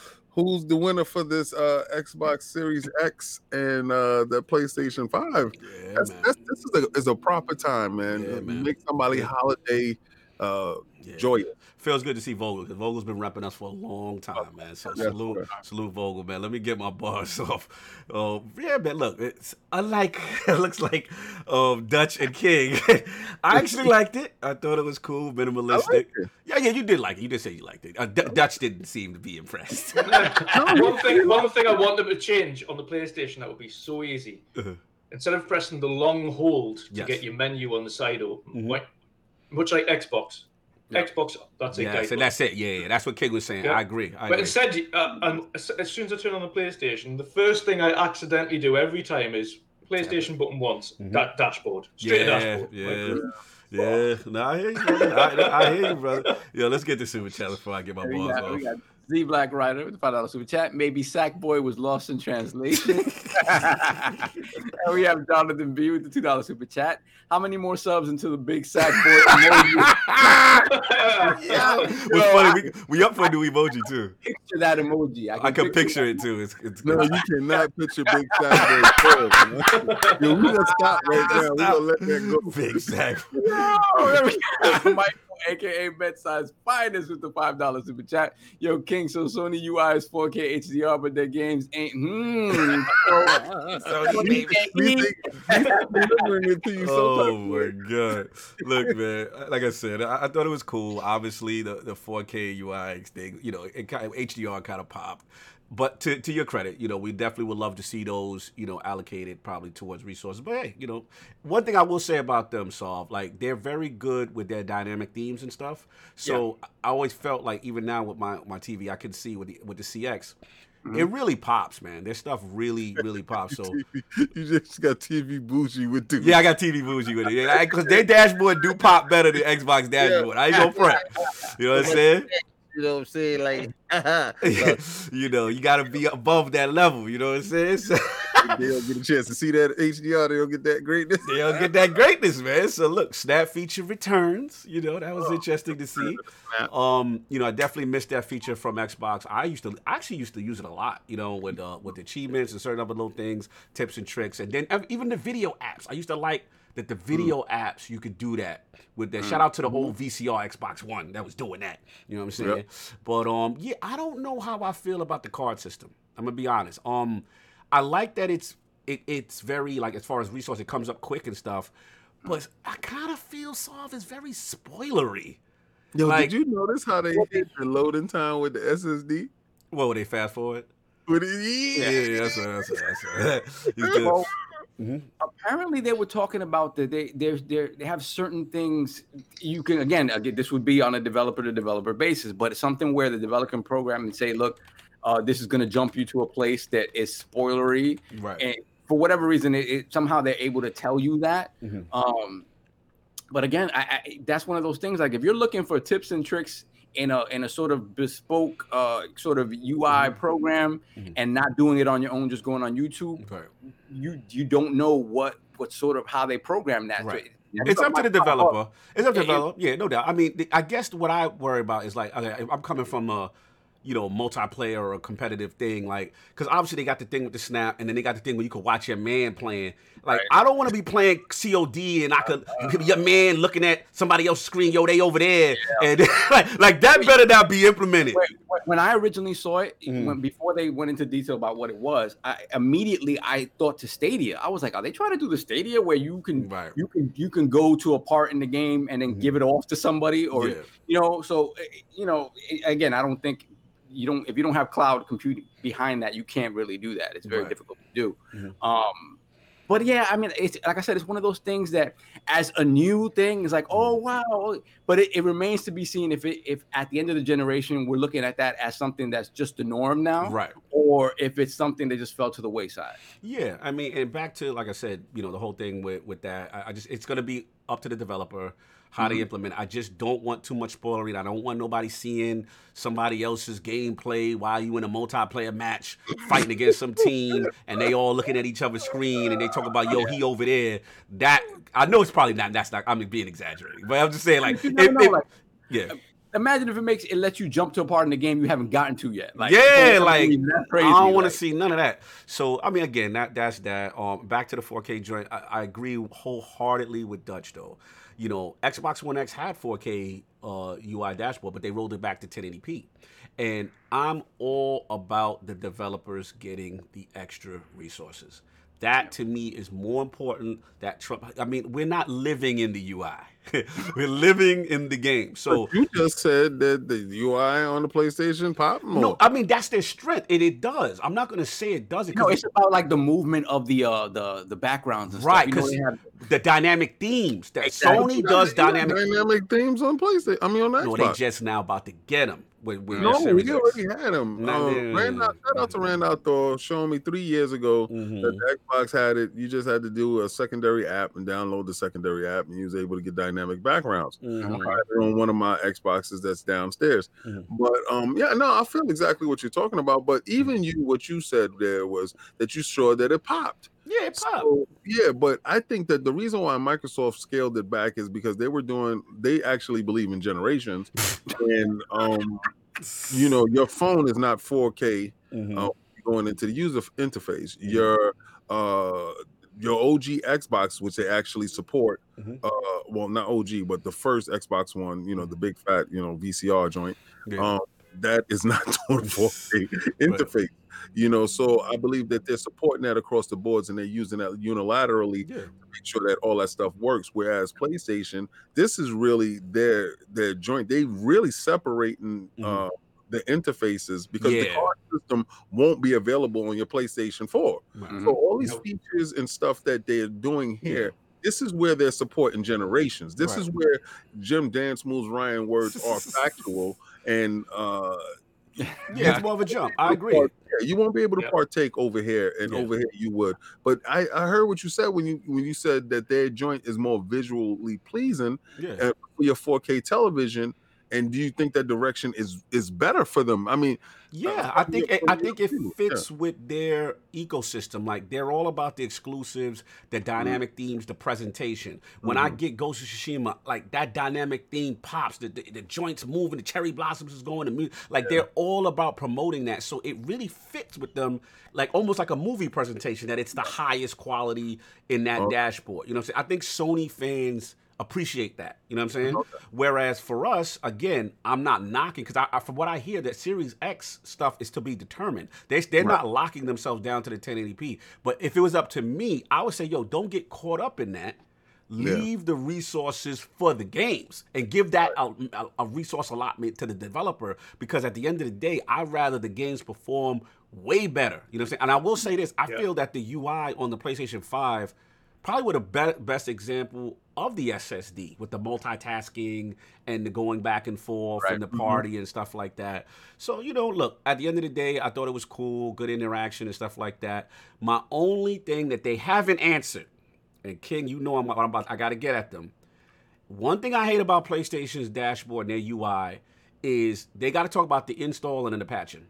who's the winner for this uh Xbox Series X and uh the PlayStation Five. Yeah, That's, that's this is a is a proper time, man. Yeah, man. Make somebody holiday uh Yeah. joyous. Feels good to see Vogel because Vogel's been repping us for a long time, man. So Yes, salute, sir. salute Vogel, man. Let me get my bars off. Uh, yeah, man. Look, it's unlike it looks like um, Dutch and King. I actually liked it. I thought it was cool, minimalistic. liked it. Yeah, yeah, you did like it. You did say you liked it. Uh, D- Dutch didn't seem to be impressed. one thing, one thing I want them to change on the PlayStation that would be so easy. Uh-huh. Instead of pressing the long hold to Yes. get your menu on the side open, Mhm. right? much like Xbox. Yeah. Xbox, that's it. yeah, so that's it. Yeah, yeah, that's what King was saying. Yeah. I agree. I But agree. instead, uh, and as, as soon as I turn on the PlayStation, the first thing I accidentally do every time is PlayStation button once, Mhm. that dashboard, straight to yeah, dashboard. yeah. Like, Yeah, no, I hear you, brother. I, I hear you, brother. Yo, let's get the super chat before I get my balls got, we off. Got Z Black Rider with the five dollar super chat. Maybe Sackboy was lost in translation. and we have Jonathan B with the two dollar super chat. How many more subs until the big Sackboy emoji? yeah, what's funny? We, we up for a new emoji too. Picture that emoji. I can picture it too. It's, it's No, you cannot picture Big Saturday Club, man. Yo, we gonna stop right now. We gonna let that go. Big sack. Yo, Michael, aka Bedside's finest, with the five dollars super chat. Yo, King, so Sony UI is 4K HDR, but their games ain't. Hmm. So, We think- we think delivering it to you Oh some my god! Look, man. Like I said, I, I thought it was cool. Obviously, the, the 4K UI thing, you know, it kind of, HDR kind of popped. But to, to your credit, you know, we definitely would love to see those, you know, allocated probably towards resources. But hey, you know, one thing I will say about them, Solve, like they're very good with their dynamic themes and stuff. So I always felt like even now with my, my TV, I can see with the with the CX, mm-hmm. it really pops, man. Their stuff really, really pops. So You just got TV bougie with the yeah, I got TV bougie with it. Yeah, Because their dashboard do pop better than Xbox dashboard. I ain't gonna front. You know what I'm saying? You know what I'm saying? Like, you know, you gotta be above that level. You know what I'm saying? So, They don't get a chance to see that HDR. They don't get that greatness. they don't get that greatness, man. So look, Snap feature returns. You know, that was interesting to see. Um, you know, I definitely missed that feature from Xbox. I used to I actually used to use it a lot, you know, with uh with achievements and certain other little things, tips and tricks. And then even the video apps. I used to like that the video apps you could do that with that. Shout out to the old VCR Xbox One that was doing that. You know what I'm saying? Yep. But um, yeah, I don't know how I feel about the card system. I'm gonna be honest. Um, I like that it's it, it's very like as far as resource, it comes up quick and stuff. But I kind of feel Solve It's very spoilery. Yo, Like- did you notice how they hit the loading time with the SSD? What would they fast forward? Yeah, yeah. that's what that's what that's what. He's good. Well, Mhm. apparently they were talking about that they they they have certain things you can again again this would be on a developer to developer basis, but it's something where the developer can program and say, look, uh, this is going to jump you to a place that is spoilery, Right. and for whatever reason, it, it somehow they're able to tell you that. Mhm. Um, but again, I, I, that's one of those things. Like if you're looking for tips and tricks in a in a sort of bespoke uh, sort of UI program Mhm. and not doing it on your own, just going on YouTube, Right. you you don't know what what sort of how they program that. Right. That's It's up to the developer. It's up to the developer. Yeah, no doubt. I mean, I guess what I worry about is like, okay, I'm coming from a, you know, multiplayer or a competitive thing, like, because obviously they got the thing with the snap, and then they got the thing where you can watch your man playing. Like, I don't want to be playing COD and I could your man looking at somebody else's screen, yo, they over there, and like, like that better not be implemented. When I originally saw it, Mhm. when before they went into detail about what it was, I immediately I thought to Stadia. I was like, are they trying to do the Stadia where you can Right. you can you can go to a part in the game and then Mhm. give it off to somebody or Yeah. you know so eh, you know eh, again i don't think you don't if you don't have cloud computing behind that you can't really do that it's very Right. difficult to do Mhm. um but yeah i mean it's like i said it's one of those things that as a new thing is like oh wow but it, it remains to be seen if it if at the end of the generation we're looking at that as something that's just the norm now Right. or if it's something that just fell to the wayside Yeah, I mean, and back to like I said, you know, the whole thing with with that. I, I just it's gonna be up to the developer how Mm-hmm. they implement. I just don't want too much spoilery. I don't want nobody seeing somebody else's gameplay while you in a multiplayer match fighting against some team and they all looking at each other's screen and they talk about yo he over there. That I know it's probably not. That's not. I'm being exaggerating, but I'm just saying like know, like, yeah. Imagine if it makes it lets you jump to a part in the game you haven't gotten to yet. Like, yeah, like crazy, I don't want to like- see none of that. So I mean, again, that that's that. Um, back to the 4K joint. I, I agree wholeheartedly with Dutch though. You know, Xbox One X had 4K uh, UI dashboard, but they rolled it back to 1080p. And I'm all about the developers getting the extra resources. That to me is more important. That Trump. I mean, we're not living in the UI. we're living in the game. So But you just said that the UI on the PlayStation pop more. no, I mean that's their strength, and it does. I'm not going to say it doesn't. No, 'cause it's about like the movement of the uh the the backgrounds and Right, stuff. You know, 'cause have- the dynamic themes that Exactly. Sony does dynamic. dynamic themes on PlayStation. I mean on Xbox. No, they Xbox. just now about to get them. With, with no, we already had them. No, um, Randolph, shout out to Randolph Thor showing me three years ago Mhm. that the Xbox had it. You just had to do a secondary app and download the secondary app, and you was able to get dynamic backgrounds. Mhm. I have it on one of my Xboxes that's downstairs. Mhm. But um, yeah, no, I feel exactly what you're talking about. But even you, what you said there was that you saw that it popped. Yeah, it popped. So, yeah, but I think that the reason why Microsoft scaled it back is because they were doing they actually believe in generations, and um, you know, your phone is not 4K Mhm. uh, going into the user f- interface. Your uh your OG Xbox, which they actually support, Mhm. uh, well, not OG, but the first Xbox one, you know, the big fat, you know, VCR joint, Yeah. um, that is not doing 4K interface. You know, so I believe that they're supporting that across the boards and they're using that unilaterally yeah. make sure that all that stuff works. Whereas PlayStation, this is really their their joint. They really separating uh, the interfaces because the card system won't be available on your PlayStation 4. Right. So all these features and stuff that they're doing here. This is where they're supporting generations. This Right. is where Jim Dance Moves Ryan words are factual and uh Yeah, it's more of a jump. I agree. yeah, you won't be able to Yeah. partake over here, and Yeah. over here you would. But I, I heard what you said when you when you said that their joint is more visually pleasing Yeah. uh, for your 4K television. And do you think that direction is is better for them? I mean, Yeah, I think it, I think it yeah. fits with their ecosystem. Like they're all about the exclusives, the mm-hmm. dynamic themes, the presentation. When I mm-hmm. get Ghost of Tsushima, like that dynamic theme pops, the, the, the joints moving, the cherry blossoms is going, the music, like they're all about promoting that. So it really fits with them, like almost like a movie presentation. That it's the highest quality in that oh. dashboard. You know what I'm saying? I think Sony fans appreciate that. You know what I'm saying? Whereas for us, again, I'm not knocking because I, I, from what I hear, that Series X stuff is to be determined. They, they're not locking themselves down to the 1080p. But if it was up to me, I would say, yo, don't get caught up in that. Leave the resources for the games and give that a, a, a resource allotment to the developer because at the end of the day, I'd rather the games perform way better. You know what I'm saying? And I will say this I Yeah. feel that the UI on the PlayStation 5 probably with a be- best example of the SSD with the multitasking and the going back and forth and the mm-hmm. party and stuff like that. So, you know, look, at the end of the day, I thought it was cool, good interaction and stuff like that. My only thing that they haven't answered, and King, you know I'm, I'm about, I got to get at them. One thing I hate about PlayStation's dashboard and their UI is they got to talk about the installing and the patching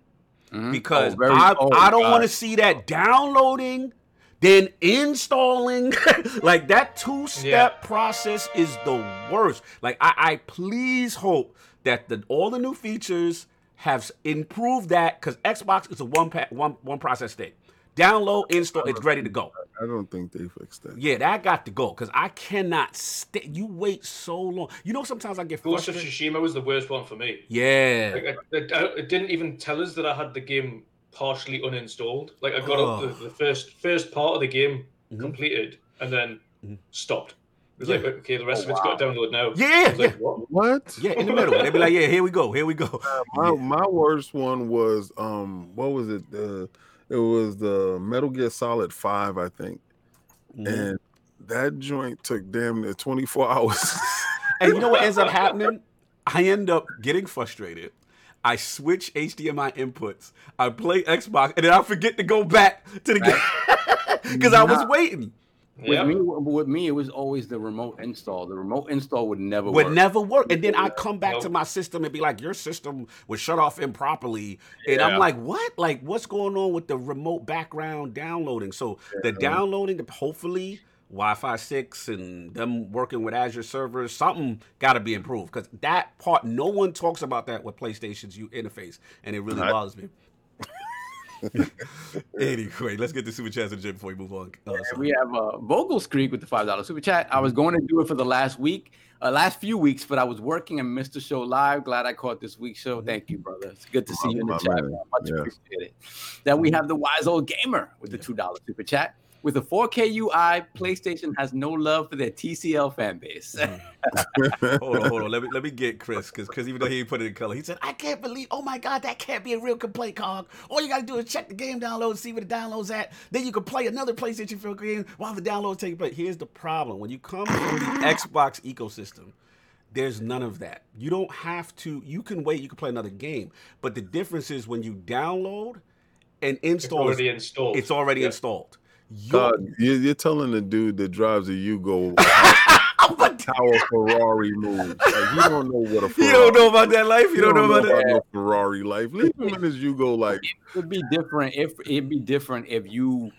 mm-hmm. because Oh, very- I, oh, I don't want to see that downloading, then installing. like that two step Yeah. process is the worst. Like I, I please hope that the all the new features have improved that because Xbox is a one pa- one one process thing. Download, install, it's ready to go. I don't think they fixed that. Yeah, that got to go because I cannot stay. You wait so long. You know, sometimes I get Ghost of frustrated. Tsushima was the worst one for me. Yeah. Like, I- it, I- it didn't even tell us that I had the game partially uninstalled. Like I got up Oh. the, the first first part of the game Mhm. completed and then Mhm. stopped. It was Yeah. like, okay, the rest Oh, of it's got to download now. Yeah, I was like, yeah. what? What? Yeah, in the middle. They'd be like, yeah, here we go. Here we go. My my worst one was um what was it? Uh, it was the Metal Gear Solid Five, I think, Mhm. and that joint took damn near 24 hours. And you know what ends up happening? I end up getting frustrated. I switch HDMI inputs. I play Xbox, and then I forget to go back to the game because I was waiting. With Yeah. me, with me, it was always the remote install. The remote install would never Would work. never work, and then I come back to my system and be like, "Your system was shut off improperly," and I'm like, "What? Like, what's going on with the remote background downloading?" So the downloading, hopefully, Wi-Fi six and them working with Azure servers. Something got to be improved because that part no one talks about that with PlayStation's U interface, and it really Right. bothers me. anyway, let's get the super chats in the gym before we move on. Uh, so- we have uh, Vogel Creek with the five dollar super chat. I was going to do it for the last week, uh, last few weeks, but I was working and missed the show live. Glad I caught this week's show. Thank you, brother. It's good to see you in the chat. man. Man. Much Yeah. appreciated. Then we have the wise old gamer with the two dollar super chat. With a 4K UI, PlayStation has no love for their TCL fan base. Mm. hold on, hold on. Let me let me get Chris because because even though he put it in color, he said, "I can't believe. Oh my God, that can't be a real complaint, Cog. All you got to do is check the game download, see where the downloads at. Then you can play another PlayStation 4 game while the downloads taking place." Here's the problem: when you come from the Xbox ecosystem. There's none of that. You don't have to. You can wait. You can play another game. But the difference is when you download and It's install, already installed. it's already Yeah. installed. Your- God, you're, you're telling the dude that drives a Yugo But how a Ferrari moves. Like, you don't know what a Ferrari. you don't know about that life. You, don't, know about that. no Ferrari life. Leave him in his Yugo like it'd be different if it'd be different if you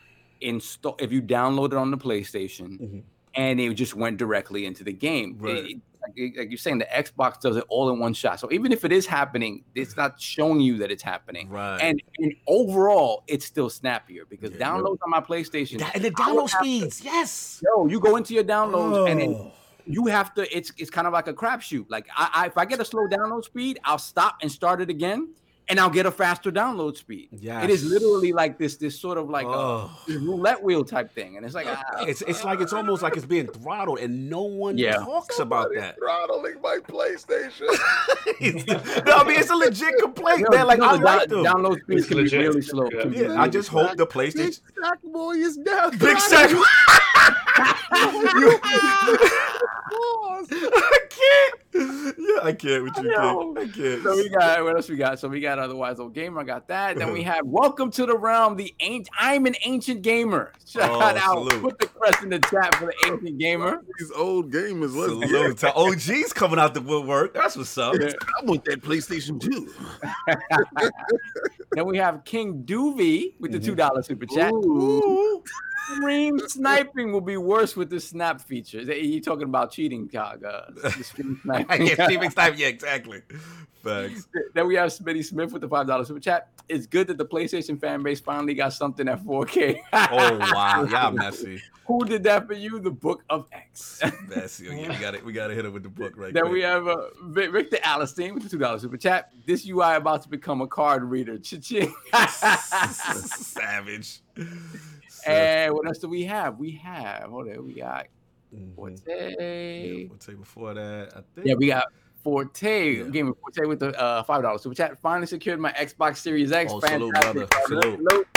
install if you download it on the PlayStation Mhm. and it just went directly into the game. Right. it- like, like you're saying, the Xbox does it all in one shot. So even if it is happening, it's not showing you that it's happening. Right. And, and overall, it's still snappier because Yeah. downloads on my PlayStation. And the download have to- speeds, yes. Yo, you go into your downloads and then Oh. you have to. It's it's kind of like a crapshoot. Like I, I, if I get a slow download speed, I'll stop and start it again, and I'll get a faster download speed. Yeah, It is literally like this this sort of like a, Oh. this roulette wheel type thing, and it's like ah, It's it's like it's almost like it's being throttled, and no one Yeah. talks about that. throttling my PlayStation. no, I mean it's a legit complaint, yo, man. Like yo, I the like down- them. download speed It's can be really slow. Yeah. too. Yeah, I just hope the PlayStation. Big Sack boy is down. Big sack. You- I can't. Yeah, I can't with you, Yo. kid. I can't. So we got what else we got? So we got otherwise old gamer. I got that. Then we have welcome to the realm. The ancient. I'm an ancient gamer. Shout Oh, out. salute. Put the crest in the chat for the ancient gamer. These old gamers. Let's get Salute to OG's coming out the woodwork. That's what's up. I want that PlayStation 2. Then we have King Doovy with the mm-hmm. two dollar super chat. Ooh. Stream sniping will be worse with the snap feature. Is that- You talking about cheating, Cog? Uh, the sniping. can't Snipe. Yeah, exactly. Facts. then we have Smitty Smith with the five dollar super chat. It's good that the PlayStation fan base finally got something at 4K. Oh wow, y'all messy. Who did that for you? The Book of X. Messy. Yeah, we got it. We got to hit him with the book right there. then quick. we have uh, Victor Alistine with the two dollar super chat. This UI about to become a card reader. Cha-ching. Savage. And what else do we have? We have. Hold on. We got Mhm. Forte. Yeah, we'll take before that. I think. Yeah, we got Forte. Yeah. Game of Forte with the uh, five dollars super chat. Finally secured my Xbox Series X. Oh, salute, Fantastic. brother. Salute. Salute.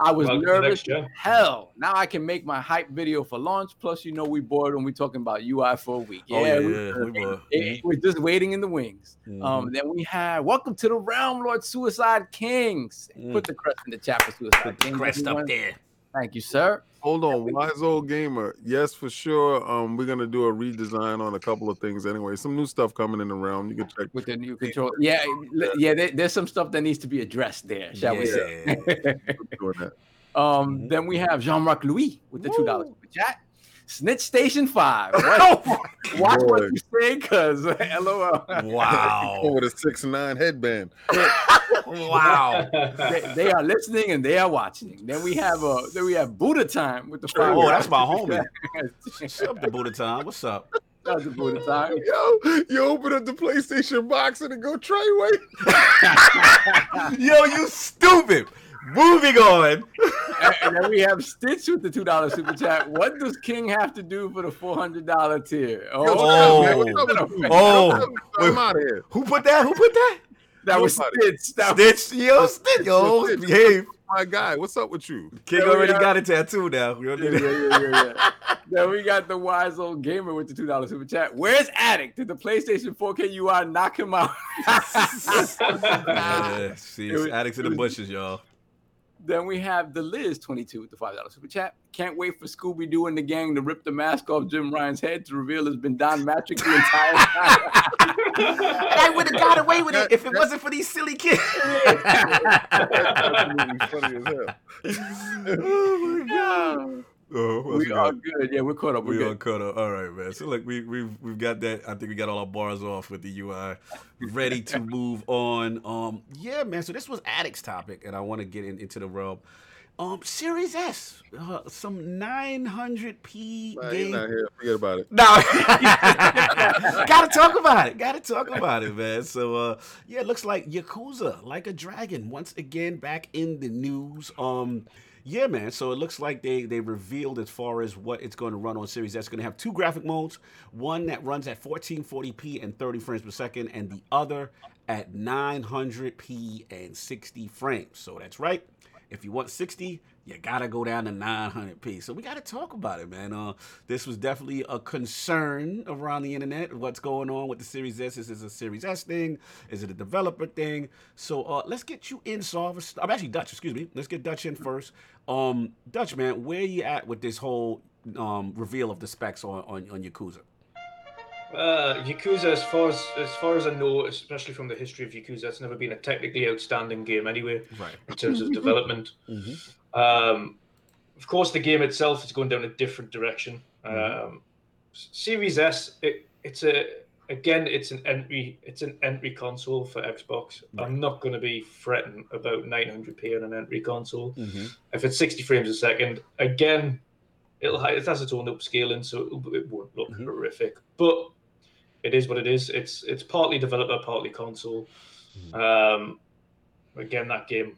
I was Welcome nervous. next gen. Hell, now I can make my hype video for launch. Plus, you know, we bored when we talking about UI for a week. Oh, Yeah, yeah, we- yeah, we were. it- we're just waiting in the wings. Mhm. Um, then we have welcome to the realm, Lord Suicide Kings. Mm. Put the crest in the chat for Suicide Put the Kings. crest everyone. up there. Thank you, sir. Hold on, wise old gamer. Yes, for sure. Um, we're gonna do a redesign on a couple of things anyway. Some new stuff coming in the realm. You can check. With the new control, yeah, yeah. There, there's some stuff that needs to be addressed there, shall we say? Yeah. Doing that. Um, Mhm. then we have Jean-Marc Louis with the two dollars chat. Snitch Station Five. What? Oh Watch what you say, cause LOL. Wow. With a six nine headband. wow. they, they are listening and they are watching. Then we have a then we have Buddha time with the five. Oh, that's my homie. homie. What's up, the Buddha time? What's up? That's the Buddha time. Yo, you open up the PlayStation box and it go Treyway. Yo, you stupid. Moving on. and, and then we have Stitch with the two dollar super chat. What does King have to do for the four hundred dollar tier? Yo, Oh. what's up, man? What's oh. up with you? Oh. I'm out of here. Who put that? Who put that? that was Nobody. Stitch. That was Stitch. Yo, Stitch. Yo, Stitch. behave. My guy, what's up with you? King Yeah, we already are- got a tattoo now. We don't yeah, need yeah, yeah, yeah, yeah. Then we got the wise old gamer with the two dollar super chat. Where's Addict? Did the PlayStation 4K UI knock him out? Yeah, see, It addicts in the bushes, y'all. Then we have the Liz 22 with the $5 super chat. Can't wait for Scooby Doo and the gang to rip the mask off Jim Ryan's head to reveal it's been Don Mattrick the entire time. I would have got away with it if it wasn't for these silly kids. That's absolutely funny as hell. oh my god. Uh, We are good. Yeah, we're caught up. We're We all good. caught up. All right, man. So look, we we've we've got that. I think we got all our bars off with the UI, ready to move on. Um, yeah, man. So this was Addict's topic, and I want to get in, into the realm. Um, Series S, uh, some 900p Nah, he's game. not here. Forget about it. No, gotta talk about it. Gotta talk about it, man. So, uh, yeah, it looks like Yakuza, like a dragon, once again back in the news. Um, yeah, man. So it looks like they they revealed as far as what it's going to run on Series S. It's going to have two graphic modes, one that runs at 1440p and 30 frames per second, and the other at 900p and 60 frames. So that's right. If you want 60, you gotta go down to 900p. So we gotta talk about it, man. Uh, this was definitely a concern around the internet. What's going on with the Series S? Is this a Series S thing? Is it a developer thing? So uh, let's get you in, Solver. I'm actually Dutch. Excuse me. Let's get Dutch in first. Um, Dutch, man, where you at with this whole um, reveal of the specs on on, on Yakuza? Uh, Yakuza, as far as as far as I know, especially from the history of Yakuza, it's never been a technically outstanding game anyway Right. in terms of development. Mm-hmm. Um, of course, the game itself is going down a different direction. Mhm. Um, Series S, it, it's a again, it's an entry, it's an entry console for Xbox. Right. I'm not going to be fretting about 900p on an entry console. Mm-hmm. If it's 60 frames a second, again, it'll it has its own upscaling, so it won't look Mhm. horrific. But it is what it is. It's it's partly developer, partly console. Mhm. Um, again, that game,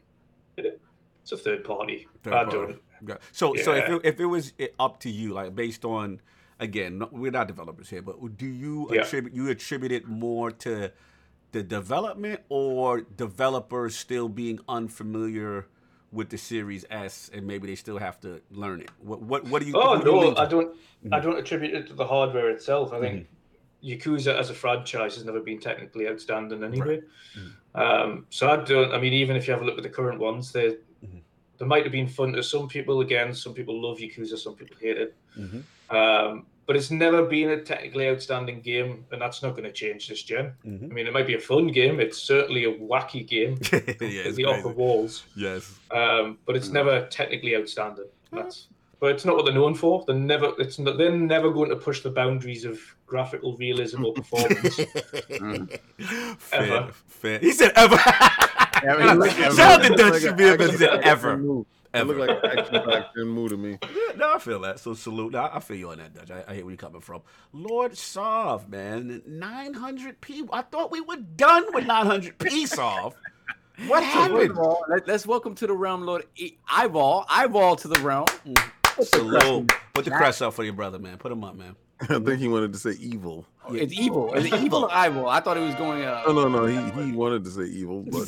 it, it's a third party. Third I party. don't. So, so if it, if it was up to you, like based on, again, we're not developers here, but do you Yeah. attribute you attribute it more to the development or developers still being unfamiliar with the Series S and maybe they still have to learn it? What what what do you? Oh what do you no, I don't. I Mhm. don't attribute it to the hardware itself. I think Mm-hmm. Yakuza as a franchise has never been technically outstanding anyway. Mhm. Um, so I don't. I mean, even if you have a look at the current ones, they Mhm. they might have been fun to some people. Again, some people love Yakuza, some people hate it. Mhm. Um, but it's never been a technically outstanding game, and that's not going to change this gen. Mhm. I mean, it might be a fun game. It's certainly a wacky game. yeah, it's the off the walls, Yes. um, but it's Mm. never technically outstanding. That's, but it's not what they're known for. They're never. It's not, they're never going to push the boundaries of graphical realism or performance. fair, Ever. fair. He said ever. I mean, Shout out to Dutch like to an be able to say ever. move. It Ever. looked like an action packed move to me. Yeah, no, I feel that. So salute. No, I feel you on that, Dutch. I, I hear where you're coming from. Lord Sov, man, 900p. I thought we were done with 900p, Sov. What happened? of all, let, us welcome to the realm, Lord E- Eyeball. Eyeball to the realm. Salute. Put the crest up for your brother, man. Put him up, man. I think he wanted to say evil. It's evil. Is it evil or eyeball? I thought he was going. Uh, No, no, no. He he wanted to say evil, but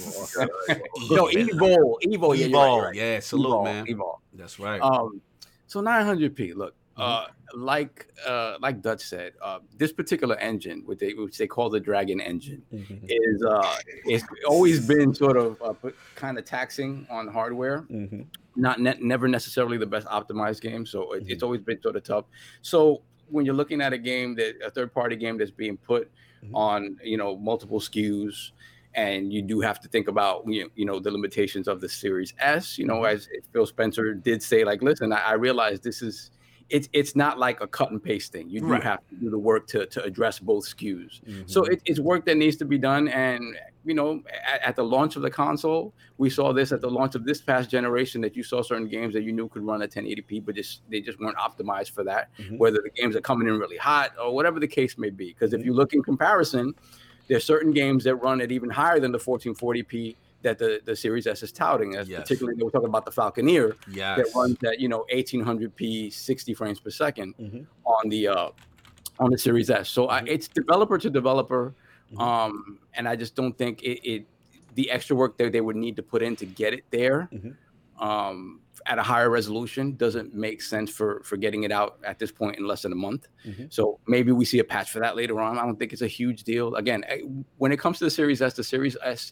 no, evil. Evil. Yeah, you're right, right. Yeah, salute, Evil, man. Evil. That's right. Um, so 900p. Look, uh, Mm-hmm. like uh, like Dutch said, uh, this particular engine, which they which they call the Dragon engine, Mhm. is uh, it's always been sort of uh, kind of taxing on hardware. Mhm. Not ne- never necessarily the best optimized game, so it, Mm-hmm. it's always been sort of tough. So when you're looking at a game that a third party game that's being put Mhm. on you know multiple SKUs and you do have to think about you know, you know the limitations of the series s you know Mhm. as phil spencer did say like listen i, I realize this is it's it's not like a cut and paste thing you do Right. have to do the work to to address both skus Mhm. so it, it's work that needs to be done and you know at, at the launch of the console we saw this at the launch of this past generation that you saw certain games that you knew could run at 1080p but just they just weren't optimized for that Mhm. whether the games are coming in really hot or whatever the case may be because if you look in comparison there's certain games that run at even higher than the 1440p that the, the Series S is touting. As Yes. particularly, were talking about the Falconeer yes. that runs at you know 1800p, 60 frames per 2nd Mhm. on the uh, on the Series S. So I, Mhm. it's developer to developer, Mhm. um, and I just don't think it, it the extra work that they would need to put in to get it there. Mhm. Um, at a higher resolution doesn't make sense for for getting it out at this point in less than a month. Mhm. So maybe we see a patch for that later on. I don't think it's a huge deal. Again, eh, when it comes to the Series S, the Series S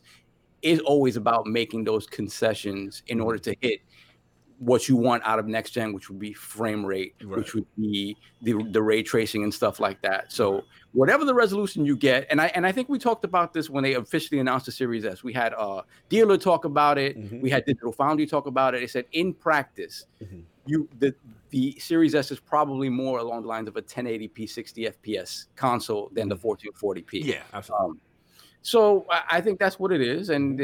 is always about making those concessions in order to hit what you want out of next gen, which would be frame rate, Right. which would be the, the ray tracing and stuff like that. So whatever the resolution you get, and I and I think we talked about this when they officially announced the Series S. We had uh dealer talk about it. Mhm. We had Digital Foundry talk about it. They said in practice, Mhm. you the the Series S is probably more along the lines of a 1080p 60 FPS console than the 1440p. Yeah, absolutely. Um, so I, think that's what it is, and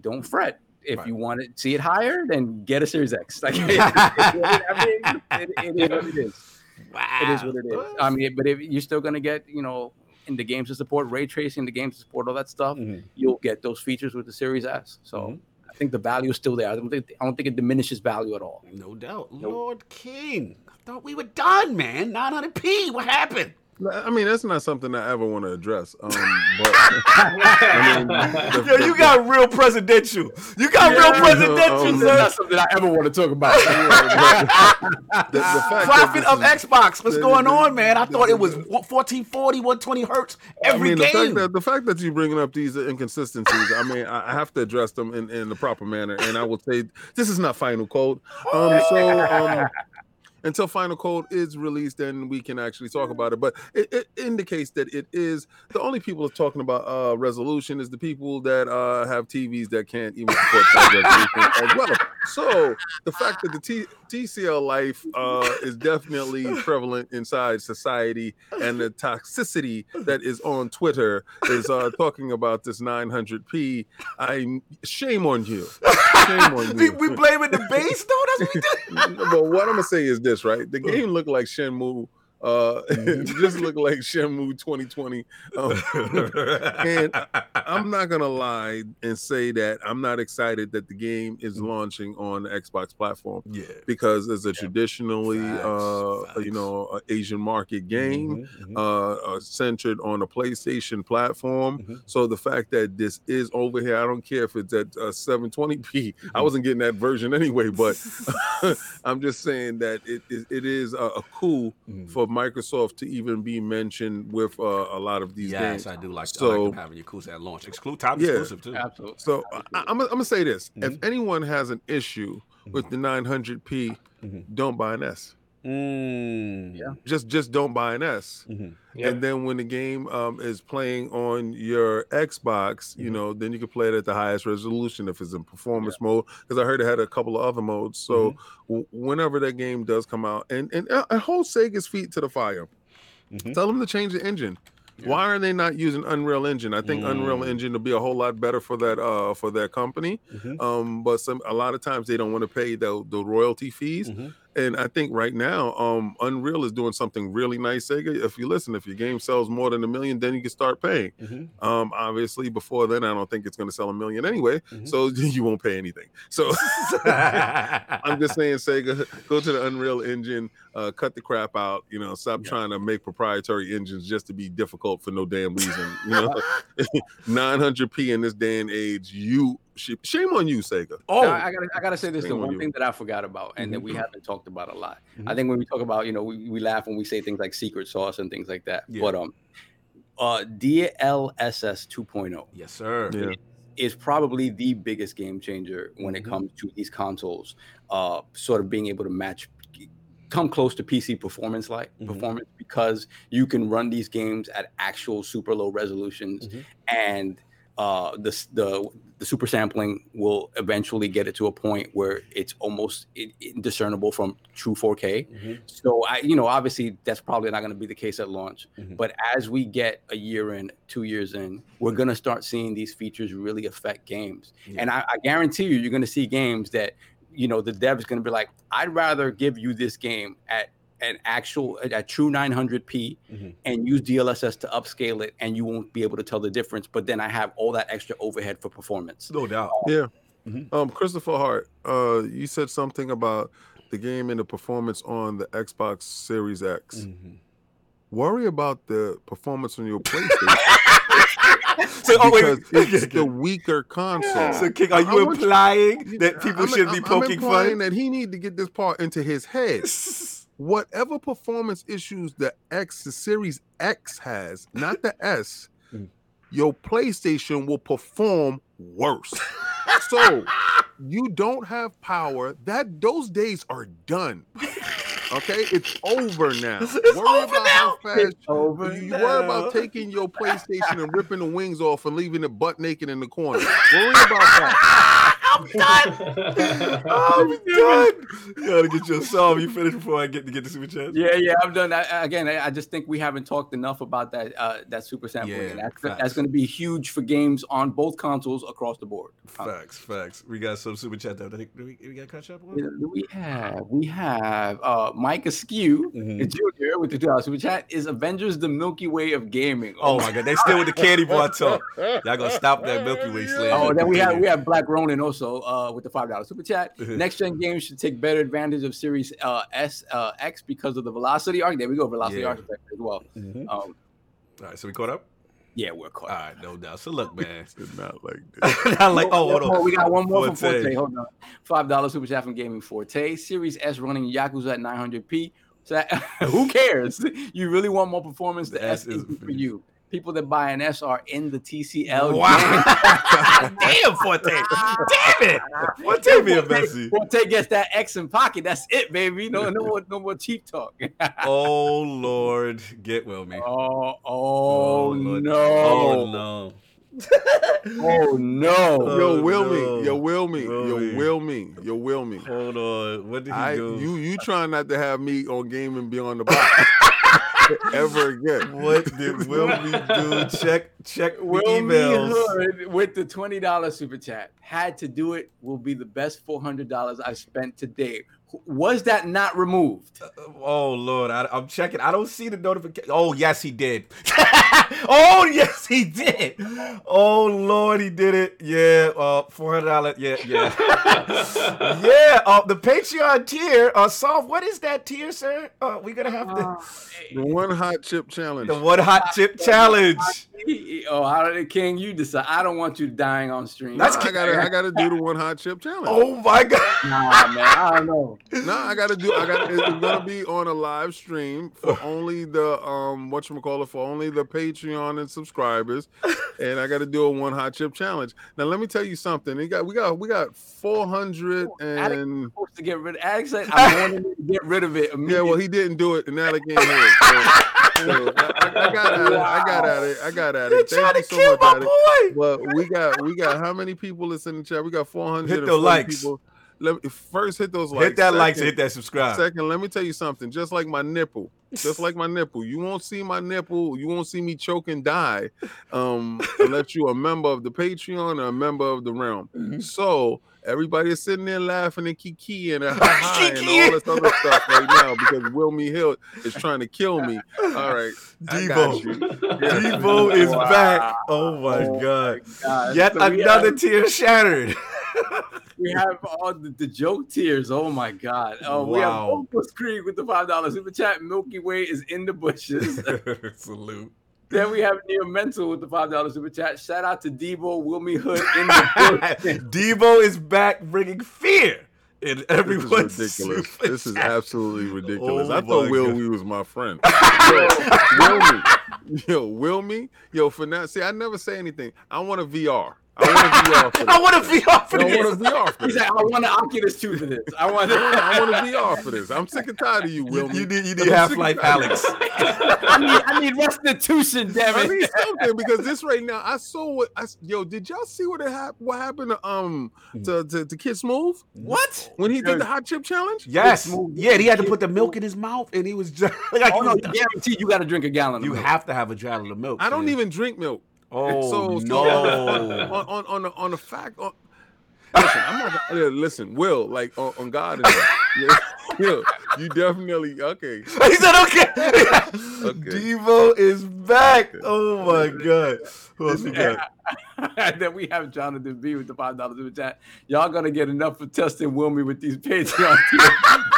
don't fret. If Right. you want to see it higher, then get a Series X. Like, I mean, it, it is what it is. wow. It is what it is. I mean, but if you're still gonna get, you know, in the games to support ray tracing, the games to support all that stuff, Mhm. you'll get those features with the Series S. So Mhm. I think the value is still there. I don't think I don't think it diminishes value at all. No doubt. Nope. Lord King. I thought we were done, man. 900p. What happened? I mean, that's not something I ever want to address. Um, but I mean, the- Yo, you got real presidential. You got Yeah, real um, presidential, That's sir. something I ever want to talk about. the, the fact that Profit this of is- Xbox. What's the- going the- on, man? I the- thought it was the- 1440, 120 hertz I every mean, the fact that the fact that you bringing up these inconsistencies, I mean, I I have to address them in, in the proper manner, and I will say this is not final code. Um, so um, until final code is released, then we can actually talk about it. But it, it indicates that it is the only people talking about uh, resolution is the people that uh, have TVs that can't even support that resolution as well. So the fact that the T- TCL life uh, is definitely prevalent inside society, and the toxicity that is on Twitter is uh, talking about this 900p. I shame on you. Shame on we, you. we blaming the base, though? That's what we did. but what I'm gonna say is this, right? The mm. game looked like Shenmue. Uh, it just looked like Shenmue 2020. Um, and I'm not gonna lie and say that I'm not excited that the game is launching on the Xbox platform yeah. because it's a traditionally, Facts, uh, facts. you know, Asian market game Mhm, mhm. uh, uh, centered on a PlayStation platform. Mhm. So the fact that this is over here, I don't care if it's at uh, 720p. I Mhm. wasn't getting that version anyway, but I'm just saying that it is it is a, a coup Mhm. for Microsoft to even be mentioned with uh, a lot of these yes, games. I do like, so, I like So- them having Yakuza at launch. Exclusive, top Yeah. exclusive, too. Absolutely. So I, I'm, I'm gonna say this: if Mhm. anyone has an issue with Mhm. the 900p, Mhm. don't buy an S. Mm. Yeah. Just just don't buy an S. Mhm. Yeah. And then when the game um, is playing on your Xbox, you Mhm. know, then you can play it at the highest resolution if it's in performance mode. Because I heard it had a couple of other modes. So Mm-hmm. w- whenever that game does come out, and and, uh, hold Sega's feet to the fire, Mhm. tell them to change the engine. Yeah. Why are they not using Unreal Engine? I think Unreal Mm. Engine will be a whole lot better for that uh for that company. Mhm. Um, but some a lot of times they don't want to pay the the royalty fees. And I think right now, um, Unreal is doing something really nice. Sega, if you listen, if your game sells more than a million, then you can start paying. Mhm. Um, obviously, before then, I don't think it's going to sell a million anyway, Mhm. so you won't pay anything. So I'm just saying, Sega, go to the Unreal Engine, uh, cut the crap out. You know, stop Yeah. trying to make proprietary engines just to be difficult for no damn reason. You know, 900p in this day and age, you shame on you, Sega. oh, Now, I gotta, I gotta say this. The Shame on one thing that I forgot about, and that we Mhm. haven't talked about a lot. I Mhm. think when we talk about, you know, we, we laugh when we say things like secret sauce and things like that. Yeah. But um, uh, DLSS 2.0 yes, sir. Yeah. is probably the biggest game changer when it Mhm. comes to these consoles. Uh, sort of being able to match, come close to PC performance like Mhm. performance because you can run these games at actual super low resolutions Mhm. and uh, the, the the super sampling will eventually get it to a point where it's almost indiscernible from true 4K. Mhm. So I, you know, obviously that's probably not going to be the case at launch. Mhm. But as we get a year in, two years in, we're going to start seeing these features really affect games. Yeah. And I, I guarantee you, you're going to see games that, you know, the dev is going to be like, I'd rather give you this game at an actual, a, at true 900p Mhm. and use DLSS to upscale it, and you won't be able to tell the difference. But then I have all that extra overhead for performance. No doubt. Yeah. Mhm. Um, Christopher Hart, uh, you said something about the game and the performance on the Xbox Series X. Mhm. Worry about the performance on your PlayStation So, oh, because wait. it's the weaker console. So, King, are I you want you- implying that people I'm- should be I'm- poking I'm implying fun? that he need to get this part into his head. Whatever performance issues the X, the Series X has, not the S, Mm. your PlayStation will perform worse. so you don't have power. That those days are done. Okay, it's over now. It's worry over about now. how fast over you, you worry about taking your PlayStation and ripping the wings off and leaving it butt naked in the corner. Worry about that. I'm done. I'm done. You gotta get your song. You finish before I get to get the super chat. Yeah, yeah, I'm done. I, again, I, I just think we haven't talked enough about that uh, that super sampling. Yeah, that's that's going to be huge for games on both consoles across the board. Facts, facts. We got some super chat though. Do we, we got to catch up on? you do we have we have uh, Mike Askew Mhm. Jr. with the two dollars super chat. Is Avengers the Milky Way of gaming? Oh my god, they still with the candy bar talk. Y'all gonna stop that Milky Way slam. Oh, then we have we have Black Ronin also uh, with the five dollars super chat. Next gen games should take better advantage of Series uh, S uh, X because of the velocity arc. There we go, velocity Yeah. architecture as well. Mhm. Um, All right, so we caught up. yeah, we're caught. All right, no doubt. So look, man. Not like this. I'm like, oh, One hold on. We got one more from Forte. Forte. Hold on. Five dollars super chat from Gaming Forte. Series S running Yakuza at 900p. So that, who cares? You really want more performance? The, The S, S is for for you. People that buy an S are in the TCL. Wow. Damn, Forte. Damn it. Forte being messy. Forte gets that X in pocket. That's it, baby. No, no more, no more cheap talk. Oh Lord, get well me. oh, oh, oh Lord. no. Oh no. Oh no. Yo, Oh, will no. me. Yo, will me. Will Yo, me. will me. Yo, will me. Hold on. What did he I do? you you trying not to have me on gaming beyond the box ever again. what did Will we do? Check check the Will Me emails. Hood with the twenty dollars super chat had to do it. Will be the best four hundred dollars I spent today. Was that not removed? Oh Lord, I, I'm checking. I don't see the notification. Oh yes, he did. oh yes, he did. Oh Lord, he did it. Yeah, uh, four hundred dollars. Yeah, yeah, yeah. Uh, the Patreon tier. Uh, solve. What is that tier, sir? Uh, we gonna have to The one hot chip challenge. the one hot chip challenge. Oh, how did it, King? You decide. I don't want you dying on stream. That's I gotta I gotta do the one hot chip challenge. Oh my God. nah, man. I don't know. Nah, I gotta do. I got. It's gonna be on a live stream for only the um what you call it for only the Patreon and subscribers, and I gotta do a one hot chip challenge. Now let me tell you something. We got we got we got four hundred and supposed to get rid of Alex said I wanted to get rid of it yeah. Well, he didn't do it, and now they can't hear it. So, so, I, I got at it. I got at it. I got at They're it. trying Thank to you so kill much. my Alex. boy. Well, we got we got how many people is in the chat? We got four hundred. Hit the likes. People. Let me, first hit those likes. hit that like, Second- hit that subscribe. Second, let me tell you something. Just like my nipple, just like my nipple, you won't see my nipple. You won't see me choke and die, um, unless you a member of the Patreon or a member of the realm. Mm-hmm. So everybody is sitting there laughing and kiki and, and all this other stuff right now because Wilmy Hill is trying to kill me. All right, Debo. you. Debo is Wow. back. Oh my Oh God. God. Yet So another have- tier shattered. We have all the, the joke tiers. Oh my god. Oh, we have Wow. Opus Creek with the five dollars super chat. Milky Way is in the bushes. Salute. then we have Neo Mental with the five dollars super chat. Shout out to Debo Wilmy Hood in the building. Debo is back bringing fear in This is ridiculous. super This is absolutely oh ridiculous. Oh I thought my Will God. We was my friend. Yo, Wilmy, yo, Wilmy, yo, for now, see, I never say anything. I want a VR. I want a VR for this. I want to be off for this. want a VR for He's like, I want an Oculus 2 for this. I want I want a I VR for this. I'm sick and tired of you, You, you need, you I'm need Half Life, tired of you. Alex. need, I need restitution, damn I it. need something because this right now. I saw what. I, yo. Did y'all see what it hap- What happened to um to to, to Kid Smooth What? when he did the hot chip challenge? Yes. Yeah, he had to put the milk in his mouth, and he was just like, Oh no, was- you guarantee you got to drink a gallon. you of milk. have to have a gallon of milk. I don't man. even drink milk. Oh so, so no! on on on the, on the fact. On, listen, I'm not. Yeah, listen, Will, like on, on God, and yeah, yeah, you definitely okay. he said, "Okay." Okay. Debo is back. Oh my god! Who else we got? and then we have Jonathan B with the five dollars super chat. Y'all gonna get enough for testing Wilmy with these Patreon.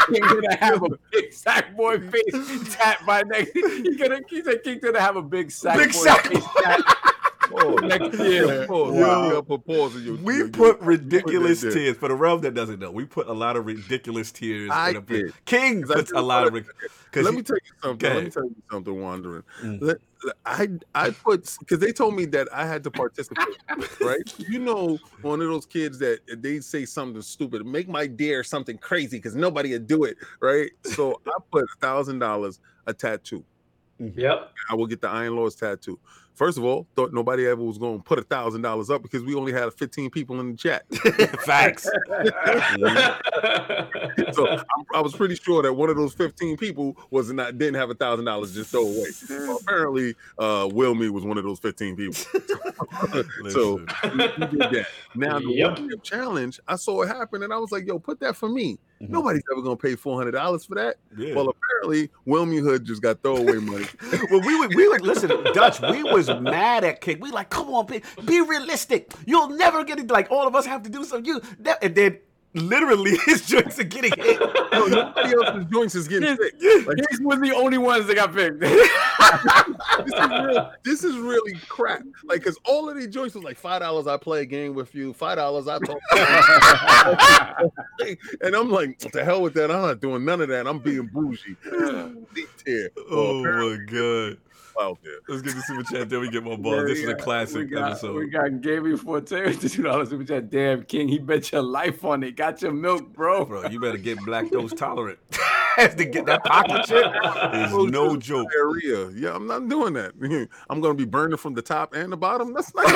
He's gonna have a big sack boy face tat by next. He's gonna he said King's gonna have a big sack Big boy sack face tat Oh, next year. pause. Yo. Put pause in your- We your- put your- ridiculous put that there. tiers for the realm that doesn't know. We put a lot of ridiculous tears. I in a did. King 'Cause I puts a lot of put- because Let me tell you something. Go Let me tell you something, Wandering. Mm. Let- let- I I put because they told me that I had to participate, right? You know, one of those kids that they say something stupid, make my dare something crazy because nobody would do it, right? So I put a thousand dollars a tattoo. Yep. I will get the Iron Lord's tattoo. First of all, thought nobody ever was going to put a thousand dollars up because we only had 15 people in the chat. Facts. so I'm, I was pretty sure that one of those 15 people was not didn't have a thousand dollars just throw away. Well, apparently, uh, Wilmy was one of those 15 people. so he, he did that. Now the Yep. one chip challenge, I saw it happen, and I was like, "Yo, put that for me." Mhm. Nobody's ever gonna pay four hundred dollars for that. Yeah. Well, apparently, Wilmy Hood just got throwaway money. well, we would, we would listen, Dutch. We was mad at King. We like, come on, be, be realistic. You'll never get it. Like all of us have to do something. You, that, and then literally his joints are getting hit. No, nobody else's joints is getting sick. Like, These were the only ones that got picked. this is real, this is really crap. Like, cause all of these joints was like five dollars. I play a game with you. Five dollars. I talk. and I'm like, what the hell with that? I'm not doing none of that. I'm being bougie. oh my god. Out there. Let's get the super chat. Then we get more Yeah, balls. this we is a classic we got, episode. We got Gaby Forte with the two dollars super chat. Damn King, he bet your life on it. Got your milk, bro. Bro, you better get black lactose tolerant. Has to get that Paqui chip is no joke. Diarrhea. Yeah, I'm not doing that. I'm gonna be burning from the top and the bottom. That's not.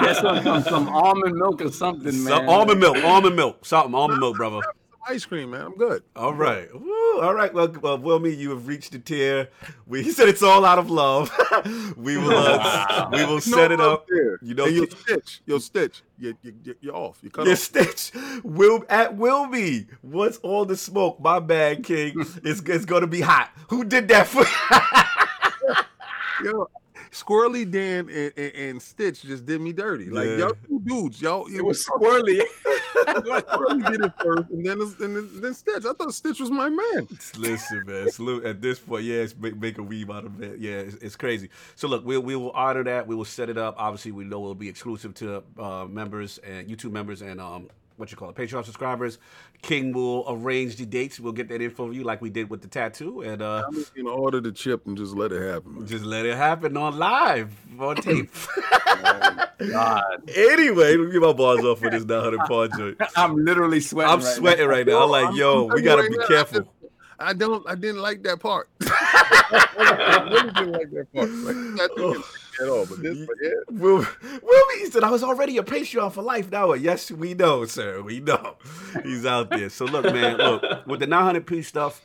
Get some, some, some almond milk or something, man. Some almond milk, almond milk, something, almond milk, brother. Ice cream, man. I'm good. All right. Woo, all right. Well, well, Wilmy, you have reached the tier. We he said it's all out of love. we will uh, we will set it up. there. You know, and you'll stitch. You'll stitch. You, you, you, you're off. You cut Your off. stitch will at Wilmy. What's all the smoke? My bad, King. It's it's gonna be hot. Who did that for? Yo, Squirrely Dan and, and, and Stitch just did me dirty. Like Yeah. y'all two dudes, y'all. It was squirrely. Squirrely did it first, and then and then, then Stitch. I thought Stitch was my man. Listen, man. Salute at this point. Yeah, it's make, make a weave out of it. Yeah, it's, it's crazy. So look, we we will honor that. We will set it up. Obviously, we know it'll be exclusive to uh, members and YouTube members and um what you call it, Patreon subscribers. King will arrange the dates. We'll get that info for you like we did with the tattoo, and uh, I'm just gonna order the chip and just let it happen. man. just let it happen on live on tape. God, anyway, let me get my balls off for this 900 pound joint. I'm literally sweating. I'm right sweating right now. I'm like, yo, I'm we gotta right be now, I careful. just- I don't. I didn't like that part. I really didn't like that part. Like, not thinking at all. But this, but yeah. Will, Will he said I was already a Patreon for life now. Yes, we know, sir. We know. He's out there. So look, man, look, with the 900 piece stuff,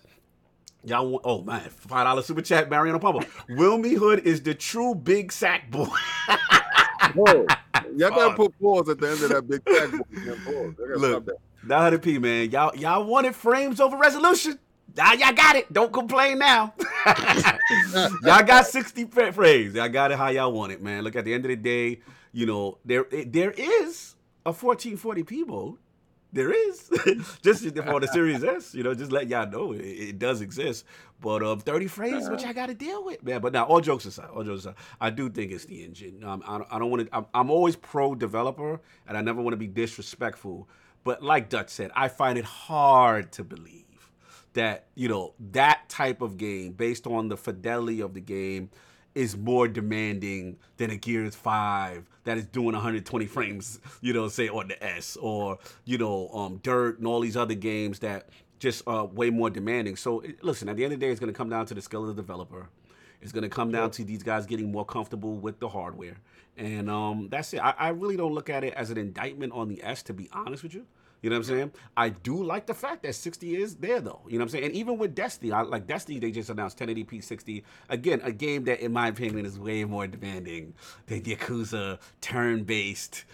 y'all want, oh man, five dollar super chat, Mariano Palmer. Wilmy Hood is the true big sack boy. Whoa. Y'all gotta put pause at the end of that big sack book. Yeah, pause. I gotta Look. that. 900 P, man. Y'all, y'all wanted frames over resolution. Y'all, y'all got it. Don't complain now. y'all got 60 fra- frames. Y'all got it how y'all want it, man. Look, at the end of the day, you know, there there is a 1440p mode. There is. just for the Series S, you know, just let y'all know it, it does exist. But um, 30 frames what y'all got to deal with, man. But now, all jokes aside, all jokes aside, I do think it's the engine. Um, I, don't- I don't want to, I'm, I'm always pro developer, and I never want to be disrespectful. But like Dutch said, I find it hard to believe that you know that type of game based on the fidelity of the game is more demanding than a Gears 5 that is doing 120 frames, you know, say on the S or, you know, um, Dirt and all these other games that just are way more demanding. So listen, at the end of the day, it's going to come down to the skill of the developer. It's going to come down to these guys getting more comfortable with the hardware. And um, that's it. I, I really don't look at it as an indictment on the S, to be honest with you. You know what I'm saying? I do like the fact that 60 is there though. You know what I'm saying? And even with Destiny, I like Destiny, they just announced 1080p 60. Again, a game that in my opinion is way more demanding than Yakuza turn-based.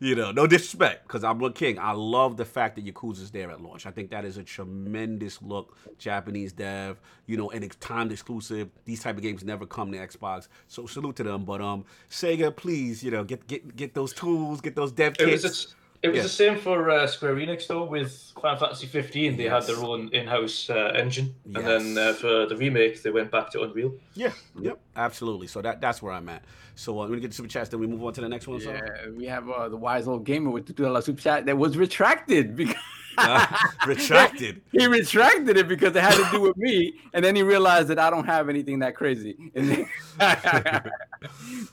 You know, no disrespect, because I'm a king. I love the fact that Yakuza's there at launch. I think that is a tremendous look. Japanese dev, you know, and it's timed exclusive. These type of games never come to Xbox. So salute to them. But um Sega, please, you know, get get get those tools, get those dev kits. The- it was Yeah. the same for uh, Square Enix though with Final Fantasy 15. They Yes. had their own in-house uh, engine, and then uh, for the remake they went back to Unreal. Yeah, yep, absolutely. So that that's where I'm at. So uh, when we get the super chats, then we move on to the next one. So Yeah, we have uh, the wise old gamer with the two dollar super chat that was retracted because Uh, retracted. he retracted it because it had to do with me, and then he realized that I don't have anything that crazy. And then,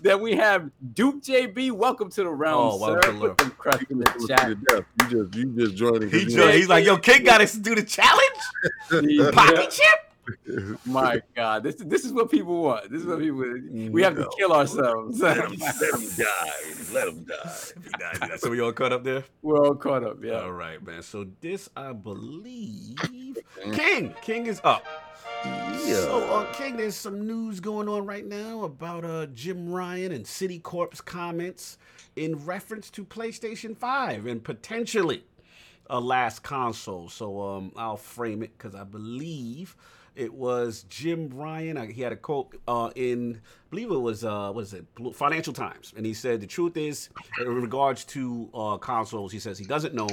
then we have Duke JB. Welcome to the realm, Oh, sir. welcome to the Put them crust in the chat. You just you just joining. 'cause He you jo- he's like, yo, King got us to do the challenge. Paqui chip. My God, this this is what people want. This is what people. We have to kill ourselves. Let him die. Let him die. so we all caught up there. We're all caught up. Yeah. All right, man. So this, I believe, King. King is up. So, uh, King, there's some news going on right now about uh, Jim Ryan and Citicorp's comments in reference to PlayStation 5 and potentially a last console. So, um, I'll frame it because I believe it was Jim Ryan. I, he had a quote uh, in, I believe it was, uh, what is it, Financial Times. And he said, the truth is, in regards to uh, consoles, he says he doesn't know.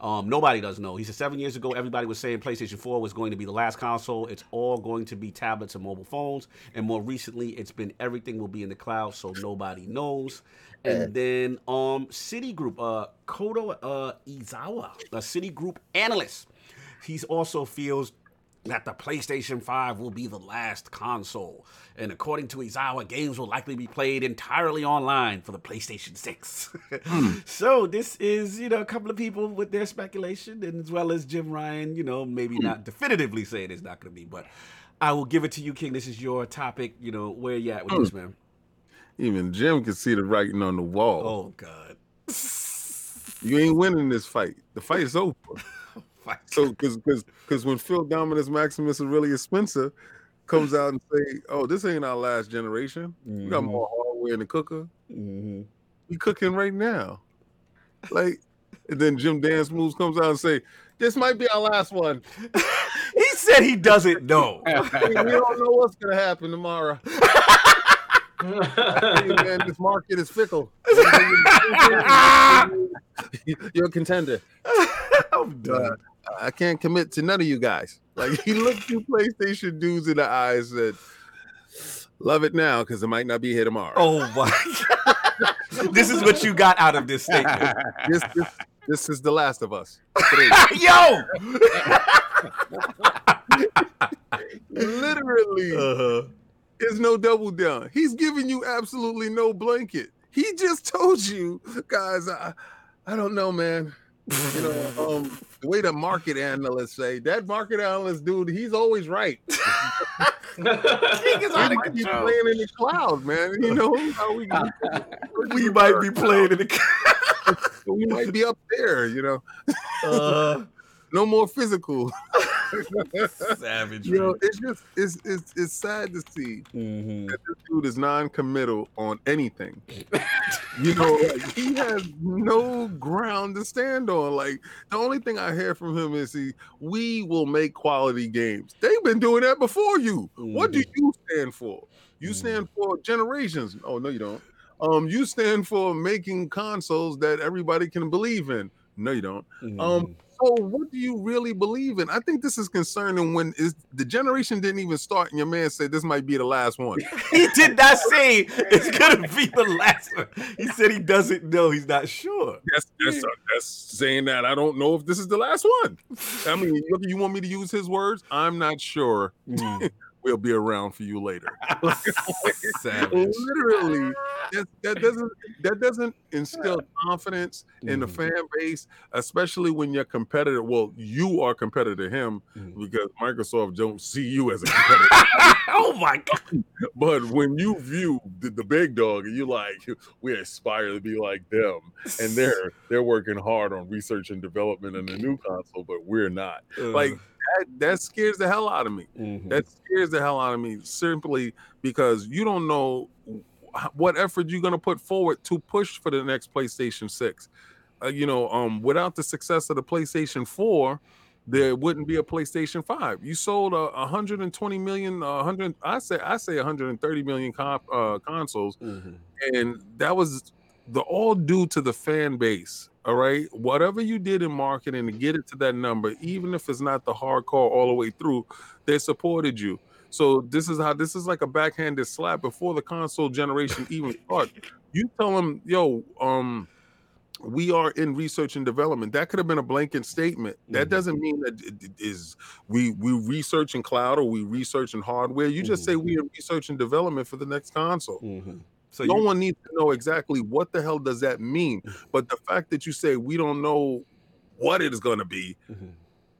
Um, nobody does know. He said seven years ago, everybody was saying PlayStation 4 was going to be the last console. It's all going to be tablets and mobile phones. And more recently, it's been everything will be in the cloud, so nobody knows. And then um, Citigroup, uh, Kota uh, Ezawa, a Citigroup analyst, he also feels that the PlayStation 5 will be the last console. And according to Ezawa, games will likely be played entirely online for the PlayStation 6. Hmm. so this is, you know, a couple of people with their speculation, and as well as Jim Ryan, you know, maybe hmm. not definitively saying it's not going to be, but I will give it to you, King. This is your topic. You know, where you at with this, hmm. man? Even Jim can see the writing on the wall. Oh, God. You ain't winning this fight. The fight is over. So because because because when Phil Dominus Maximus Aurelius Spencer comes out and say, "Oh, this ain't our last generation. We got more hardware in the cooker. Mhm. We cooking right now." Like, and then Jim Dance Moves comes out and say, "This might be our last one. He said he doesn't know. we we don't know what's gonna happen tomorrow." Hey, man, this market is fickle. You're a contender. I'm done. I can't commit to none of you guys. Like he looked you PlayStation dudes in the eyes and said, "Love it now because it might not be here tomorrow." Oh my god. this is what you got out of this statement. This, this this is the Last of Us. Yo! Literally, Uh-huh. is no double down. He's giving you absolutely no blanket. He just told you, guys. I, I don't know, man. You know, um, the way the market analysts say that market analyst dude, he's always right. King is out We of might be control. playing in the cloud, man. You know how we We might be playing in the we might be up there. You know, uh, no more physical. savage. You know, it's just it's it's it's sad to see Mhm. that this dude is non-committal on anything. you know, like, he has no ground to stand on. Like the only thing I hear from him is he we will make quality games. They've been doing that before you. What do you stand for? You stand for generations. Oh no, you don't. Um, you stand for making consoles that everybody can believe in. No, you don't. Um, so what do you really believe in? I think this is concerning when is the generation didn't even start, and your man said this might be the last one. he did not say it's gonna be the last one. He said he doesn't know. He's not sure. That's that's, uh, that's saying that I don't know if this is the last one. I mean, you, you want me to use his words? I'm not sure. Mm. we'll be around for you later. Literally, that, that doesn't that doesn't instill confidence in the Mhm. fan base, especially when you're competitor. Well, you are competitor to him Mhm. because Microsoft don't see you as a competitor. oh my god. but when you view the, the big dog and you like, we aspire to be like them, and they're they're working hard on research and development in the new console, but we're not. Like that, that scares the hell out of me. Mhm. That scares the hell out of me simply because you don't know what effort you're going to put forward to push for the next PlayStation 6. Uh, you know, um, without the success of the PlayStation 4, there wouldn't be a PlayStation 5. You sold a 120 million, uh, 100, I say, I say 130 million comp, uh, consoles, Mhm. and that was the all due to the fan base. All right, whatever you did in marketing to get it to that number, even if it's not the hardcore all the way through, they supported you. So this is how this is like a backhanded slap before the console generation even start. You tell them, yo, um, we are in research and development. That could have been a blanket statement. That Mhm. doesn't mean that it is we we research in cloud or we research in hardware. You just say we are research and development for the next console Mhm. So no you, one needs to know exactly what the hell does that mean. But the fact that you say we don't know what it is going to be, Mhm.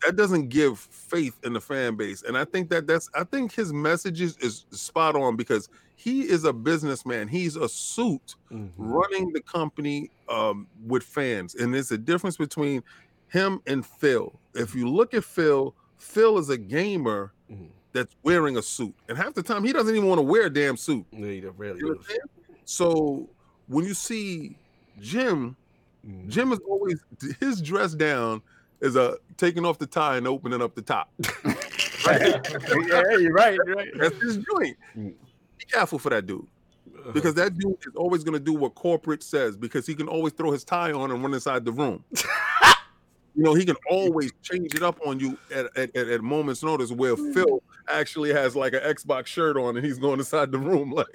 that doesn't give faith in the fan base. And I think that that's I think his messages is spot on because he is a businessman. He's a suit Mhm. running the company um, with fans, and there's a difference between him and Phil. If you look at Phil, Phil is a gamer Mhm. that's wearing a suit, and half the time he doesn't even want to wear a damn suit. You really You know what I'm saying? So when you see Jim, Mhm. Jim is always his dress down is a taking off the tie and opening up the top. right? yeah, you're right. You're right. That's his joint. Mm. Be careful for that dude because that dude is always going to do what corporate says because he can always throw his tie on and run inside the room. you know, he can always change it up on you at, at, at, moment's notice. Where Phil actually has like an Xbox shirt on and he's going inside the room, like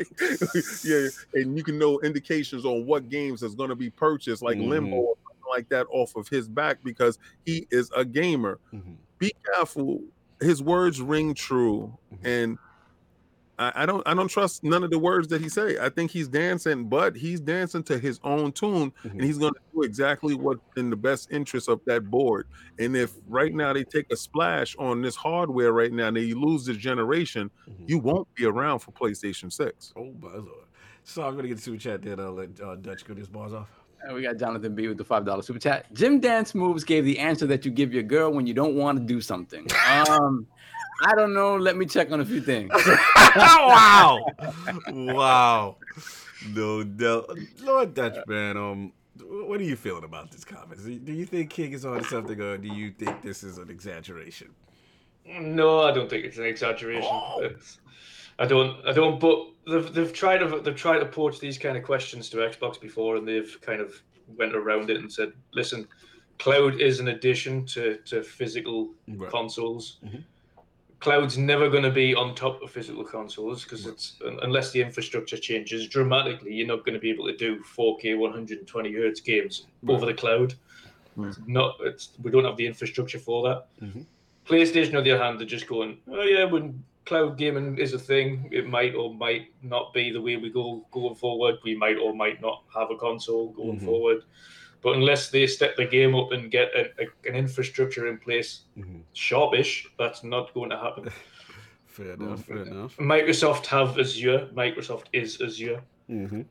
yeah, and you can know indications on what games is going to be purchased, like Limbo Mhm. or something like that, off of his back because he is a gamer. Mhm. Be careful. His words ring true, Mhm. and I, I don't I don't trust none of the words that he say. I think he's dancing, but he's dancing to his own tune, Mhm. and he's going to do exactly what's in the best interest of that board. And if right now they take a splash on this hardware right now, and they lose this generation, Mhm. you won't be around for PlayStation Six. Oh my lord. So I'm gonna get to a chat there. I'll let uh, Dutch get his bars off. And we got Jonathan B with the five dollar super chat. Jim Dance Moves gave the answer that you give your girl when you don't want to do something. Um, I don't know. Let me check on a few things. wow. Wow. No, no. Lord Dutch, man. Um, what are you feeling about this comment? Do you think King is on something, or do you think this is an exaggeration? No, I don't think it's an exaggeration. It's, I don't. I don't. But they've they've tried to they've tried to approach these kind of questions to Xbox before, and they've kind of went around it and said, "Listen, cloud is an addition to to physical Right. consoles. Mhm. Cloud's never going to be on top of physical consoles because it's unless the infrastructure changes dramatically, you're not going to be able to do 4K 120 hertz games over the cloud. Right. It's Not it's, we don't have the infrastructure for that. Mhm. PlayStation, on the other hand, they're just going, oh yeah, when cloud gaming is a thing, it might or might not be the way we go going forward. We might or might not have a console going Mhm. forward. But unless they step the game up and get a, a, an infrastructure in place Mhm. sharpish, that's not going to happen. Fair enough. Fair enough. Microsoft have Azure. Microsoft is Azure. Mm-hmm.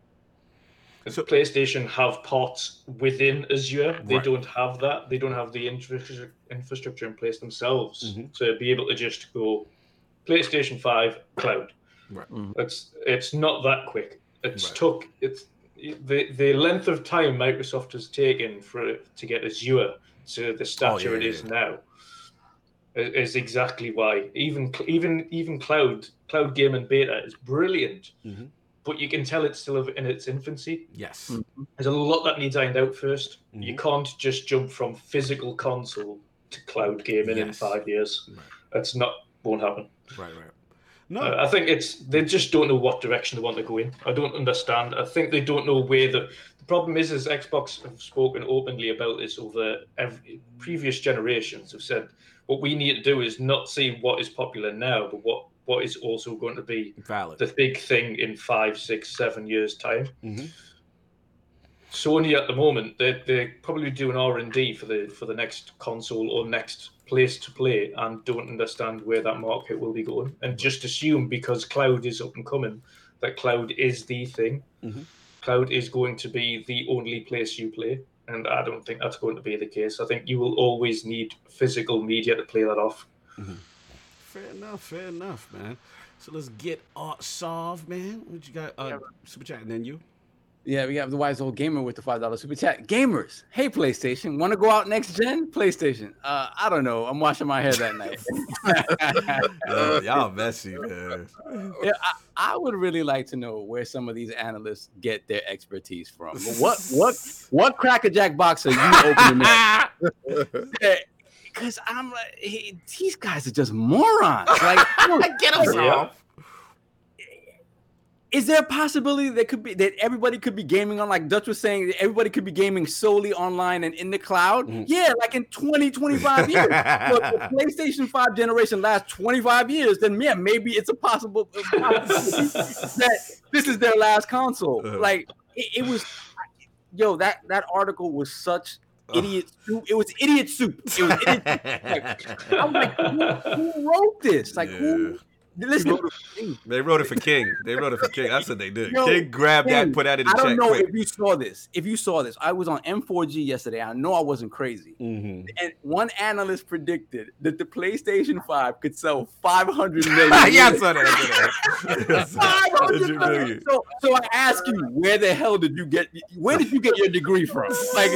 So PlayStation have parts within Azure. They Right. don't have that. They don't have the infrastructure infrastructure in place themselves Mhm. to be able to just go PlayStation Five cloud. Right. Mhm. It's it's not that quick. It's Right. took it's the the length of time Microsoft has taken for it to get Azure to the stature yeah, it yeah, is yeah. now is exactly why. Even even even cloud cloud gaming beta is brilliant, Mhm. but you can tell it's still in its infancy. Yes. Mm. There's a lot that needs ironed out 1st You Mhm. can't just jump from physical console to cloud gaming in five years. Right. That's not won't happen. Right. Right. No. Uh, I think it's they just don't know what direction they want to go in. I don't understand. I think they don't know where the the problem is. Is Xbox have spoken openly about this over every previous generations. Have said what we need to do is not see what is popular now, but what what is also going to be Valid. the big thing in five, six, seven years time. Mhm. Sony at the moment they're, they're probably doing R and D for the for the next console or next place to play and don't understand where that market will be going and just assume because cloud is up and coming that cloud is the thing. Mhm. Cloud is going to be the only place you play. And I don't think that's going to be the case. I think you will always need physical media to play that off. Fair enough. Fair enough, man. So let's get Art solved, man. What you got? Uh, super chat, and then you. Yeah, we have the wise old gamer with the five dollar super chat. Gamers, hey PlayStation, want to go out next gen? PlayStation, uh, I don't know. I'm washing my hair that night. Yo, y'all messy, man. yeah, I, I would really like to know where some of these analysts get their expertise from. What what what crackerjack box are you opening up? Because I'm like, hey, these guys are just morons. Like, Get us Yeah. off. Is there a possibility that could be that everybody could be gaming on like Dutch was saying that everybody could be gaming solely online and in the cloud? Mhm. Yeah, like in 20, 25 years. But the PlayStation 5 generation lasts 25 years, then yeah, maybe it's a possible possibility that this is their last console. Uh-huh. Like it, it was yo, that that article was such idiot soup. It was idiot soup. It was idiot soup. I'm like, who, who wrote this? Like, who? Listen, They wrote it for King. They wrote it for King. That's what they did. Yo, King grabbed that, King, put that in the I don't check know quick. if you saw this. If you saw this, I was on M4G yesterday. I know I wasn't crazy. Mhm. And one analyst predicted that the PlayStation 5 could sell 500 million. yeah, I saw that. I saw that. 500 100 million. million. So, so I ask you, where the hell did you get? Where did you get your degree from? Like,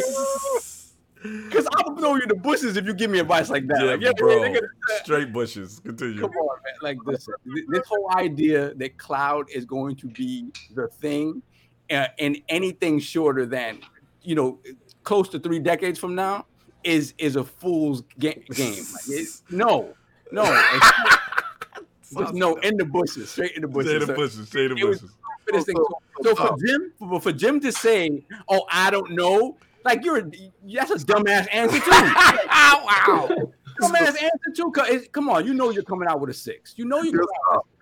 because I'll throw you the bushes if you give me advice like that. Yeah, Like, yeah, bro. they're gonna- Straight bushes. Continue. Come on, man. Like this, this whole idea that cloud is going to be the thing, uh, and anything shorter than, you know, close to three decades from now, is is a fool's ga- game. Like, it- no, no, it's- no in the bushes, straight in the bushes. Stay the So- bushes. Stay the it was- bushes. for this thing. So, so for Jim, for, for Jim to say, "Oh, I don't know," like you're a, that's a dumbass answer too. wow. dumbass answer too. 'cause it's- Come on, you know you're coming out with a six. You know you're.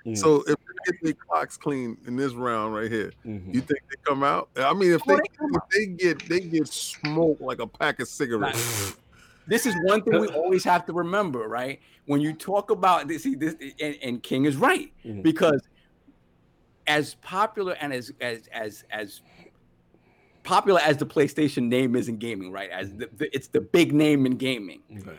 Mm. So if they get their clocks clean in this round right here, Mhm. you think they come out? I mean, if they Oh, they come if they get they get smoked like a pack of cigarettes. This is one thing we always have to remember, right? When you talk about this, see this, and, and King is right Mhm. because as popular and as as as as popular as the PlayStation name is in gaming, right? As the, the- it's the big name in gaming. Right.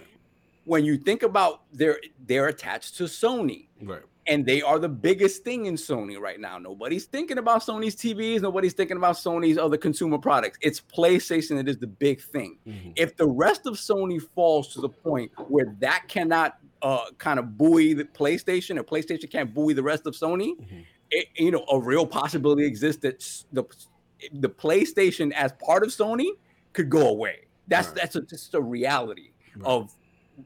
When you think about they're they're attached to Sony. Right. and they are the biggest thing in Sony right now. Nobody's thinking about Sony's TVs. Nobody's thinking about Sony's other consumer products. It's PlayStation that is the big thing. Mhm. If the rest of Sony falls to the point where that cannot uh, kind of buoy the PlayStation, and PlayStation can't buoy the rest of Sony, Mhm. it, you know, a real possibility exists that the the PlayStation as part of Sony could go away. That's Right. that's a, just a reality Right. of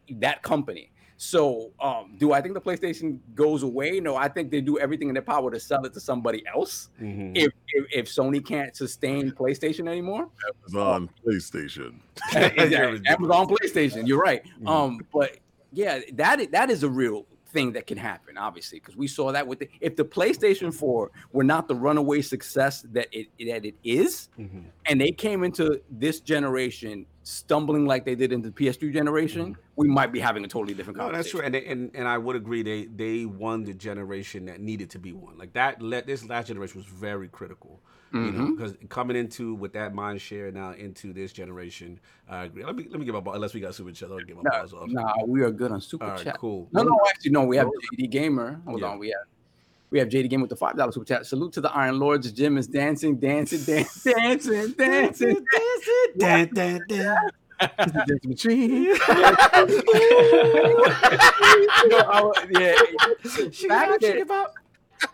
that company. So, um, do I think the PlayStation goes away? No, I think they do everything in their power to sell it to somebody else. Mhm. If, if if Sony can't sustain PlayStation anymore, Amazon PlayStation. Exactly. Amazon PlayStation. You're right. Mhm. Um, but yeah, that that is a real thing that can happen, obviously, because we saw that with the if the PlayStation 4 were not the runaway success that it that it is, Mhm. and they came into this generation stumbling like they did into the PS3 generation, we might be having a totally different No, that's true, and, they, and and I would agree. They they won the generation that needed to be won. Like that. Let this last generation was very critical. You know, mm-hmm. because coming into with that mind share now into this generation, I agree. Let me let me my ball. Unless we got super chat, I'll get my No, balls off. Nah, we are good on super All right, chat. cool. No, no, actually, no. We have JD Gamer. Hold Yeah. on, we have we have JD Gamer with the five dollar super chat. Salute to the Iron Lords. Jim is dancing, dancing, dancing, dancing, dancing. Dun. Dance machine. yeah, the fact that-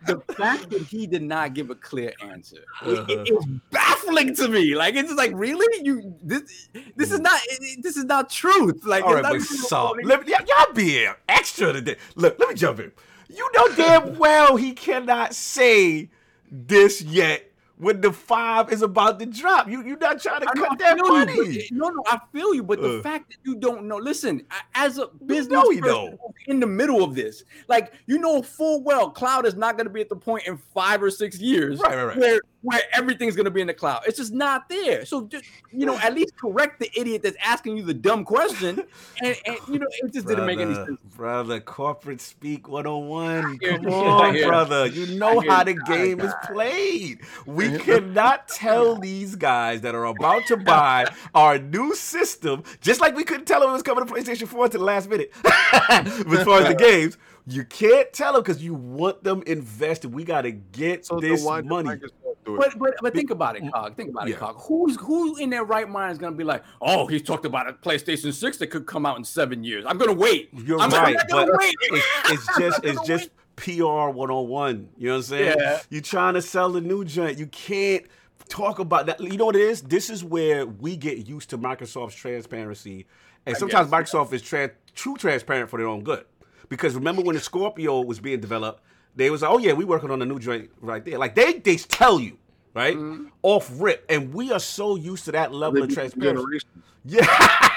the fact that he did not give a clear answer it- it- Uh-huh. it's baffling to me. Like it's just like really you this this is not it- it- this is not truth. Like All not but so let me, y- y'all being extra today. Look, let me jump in. You know damn well he cannot say this yet when the five is about to drop. You you not trying to I cut that feel you, money. no, no, I feel you, but the Uh. fact that you don't know, listen, as a business know person know. in the middle of this, like you know full well, cloud is not going to be at the point in five or six years Right, right, right. where where everything's going to be in the cloud. It's just not there. So just you know, at least correct the idiot that's asking you the dumb question, and, and you know, it just didn't make any Brother, sense. Brother, corporate speak 101. hear Come you. On, hear you. brother. You know how you. the game is played. We cannot tell these guys that are about to buy our new system, just like we couldn't tell them it was coming to PlayStation 4 to the last minute. as far as the games, you can't tell them because you want them invested. We got to get So this why money. Microsoft do it? But but but think about it, mm. Cog. Think about Yeah. it, Cog. Who's who in their right mind is gonna be like, oh, he's talked about a PlayStation Six that could come out in seven years. I'm gonna wait. You're I'm, right, gonna but wait. it's, it's just it's just PR 101. You know what I'm saying? Yeah. You trying to sell the new joint. You can't talk about that. You know what it is? This is where we get used to Microsoft's transparency. And sometimes guess, Microsoft is tra- true transparent for their own good. Because remember when the Scorpio was being developed, they was like, oh yeah, we working on a new joint right there. Like they they tell you, right? Mm-hmm. Off rip. And we are so used to that level of They beat the transparency. generation. Yeah.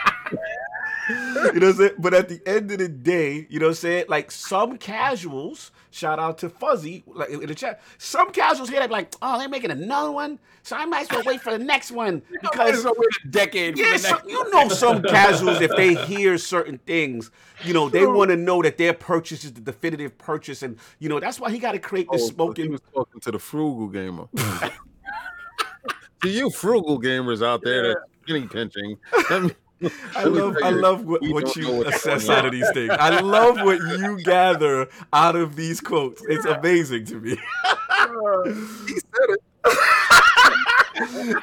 You know what I'm saying? But at the end of the day, you know what I'm saying? Like some casuals, shout out to Fuzzy, like in the chat, some casuals here, they be like, oh, they're making another one. So I might as well wait for the next one. Because wait a decade. for yeah, the so, next- you know some casuals, if they hear certain things, you know, they want to know that their purchase is the definitive purchase. And, you know, that's why he got to create Oh, the He smoking. was talking to the frugal gamer. to you frugal gamers out there that's skinny pinching. let me- I love, I love what, what you assess out of these things. I love what you gather out of these quotes. It's amazing to me. he said it.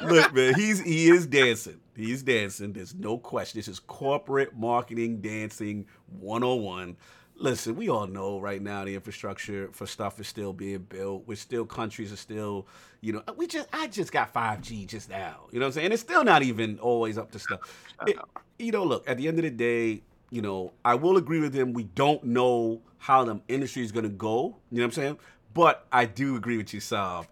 Look, man, he's he is dancing. He's dancing. There's no question. This is corporate marketing dancing 101. Listen, we all know right now the infrastructure for stuff is still being built. We're still countries are still, you know, we just I just got 5G just now. You know what I'm saying? It's still not even always up to stuff. It- you know, look, at the end of the day, you know, I will agree with him. We don't know how the industry is gonna go. You know what I'm saying? But I do agree with you, Sav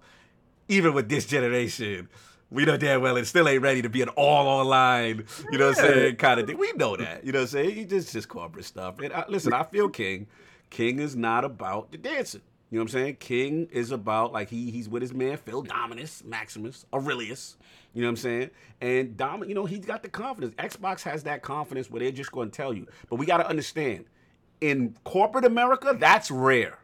even with this generation, we know damn well it still ain't ready to be an all online, you know what I'm saying, kind of thing. We know that, you know what I'm saying? It's just, just corporate stuff. And I, listen, I feel King. King is not about the dancing. You know what I'm saying? King is about like he he's with his man Phil Dominus, Maximus, Aurelius. You know what I'm saying? And Dom, you know, he's got the confidence. Xbox has that confidence where they're just going to tell you. But we got to understand, in corporate America, that's rare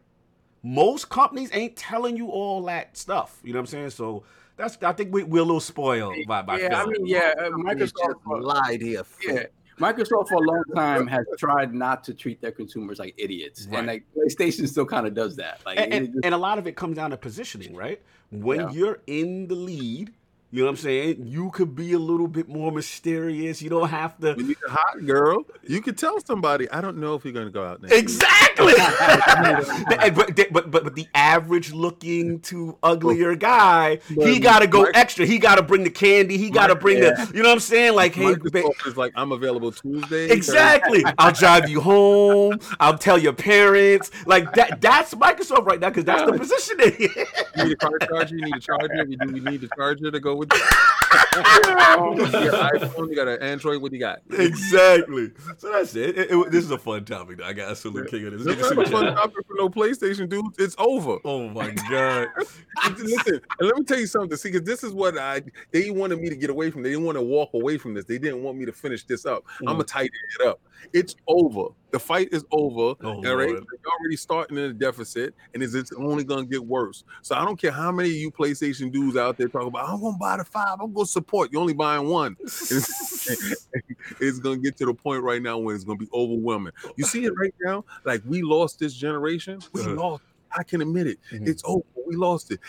most companies ain't telling you all that stuff. You know what I'm saying? So that's I think we, we're a little spoiled by by yeah, I mean, yeah, uh, Microsoft. just lied here. yeah, Microsoft for a long time has tried not to treat their consumers like idiots, Right. and like PlayStation still kind of does that. Like, and, and, just- and a lot of it comes down to positioning, right? When Yeah. you're in the lead, you know what I'm saying? You could be a little bit more mysterious. You don't have to When you're a hot girl, you could tell somebody, I don't know if you're going to go out next. Exactly. But, eh, eh, but but but the average looking to uglier guy, he got to go Mike- extra. He got to bring the candy. He got to bring the. You know what I'm saying? Like, hey, ba- Microsoft is like, I'm available Tuesday. Exactly. I'll drive you home. I'll tell your parents. Like that. That's Microsoft right now because that's the positioning. Thursday. You need a car charger. You need a charger. We do. We need a charger to go with. you got an iPhone. You got an Android. What do you got? exactly. So that's it. It- it- This is a fun topic. Though. I got a salute king of this. This is a fun topic for no PlayStation, dude. It's over. Oh my god. Listen, and let me tell you something. See, because this is what I they wanted me to get away from. They didn't want to walk away from this. They didn't want me to finish this up. Mm. I'm gonna tighten it up. It's over. The fight is over. Oh, all right, Lord. they're already starting in a deficit, and it's, it's only gonna get worse. So I don't care how many of you PlayStation dudes out there talk about. I'm gonna buy the five. I'm gonna support. You're only buying one. It's, it's gonna get to the point right now when it's gonna be overwhelming. You see it right now. Like we lost this generation. We Uh-huh. lost. I can admit it. Mhm. It's over. We lost it.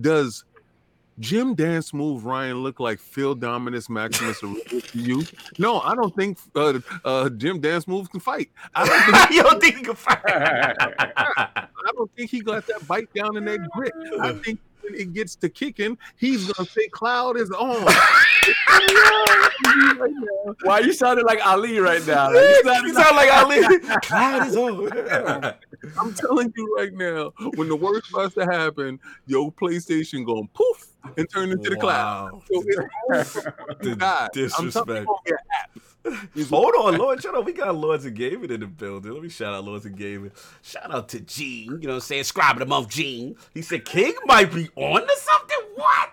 Does Jim Dance Move Ryan look like Phil Dominus Maximus Aurelius to you? No, I don't think uh, uh, Jim Dance Move can fight. I don't think, you don't think he can fight? I don't think he got that bite down in that grit. I think when it gets to kicking, he's gonna say Cloud is on. why you sounding like Ali right now? Like, you you sound like Ali. Cloud is on. I'm telling you right now, when the worst starts to happen, your PlayStation going poof and turn into the cloud. So it's. The God, I'm telling disrespect. Hold on, Lord. Shut up. We got Lords of Gaming in the building. Let me shout out Lords of Gaming. Shout out to Gene. You know what I'm saying? Scribe of the month, Gene. He said King might be on to something. What?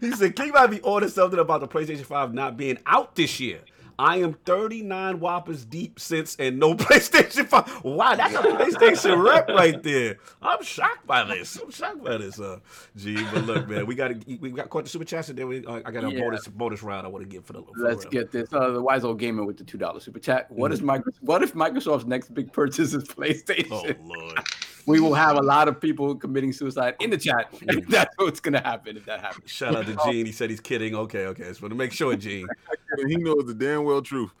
He said King might be on to something about the PlayStation 5 not being out this year. I am 39 whoppers deep since and no PlayStation 5. Wow, that's a PlayStation rep right there. I'm shocked by this. I'm shocked by this, uh, G. But look, man, we got we got caught the super chats and then we uh, I got a Yeah. bonus bonus round I want to give for the. For Let's real. get this. Uh, the wise old gamer with the two dollar super chat. What Mm. is Microsoft? What if Microsoft's next big purchase is PlayStation? Oh Lord. We will have a lot of people committing suicide in the chat. That's what's gonna happen. If that happens. Shout out to Gene. He said he's kidding. Okay, okay. Just want to make sure, Gene. He knows the damn well truth.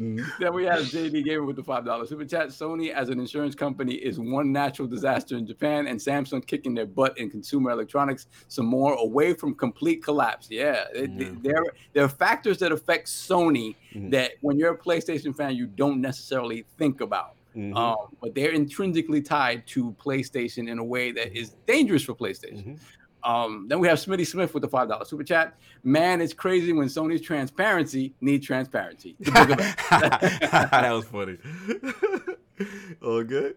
Mm. Then we have JD Gamer with the five dollars super chat. Sony as an insurance company is one natural disaster in Japan, and Samsung kicking their butt in consumer electronics some more away from complete collapse. Yeah, it- Yeah. there there are factors that affect Sony Mhm. that when you're a PlayStation fan you don't necessarily think about. Mhm. Um, but they're intrinsically tied to PlayStation in a way that is dangerous for PlayStation. Mhm. Um, then we have Smitty Smith with the five dollar super chat. Man, it's crazy when Sony's transparency needs transparency. The Book of X. that was funny. All good.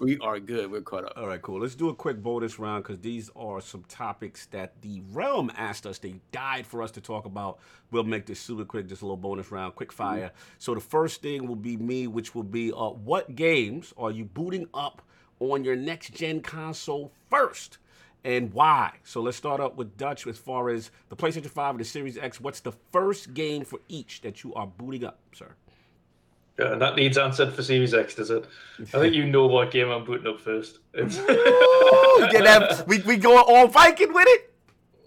we are good. We're caught up. All right, cool. Let's do a quick bonus round because these are some topics that the realm asked us. They died for us to talk about. We'll make this super quick, just a little bonus round, quick fire. So the first thing will be me, which will be uh, what games are you booting up on your next gen console first? And why? So let's start up with Dutch as far as the PlayStation 5 and the Series X. What's the first game for each that you are booting up, sir? Yeah, and that needs answered for Series X, does it? I think you know what game I'm booting up first. It's Ooh, get that- we, we going all Viking with it?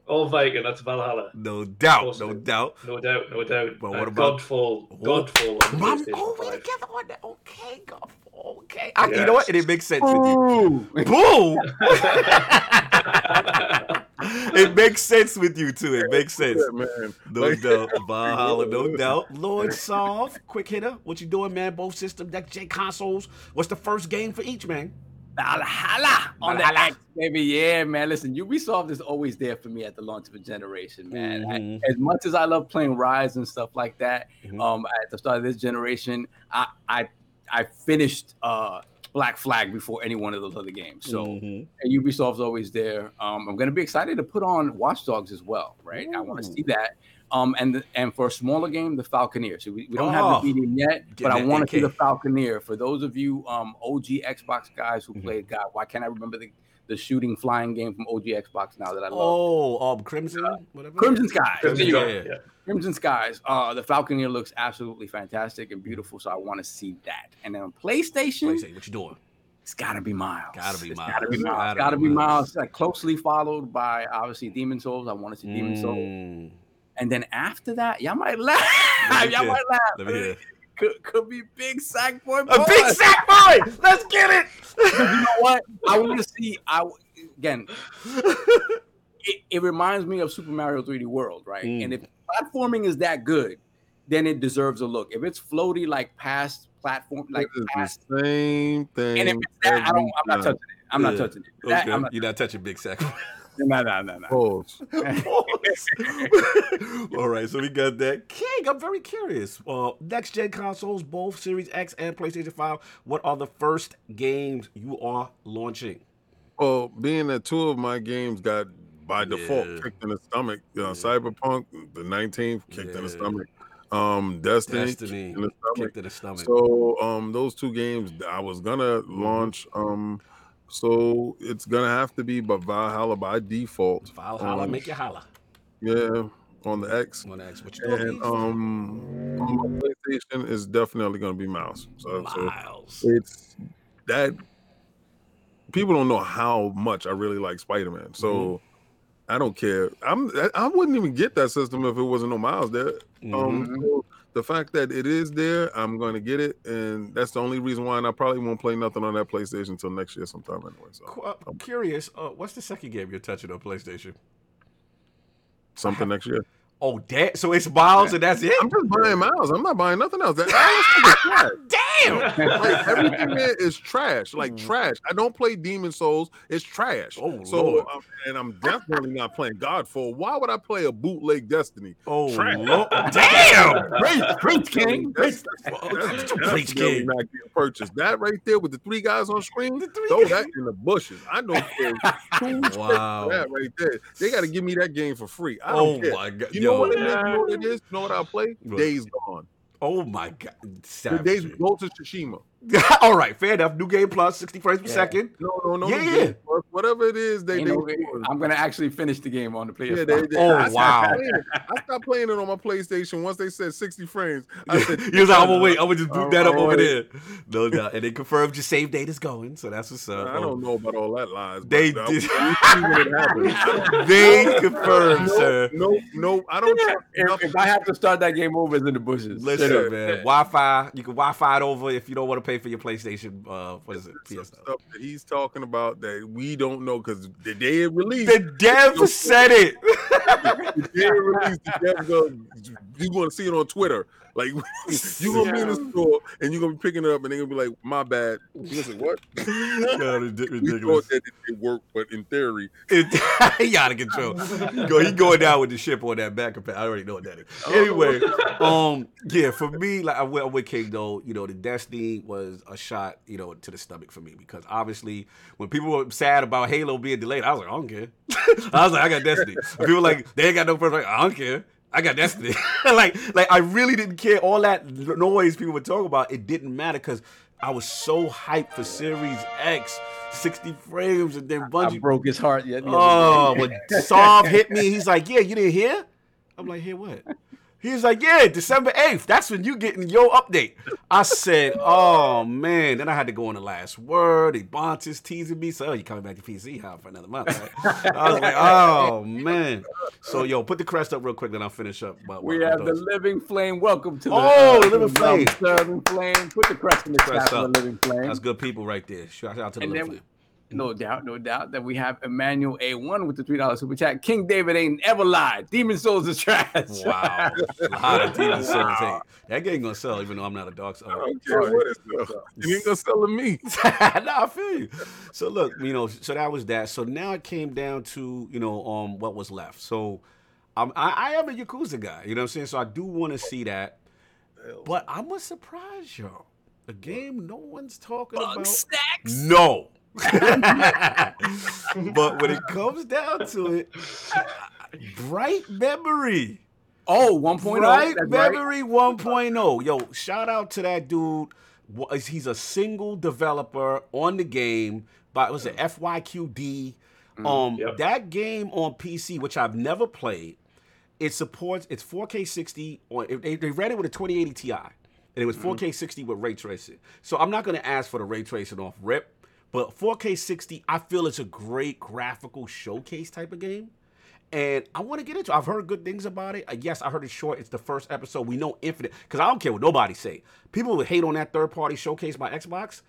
all Viking, that's Valhalla. No doubt, no doubt. No doubt, no doubt. But Uh, what about- Godfall? Oh. Godfall on Mom, PlayStation oh, we 5. together on that. Okay, God. Okay. I, You know what? And it makes sense with you. Boo! it makes sense with you too. It makes sense. Yeah, man. No Like- doubt. Valhalla, no doubt. Lord Sav, quick hitter. What you doing, man? Both system, next gen consoles. What's the first game for each, man? Valhalla on the Valhalla. X, baby. Yeah, man. Listen, Ubisoft is always there for me at the launch of a generation, man. I- Mhm. as much as I love playing Rise and stuff like that, Mhm. um, at the start of this generation, I I I finished uh Black Flag before any one of those other games. So Mhm. and Ubisoft's always there. Um, I'm gonna be excited to put on Watch Dogs as well, right? I want to see that. Um, and the, and for a smaller game, the Falconeer. So we, we don't Oh, have the medium yet, get but I want to see the Falconeer. For those of you um, OG Xbox guys who Mhm. played God, why can't I remember the, the shooting flying game from OG Xbox now that I love? Oh, um, Crimson, whatever. Crimson Skies. Crimson There. Yeah. yeah. Crimson Skies. Uh, the Falconeer looks absolutely fantastic and beautiful, so I want to see that. And then on PlayStation, PlayStation, what you doing? it's gotta be Miles. Gotta be It's Miles. Gotta be Miles. Gotta Gotta, be be Miles. Miles. Like, closely followed by obviously Demon Souls. I want to see Demon Souls. Mm. And then after that, y'all might laugh. Y'all might laugh. Let me hear. Could, could be Big Sack Boy. A big sack boy. Let's get it. you know what? I want to see. I again. It, it reminds me of Super Mario 3D World, right? Mm. And if platforming is that good, then it deserves a look. If it's floaty like past platform, like past, the same thing. and if it's that, I don't. I'm not touching it. I'm not touching it. That, Okay. I'm not, You're not touching big sack. No, no, no, no. Pause. All right, so we got that. King, I'm very curious. Uh, next gen consoles, both Series X and PlayStation 5. What are the first games you are launching? Well, being that two of my games got by default Yeah. kicked in the stomach, uh, Yeah. Cyberpunk, the 19th, kicked in the stomach. Um, Destiny, Destiny kicked in the stomach. kicked in the stomach. So um those two games I was gonna launch um so it's gonna have to be but Valhalla by default. Valhalla, um, make you holla. Yeah, on the X. On the X, what you? And um on my PlayStation is definitely gonna be mouse. So, so Miles. it's that people don't know how much I really like Spider-Man. So Mm-hmm. I don't care. I'm I- I wouldn't even get that system if it wasn't no miles there. Um, so the fact that it is there, I'm going to get it, and that's the only reason why. And I probably won't play nothing on that PlayStation until next year sometime anyway. So Qu- uh, curious, uh, what's the second game you're touching on PlayStation? something next year. Oh, that so it's Miles and that's it. I'm just buying miles. I'm not buying nothing else. That, that Damn. was trash. like everything there is trash. Like trash. I don't play Demon Souls. It's trash. Oh, so Lord. um, and I'm definitely not playing Godfall. Why would I play a bootleg Destiny? Oh, Trash. Lord. damn. Great, great king. That's, Great. that's, that's, Preach, King. really not getting purchased. That right there with the three guys on screen, The three throw guys. that in the bushes. I don't care. Wow. that right there. They got to give me that game for free. I Oh don't care. my god. You know what it is? You know what it is? You know what I'll play? Days Gone. Oh my god. The Savage. Days Go to Tsushima. All right, fair enough. New game plus, 60 frames per Yeah. second. No, no, no. Yeah, the yeah. Plus, Whatever it is, they, You they, know, I'm gonna actually finish the game on the PS5. yeah, they, they, Oh, I stopped wow. playing it. I stopped playing it on my PlayStation once they said 60 frames. I said, He was like, I'm gonna wait. I'm gonna just boot that up over there. No doubt. And they confirmed your save date is going, so that's what's up. I don't know about all that lies. They I- did- you see what it happened. They confirmed, no, sir. No, no, I don't trust If, if I have to start that game over, it's in the bushes. Listen, Straight up. man. Wi-Fi. You can Wi-Fi it over if you don't want to pay wait for your PlayStation. Uh, what is it? PS. stuff that he's talking about that we don't know because the day it released, The dev said it. the day it released, the devs go, you going to see it on Twitter. Like you gonna be in the store and you're gonna be picking it up and they're gonna be like, "My bad." You gonna say what? God, rid- we thought that it did work, but in theory, It, he out of control. Go, he going down with the ship on that back of I already know what that is. Oh. Anyway, um, yeah, for me, like I went with King though, you know, the Destiny was a shot, you know, to the stomach for me because obviously when people were sad about Halo being delayed, I was like, I don't care. I was like, I got Destiny. People were like they ain't got no first, like, I don't care. I got Destiny. like, like I really didn't care. All that noise people were talking about, it didn't matter because I was so hyped for Series X, 60 frames, and then I Bungie broke his heart. Yeah, other Oh, when Sav hit me, he's like, "Yeah, you didn't hear?" I'm like, "Hear what?" He's like, "Yeah, December 8th. That's when you getting your update." I said, "Oh man!" Then I had to go on the last word. Ebontis teasing me, so oh, you coming back to PC huh, for another month? Right? I was like, "Oh man!" So yo, put the crest up real quick, then I'll finish up. My, We have the living flame. Welcome to the Oh, uh, Living Flame. Living flame. Put the crest in the Crest chat up. the living flame. That's good people right there. Shout out to the And then- flame. No doubt, no doubt that we have Emmanuel A1 with the three dollar super chat. King David ain't ever lied. Demon Souls is trash. Wow, a lot of TV Souls. Hey, that game gonna sell, even though I'm not a dog. I don't care what it's You ain't gonna sell to me. nah, I feel you. So look, you know, so that was that. So now it came down to you know um what was left. So um, I, I am a Yakuza guy. You know what I'm saying? So I do want to see that. But I'm a surprise, y'all. A game no one's talking Bug about. stacks. No. but when it comes down to it, bright memory. Oh, 1.0. Bright That's right. Memory 1.0. Yo, shout out to that dude. He's a single developer on the game. But was it FYQD? Um, Yep. that game on PC, which I've never played, it supports it's 4K 60 on. They, they ran it with a 2080 Ti, and it was 4K 60 with ray tracing. So I'm not gonna ask for the ray tracing off rip, but 4K 60, I feel it's a great graphical showcase type of game and I want to get into. it. I've heard good things about it. Uh, yes, I heard it's short. It's the first episode. We know Infinite because I don't care what nobody say. People would hate on that third party showcase by Xbox.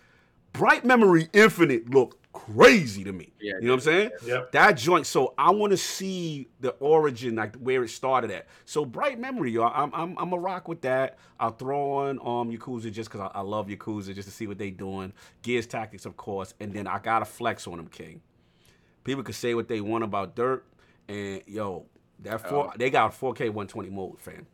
Bright Memory Infinite looked crazy to me. Yeah, you know what I'm saying? Yep. That joint. So I want to see the origin, like where it started at. So Bright Memory, y'all. I'm I'm I'm a rock with that. I'll throw on um Yakuza just because I, I love Yakuza just to see what they doing. Gears Tactics, of course, and then I gotta flex on them, King. People could say what they want about Dirt, and yo, that four, they got a 4K 120 mode, fam.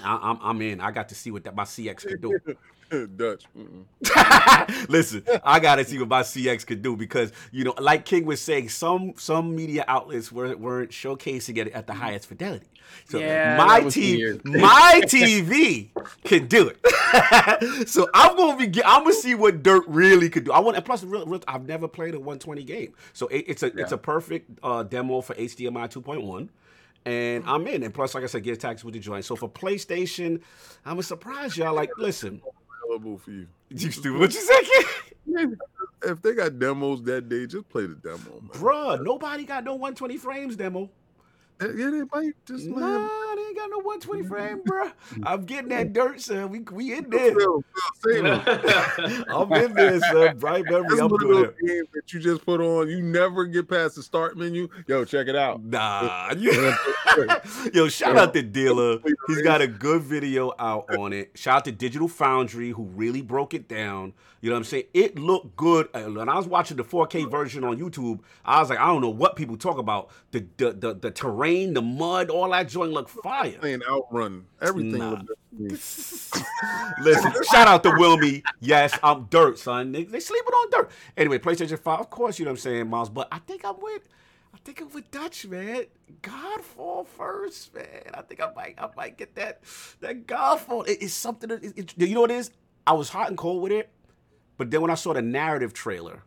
I, I'm I'm in. I got to see what that my CX could do. Dutch. Listen, I gotta see what my CX could do because you know, like King was saying, some some media outlets were, weren't showcasing it at the highest fidelity. So Yeah, my TV, my TV can do it. so I'm gonna be, I'm gonna see what Dirt really could do. I want, and plus, real, real, I've never played a 120 game, so it, it's a it's a perfect uh, demo for HDMI 2.1. And I'm in. And plus, like I said, Gears Tactics with the joint. So for PlayStation, I'm a surprise, y'all. Like, listen, Available for you. you stupid. What you say. If they got demos that day, just play the demo, man. Bruh, nobody got no 120 frames demo. Yeah, they might just Nah, man. they ain't got no 120 frame, bro. I'm getting that dirt, son. We we in there. Phil, Phil, save him. I'm in there, son. Bright memory. That's I'm doing it. games that you just put on. You never get past the start menu. Yo, check it out. Nah. Yo, shout out to Dealer. He's got a good video out on it. Shout out to Digital Foundry who really broke it down. You know what I'm saying? It looked good. Uh, When I was watching the 4K version on YouTube, I was like, I don't know what people talk about. The the the, the terrain, the mud, all that joint looked fire. Playing Outrun. Everything Nah. looked good to me. Listen, shout out to Wilmy. Yes, I'm dirt, son. They, they sleeping on dirt. Anyway, PlayStation 5, of course, you know what I'm saying, Miles. But I think I'm with I think I'm with Dutch, man. Godfall first, man. I think I might I might get that that Godfall. It- it's something that it, it- you know what it is? I was hot and cold with it, but then when I saw the narrative trailer,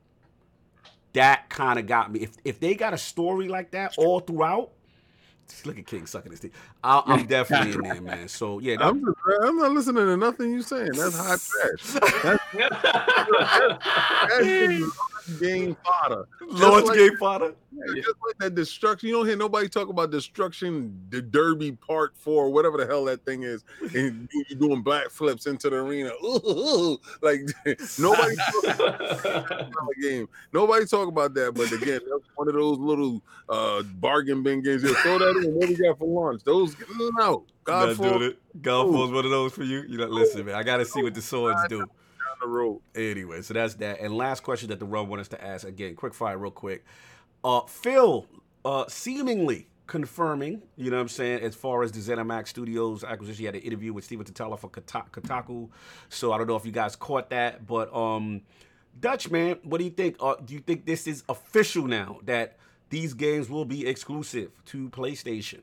that kind of got me. If if they got a story like that all throughout, look at King sucking his teeth. I, I'm definitely in there, man. So yeah, that, I'm just, I'm not listening to nothing you saying. That's hot trash. That's, that's, game fodder. Lord's like- game fodder. Yeah, Just like that destruction. You don't hear nobody talk about destruction, the Derby Part Four, whatever the hell that thing is, and you, you doing black flips into the arena. Ooh, ooh, ooh. Like nobody talk about game. Nobody talk about that. But again, that's one of those little uh bargain bin games. Yeah, throw that in. What we got for lunch? Those no. God Not for doing it. Godfall's one of those for you. You know, listen, man. I got to see what the swords do. The road. Anyway, so that's that. And last question that the run want us to ask again, quick fire, real quick. Uh, Phil, uh, seemingly confirming, you know what I'm saying, as far as the ZeniMax Studios acquisition, he had an interview with Steven Totilo for Kota- Kotaku. So I don't know if you guys caught that, but um, Dutch man, what do you think? Uh, do you think this is official now that these games will be exclusive to PlayStation?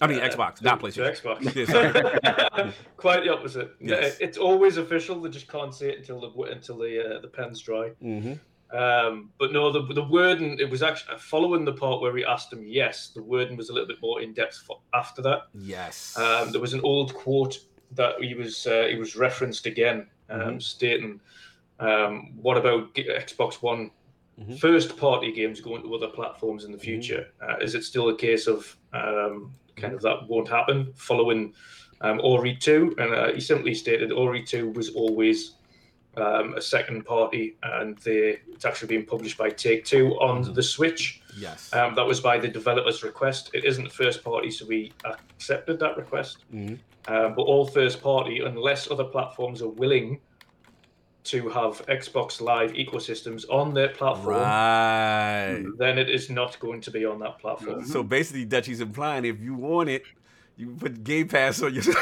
I mean, Uh, Xbox, to- not PlayStation. Xbox. Quite the opposite. Yes. It's always official. They just can't say it until the until the uh, the pen's dry. hmm Um, but no, the the wording it was actually following the part where we asked him. Yes, the wording was a little bit more in depth for, after that. Yes. Um, there was an old quote that he was uh, he was referenced again, um, Mhm. stating, um, "What about Xbox One Mhm. first party games going to other platforms in the Mhm. future? Uh, is it still a case of um, kind of that won't happen following um, Ori two? And uh, he simply stated Ori two was always um, a second party, and they, it's actually being published by Take Two on Mhm. the Switch. yes. Um, that was by the developer's request. It isn't first party, so we accepted that request. Mhm. Um, but all first party, unless other platforms are willing to have Xbox Live ecosystems on their platform, Right. then it is not going to be on that platform. So basically, Dutchy's implying if you want it, you put Game Pass on your.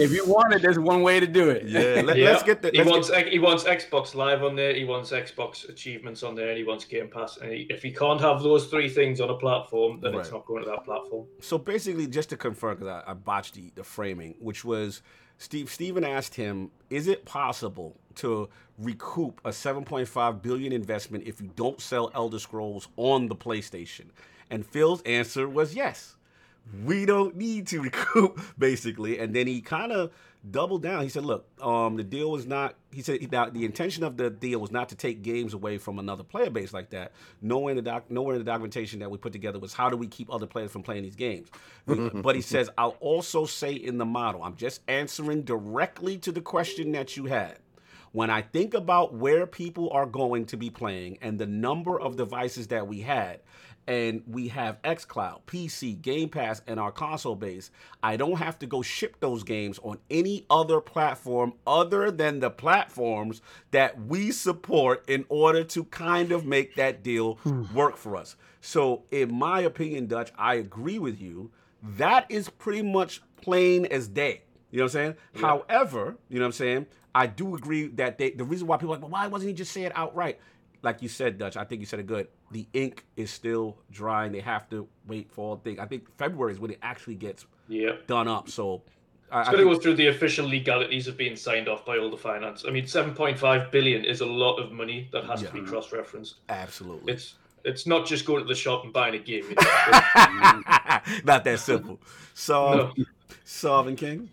If you want it, there's one way to do it. yeah, let, Yeah. us get the. he wants get- he wants Xbox Live on there. He wants Xbox achievements on there, and he wants Game Pass. And he, if he can't have those three things on a platform, then it's not going to that platform. so basically, just to confirm, because I, I botched the, the framing, which was Steve. Steven asked him, "Is it possible to recoup a 7.5 billion investment if you don't sell Elder Scrolls on the PlayStation?" And Phil's answer was yes. we don't need to recoup basically and then he kind of doubled down. He said look um the deal was not he said now the intention of the deal was not to take games away from another player base like that nowhere in the doc nowhere in the documentation that we put together was how do we keep other players from playing these games. But he says i'll also say in the model i'm just answering directly to the question that you had. When I think about where people are going to be playing and the number of devices that we had, and we have xCloud, PC, Game Pass, and our console base, I don't have to go ship those games on any other platform other than the platforms that we support in order to kind of make that deal hmm. work for us. So, in my opinion, Dutch, I agree with you. That is pretty much plain as day. You know what I'm saying? However, you know what I'm saying? I do agree that they the reason why people are like, well, why wasn't he just say it outright? Like you said, Dutch, I think you said it good. The ink is still drying. They have to wait for all things. I think February is when it actually gets Yeah. done up. So It's going to go through the official legalities of being signed off by all the finance. I mean, 7.5 billion is a lot of money that has to be cross-referenced. absolutely It's it's not just going to the shop and buying a game. you know. not that simple. So, No. Sovereign King.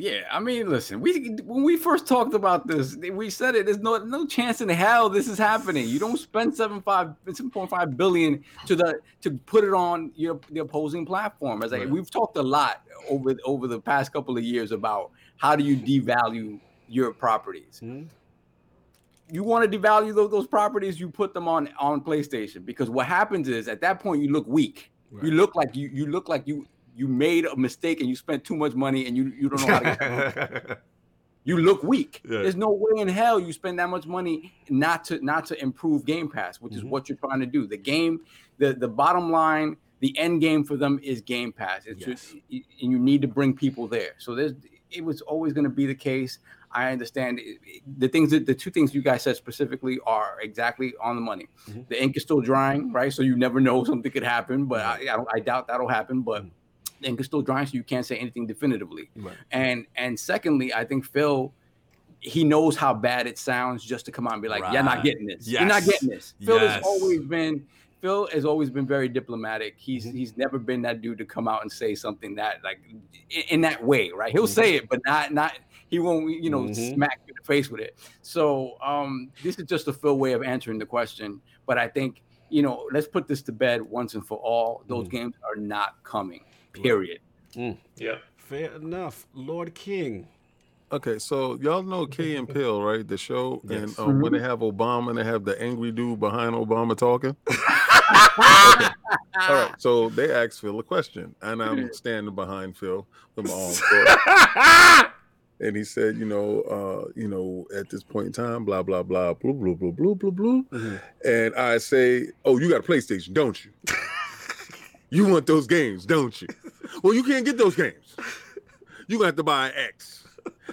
Yeah, I mean, listen, we when we first talked about this, we said it. There's no no chance in hell this is happening. You don't spend seven five seven point five billion to the to put it on your the opposing platform. As like Right. we've talked a lot over over the past couple of years about how do you devalue your properties. Mhm. You want to devalue those, those properties, you put them on on PlayStation because what happens is at that point you look weak. Right. You look like you you look like you you made a mistake and you spent too much money and you you don't know how to you look weak. Yeah. There's no way in hell you spend that much money not to not to improve Game Pass, which is Mhm. what you're trying to do. The game, the the bottom line, the end game for them is Game Pass. It's just, and you need to bring people there. So there's it was always going to be the case. I understand the things that the two things you guys said specifically are exactly on the money. Mhm. The ink is still drying, right? So you never know something could happen, but I, I, don't, I doubt that'll happen. But Mhm. The ink still drying, so you can't say anything definitively. Right. And and secondly, I think Phil he knows how bad it sounds just to come out and be like, "You're not getting this. You're not getting this." Phil Yes. has always been Phil has always been very diplomatic. He's Mhm. he's never been that dude to come out and say something that like in, in that way, right? He'll Mhm. say it, but not not he won't you know Mhm. smack you in the face with it. So um, this is just a Phil way of answering the question. But I think you know, let's put this to bed once and for all. Those Mm. games are not coming. Period. Yeah. Fair enough, Lord King. Okay, so y'all know Key and Peele, right? The show, Yes. and um, when they have Obama and they have the angry dude behind Obama talking. All right, so they asked Phil a question, and I'm standing behind Phil with my arms crossed. and he said, you know, uh, you know, at this point in time, blah blah blah, blue blue blue blue blue blue, Mhm. and I say, oh, you got a PlayStation, don't you? You want those games, don't you? Well, you can't get those games. You gonna have to buy an X.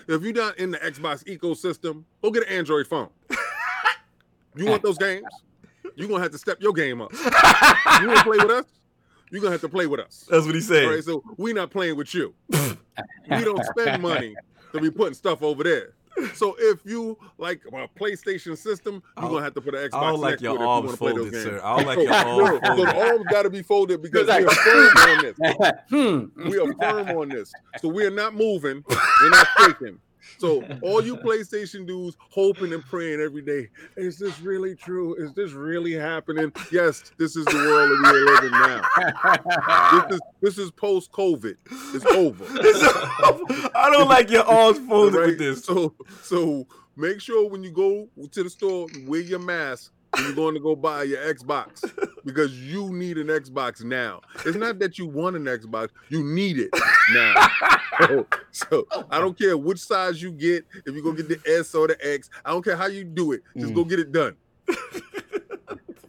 If you're not in the Xbox ecosystem, go get an Android phone. You want those games? You're gonna have to step your game up. You wanna play with us? You're gonna have to play with us. That's what he said. All right, so we not playing with you. we don't spend money to be putting stuff over there. So if you like a PlayStation system, you're I'll- gonna have to put an Xbox I don't like next your to it if you want to play those folded, sir. I don't like So- your arms no, so the arms got to be folded because Like- we are firm on this. hmm. We are firm on this. So we are not moving. We're not shaking. So all you PlayStation dudes hoping and praying every day, is this really true? Is this really happening? Yes, this is the world that we are living now. This is this is post COVID. It's over. I don't like your arms folded Right? with this. So so make sure when you go to the store, wear your mask when you're going to go buy your Xbox because you need an Xbox now. It's not that you want an Xbox, you need it now. so, so I don't care which size you get, if you go get the S or the X, I don't care how you do it, just Mm. go get it done.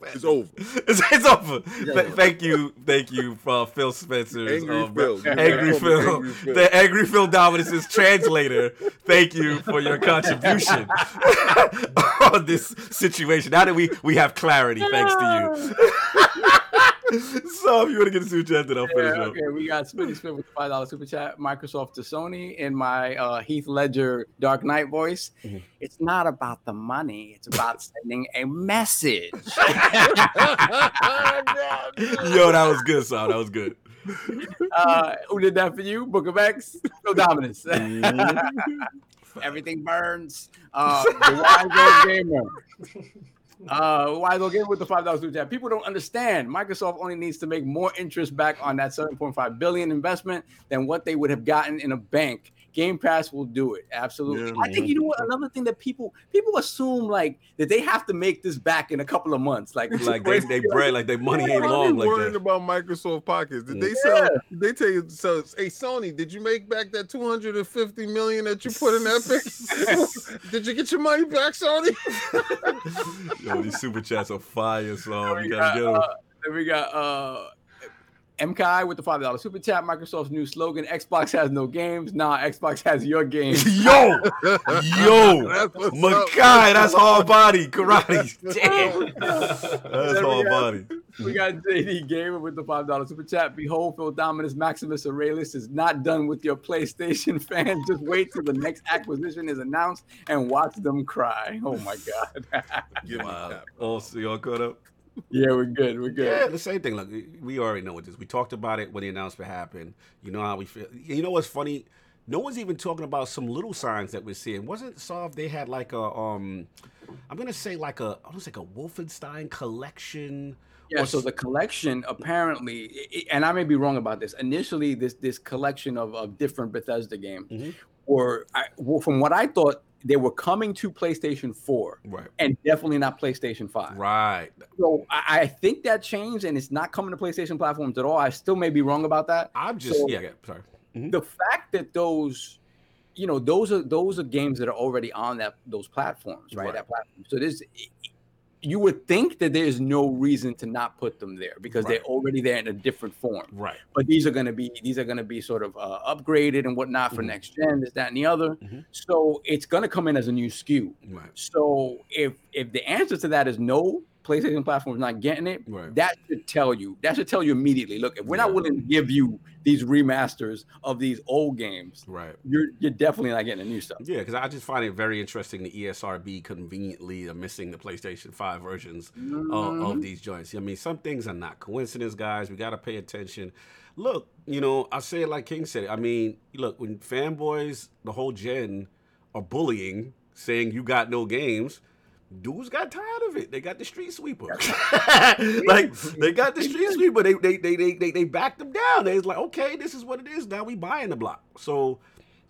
It's over. It's, it's over. Th- thank you, thank you, uh, Phil Spencer, Angry um, Phil. You Angry gotta call me Phil, Angry Phil. the Angry Phil Dominus's translator. Thank you for your contribution on this situation. Now that we we have clarity, thanks to you. so, if you want to get a super chat, then I'll finish Yeah, up. okay, we got Smitty Smith with the five dollar super chat. Microsoft to Sony in my uh, Heath Ledger Dark Knight voice. Mhm. It's not about the money; it's about sending a message. Yo, that was good, son. That was good. uh, who did that for you? Book of X, no dominance. Mm-hmm. Everything burns. Uh, the wise old gamer. Uh, wise old gamer with the five dollars super chat. People don't understand. Microsoft only needs to make more interest back on that seven point five billion investment than what they would have gotten in a bank. Game Pass will do it. Absolutely. Yeah. I think you know what. Another thing that people people assume like that they have to make this back in a couple of months. Like, Like they, they bread, like they money ain't Why long they like worrying that. about Microsoft Pockets? Did they Yeah. sell? Did they tell you? So, hey, Sony, did you make back that two hundred and fifty million that you put in Epic? did you get your money back, Sony? Yo, these super chats are fire, so we you got, gotta get them. uh, then we got uh MKI with the five dollar super chat. Microsoft's new slogan: Xbox has no games. Nah, Xbox has your games. Yo, yo, That's what's up. Makai, that's hard body karate. Damn, that's There we hard body. we got JD Gamer with the five dollar super chat. Behold, Phil Dominus Maximus Aurelius is not done with your PlayStation fans. Just wait till the next acquisition is announced and watch them cry. Oh my god. Give me Wow. that. Oh, so y'all caught up? Yeah, we're good. We're good. Yeah, the same thing. Look, we already know what this. We talked about it when the announcement happened. You know how we feel. You know what's funny? No one's even talking about some little signs that we're seeing. Wasn't soft? They had like a um, I'm gonna say like a almost like a Wolfenstein collection. Yeah, Or so the collection apparently, i- i- and I may be wrong about this. Initially, this this collection of, of different Bethesda games Mhm. were, I, well, from what I thought, they were coming to PlayStation Four Right. and definitely not PlayStation Five. Right. So I, I think that changed, and it's not coming to PlayStation platforms at all. I still may be wrong about that. I'm just So- yeah. yeah, Sorry. Mm-hmm. The fact that those, you know, those are those are games that are already on that those platforms, right? Right. That platform. So this, you would think that there's no reason to not put them there because Right. they're already there in a different form. Right. But these are going to be these are going to be sort of uh, upgraded and whatnot for Mhm. next gen, this, that, and the other. Mhm. So it's going to come in as a new SKU. Right. So if if the answer to that is no, PlayStation platform is not getting it. Right. That should tell you. That should tell you immediately. Look, if we're not Yeah. willing to give you these remasters of these old games, Right. you're you're definitely not getting the new stuff. Yeah, because I just find it very interesting. The ESRB conveniently are missing the PlayStation Five versions of, Mhm. of these joints. I mean, some things are not coincidence, guys. We got to pay attention. Look, you know, I say it like King said. it. I mean, look, when fanboys, the whole gen, are bullying saying you got no games, dudes got tired of it. They got the street sweeper. like they got the street sweeper. They they they they they, they backed them down. They was like, okay, this is what it is. Now we buying the block. So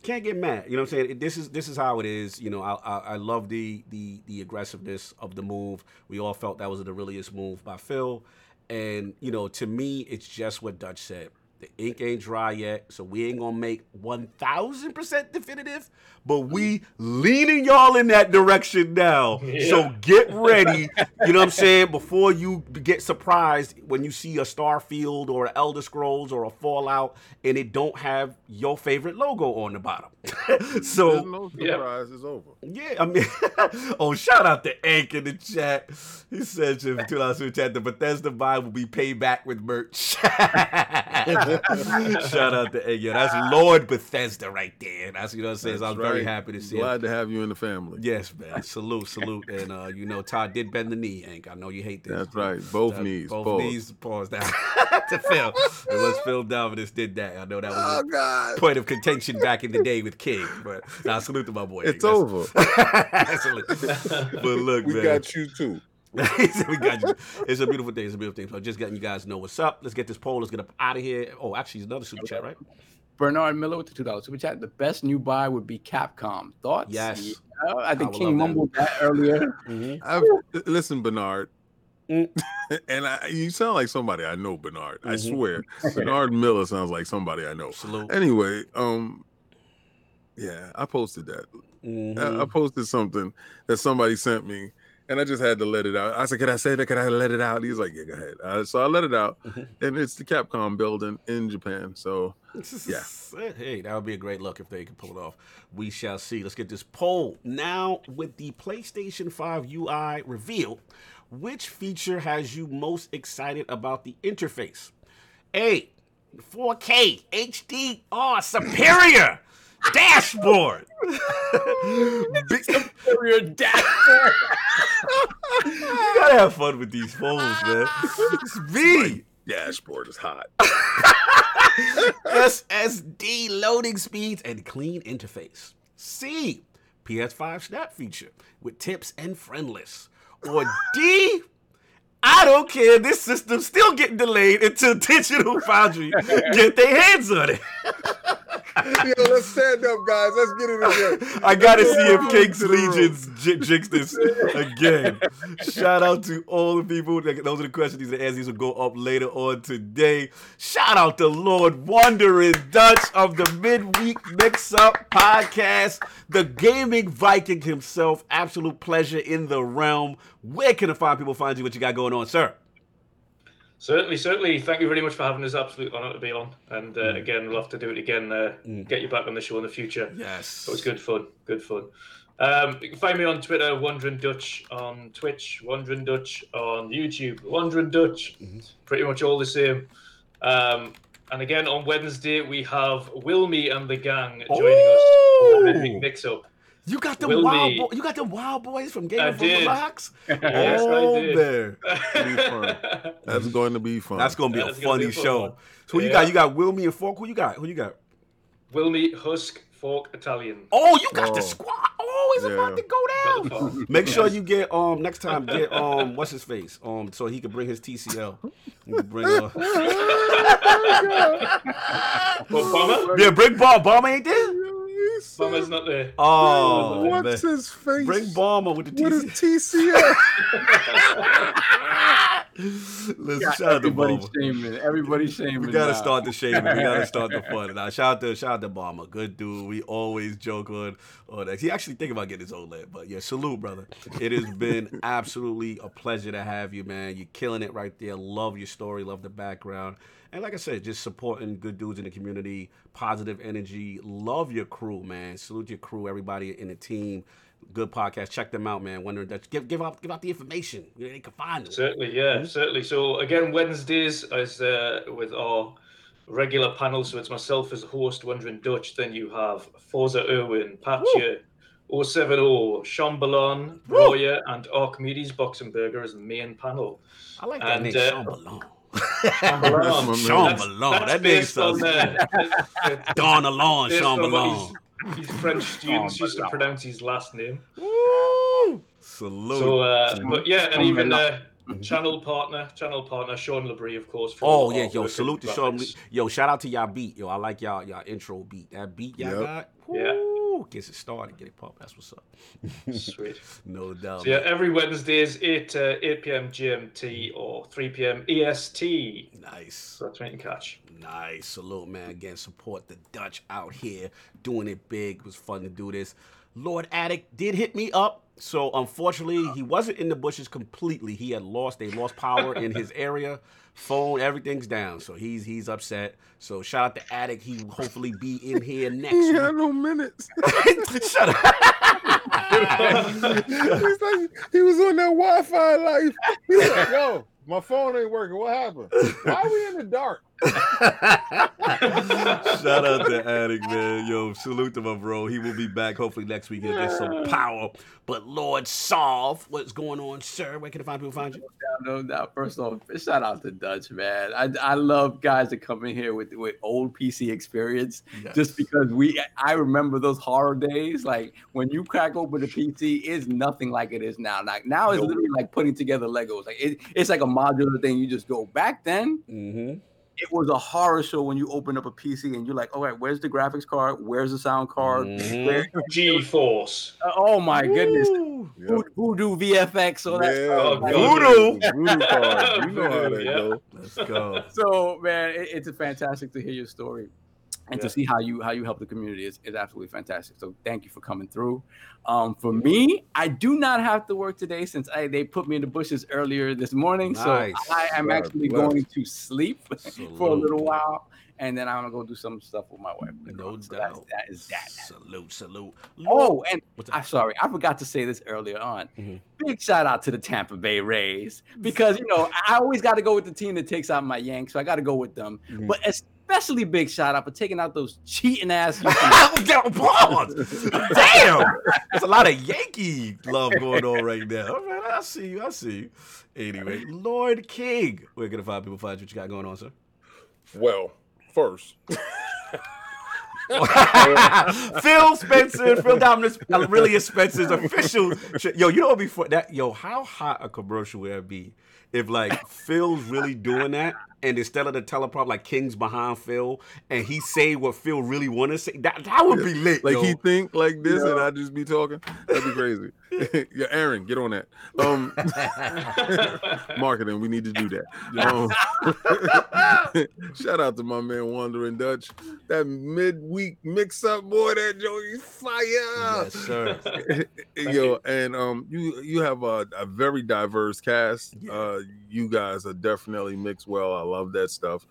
can't get mad. You know what I'm saying? This is this is how it is. You know, I I, I love the the the aggressiveness of the move. We all felt that was the realest move by Phil. And you know, to me, it's just what Dutch said. The ink ain't dry yet, so we ain't gonna make one thousand percent definitive, but we leaning y'all in that direction now. So get ready. You know what I'm saying? Before you get surprised when you see a Starfield or an Elder Scrolls or a Fallout and it don't have your favorite logo on the bottom. so There's no Yeah. surprise. It's over. yeah, I mean, oh, shout out to Ank in the chat. He said, "Jim, two dollars super chat. The Bethesda vibe will be paid back with merch." shout out to Ank. Yo, that's Lord Bethesda right there. That's you know what I'm saying. So I'm That's very happy to see. it. Glad to have you in the family. Yes, man. Salute, salute, and uh, you know, Todd did bend the knee. Ank, I know you hate this. That's right. Both knees. both Pause. knees. Pause down to Phil. It was Phil Dominus did that. I know that was. Oh a God. Point of contention back in the day with King, but now salute to my boy. It's Ank. over. That's- salute. But look, We man. got you too. He said we got you. It's a beautiful day. It's a beautiful thing. So just getting you guys to know what's up. Let's get this poll. Let's get up out of here. Oh, actually, it's another super chat, right? Bernard Miller with the two dollars super chat. The best new buy would be Capcom. Thoughts? Yes. Yeah, I think I King love that. mumbled that earlier. I've, listen, Bernard. Mm. and I, you sound like somebody I know, Bernard. I Mhm. swear, Bernard Miller sounds like somebody I know. Salute. Anyway, um, yeah, I posted that. Mhm. I, I posted something that somebody sent me, and I just had to let it out. I said, "Can I say that? Can I let it out?" He's like, "Yeah, go ahead." Uh, so I let it out, and it's the Capcom building in Japan. So Yeah. Hey, that would be a great look if they could pull it off. We shall see. Let's get this poll. Now, with the PlayStation 5 UI reveal, which feature has you most excited about the interface? A, 4K HDR superior dashboard. Big- Superior dashboard. you gotta have fun with these phones, man. It's B. dashboard is hot. SSD loading speeds and clean interface. C. PS5 Snap feature with tips and friend lists. Or D. I don't care. This system's still getting delayed until Digital Foundry get their hands on it. Yo, let's stand up, guys. Let's get it again. I gotta see if King's To the room. Legions j- jinx this again. Shout out to all the people. that- Those are the questions. These are the answers. These will go up later on today. Shout out to Lord Wandering Dutch of the Midweek Mix Up Podcast, the gaming Viking himself. Absolute pleasure in the realm. Where can the fine people find you? What you got going on, sir? Certainly, certainly. Thank you very much for having us. Absolute honour to be on. And uh, Mm. again, we'll have to do it again. Uh, Mm. Get you back on the show in the future. Yes. It was good fun. Good fun. Um, you can find me on Twitter, Wandering Dutch, on Twitch, Wandering Dutch, on YouTube, Wandering Dutch. Mhm. Pretty much all the same. Um, and again, on Wednesday, we have Wilmy and the gang joining us for the midweek mix up. You got the Will wild be- boy, you got the wild boys from Game I of Thrones did. Box? Yes, oh, I did. man. Be fun. That's going to be fun. That's gonna be a That's gonna funny be a show. one. So who you got? You got Wilmy and Fork. Who you got? Who you got? Wilmy, Husk, Fork, Italian. Oh, you got the Oh. squad. Oh, it's about to go down. Make sure you get um next time get um what's his face um so he can bring his TCL. You can bring uh, Obama? yeah bring Bomb. Bomb ain't there. Obama's not there. Oh, What's man. his face? bring Bomber with the What is TCL. TCL? Listen, shout out to Everybody Bomber. shaming. Everybody shaming. We gotta now. start the shaming. We gotta start the fun. Now, shout out to shout out to Bomber, good dude. We always joke on on that. He actually think about getting his own land, but yeah, salute, brother. It has been absolutely a pleasure to have you, man. You're killing it right there. Love your story, love the background, and like I said, just supporting good dudes in the community, positive energy. Love your crew, man. Salute your crew, everybody in the team. Good podcast. Check them out, man. Wondering that give give out give out the information. You know, they can find them. Certainly, yeah, certainly. So again, Wednesdays is uh, with our regular panel. So it's myself as a host, Wandering Dutch. Then you have Forza Irwin, Patcher, 070, Sean Ballon, Woo. Roya, and Archimedes Boxenberger as the main panel. I like that And, name, uh, Sean Balone. Sean That's my man. Sean That's- Balone. that's That name based on, sounds it's- Dawn Alone, based Sean on what Balone. he's- These French students Oh, used to pronounce his last name. Woo! Salute. So, uh, but yeah, and even my uh, channel partner, channel partner Sean Labrie, of course. Oh the yeah, yo, salute to and Sean. Yo, shout out to y'all beat. Yo, I like y'all y'all intro beat. That beat y'all Yep. got. Yeah. Woo, gets it started, get it pop. That's what's up. Sweet. No doubt. So yeah, man. every Wednesdays, 8 uh, 8 p.m. GMT or 3 p.m. EST. Nice. So that's when you can catch. Nice. Salute, man. Again, support the Dutch out here doing it big. It was fun to do this. Lord Attic did hit me up. So unfortunately, he wasn't in the bushes completely. He had lost, they lost power in his area. Phone, everything's down. So he's he's upset. So shout out to Attic. He will hopefully be in here next He week. had no minutes. Shut up. He's like, he was on that Wi-Fi life. He's like, yo, my phone ain't working. What happened? Why are we in the dark? Shout out to Attic, man. Yo, salute to my bro. He will be back hopefully next week. He'll get some power. But Lord Solve, what's going on, sir? Where can the find people find you? No doubt. First off, shout out to Dutch, man. I, I love guys that come in here with, with old PC experience just because we I remember those horror days. Like when you crack open the PC, it's nothing like it is now. Like now it's Nope. literally like putting together Legos. Like it, it's like a modular thing. You just go back then. Mm-hmm. It was a horror show when you open up a PC and you're like, all right, where's the graphics card? Where's the sound card? Mhm. Where- GeForce. oh my goodness. Yep. Voodoo VFX, all that Yeah, Oh, Voodoo. Voodoo card. You know how that Yeah. go. Let's go. so man, it, it's fantastic to hear your story and to see how you how you help the community is, is absolutely fantastic. So thank you for coming through. Um, for me, I do not have to work today since I, they put me in the bushes earlier this morning. Nice. So I am actually bless. going to sleep for a little while, and then I'm gonna go do some stuff with my wife. No So doubt. that is that. Salute, salute. Oh, and I'm sorry, I forgot to say this earlier on. Mhm. Big shout out to the Tampa Bay Rays because you know I always got to go with the team that takes out my Yanks, so I got to go with them. Mhm. But especially big shout out for taking out those cheating ass. Damn, pause. Damn, there's a lot of Yankee love going on right now. All right, I see you. I see you. Anyway, Lord King, where can the five people find you? What you got going on, sir? Well, first, Phil Spencer, Phil Dominus, really is Spencer's official. Yo, you know what? Before that, yo, how hot a commercial would it be if like Phil's really doing that, and instead of the teleprompter, like King's behind Phil, and he say what Phil really want to say? That that would be lit. like yo. he think like this, and I just be talking. That'd be crazy. yeah, Aaron, get on that. Um, marketing, we need to do that. Um, shout out to my man Wandering Dutch. That midweek mix up, boy. That Joey fire. yes, sir. Yo, and um, you you have a, a very diverse cast. Yeah. Uh, you guys are definitely mixed well. I love that stuff.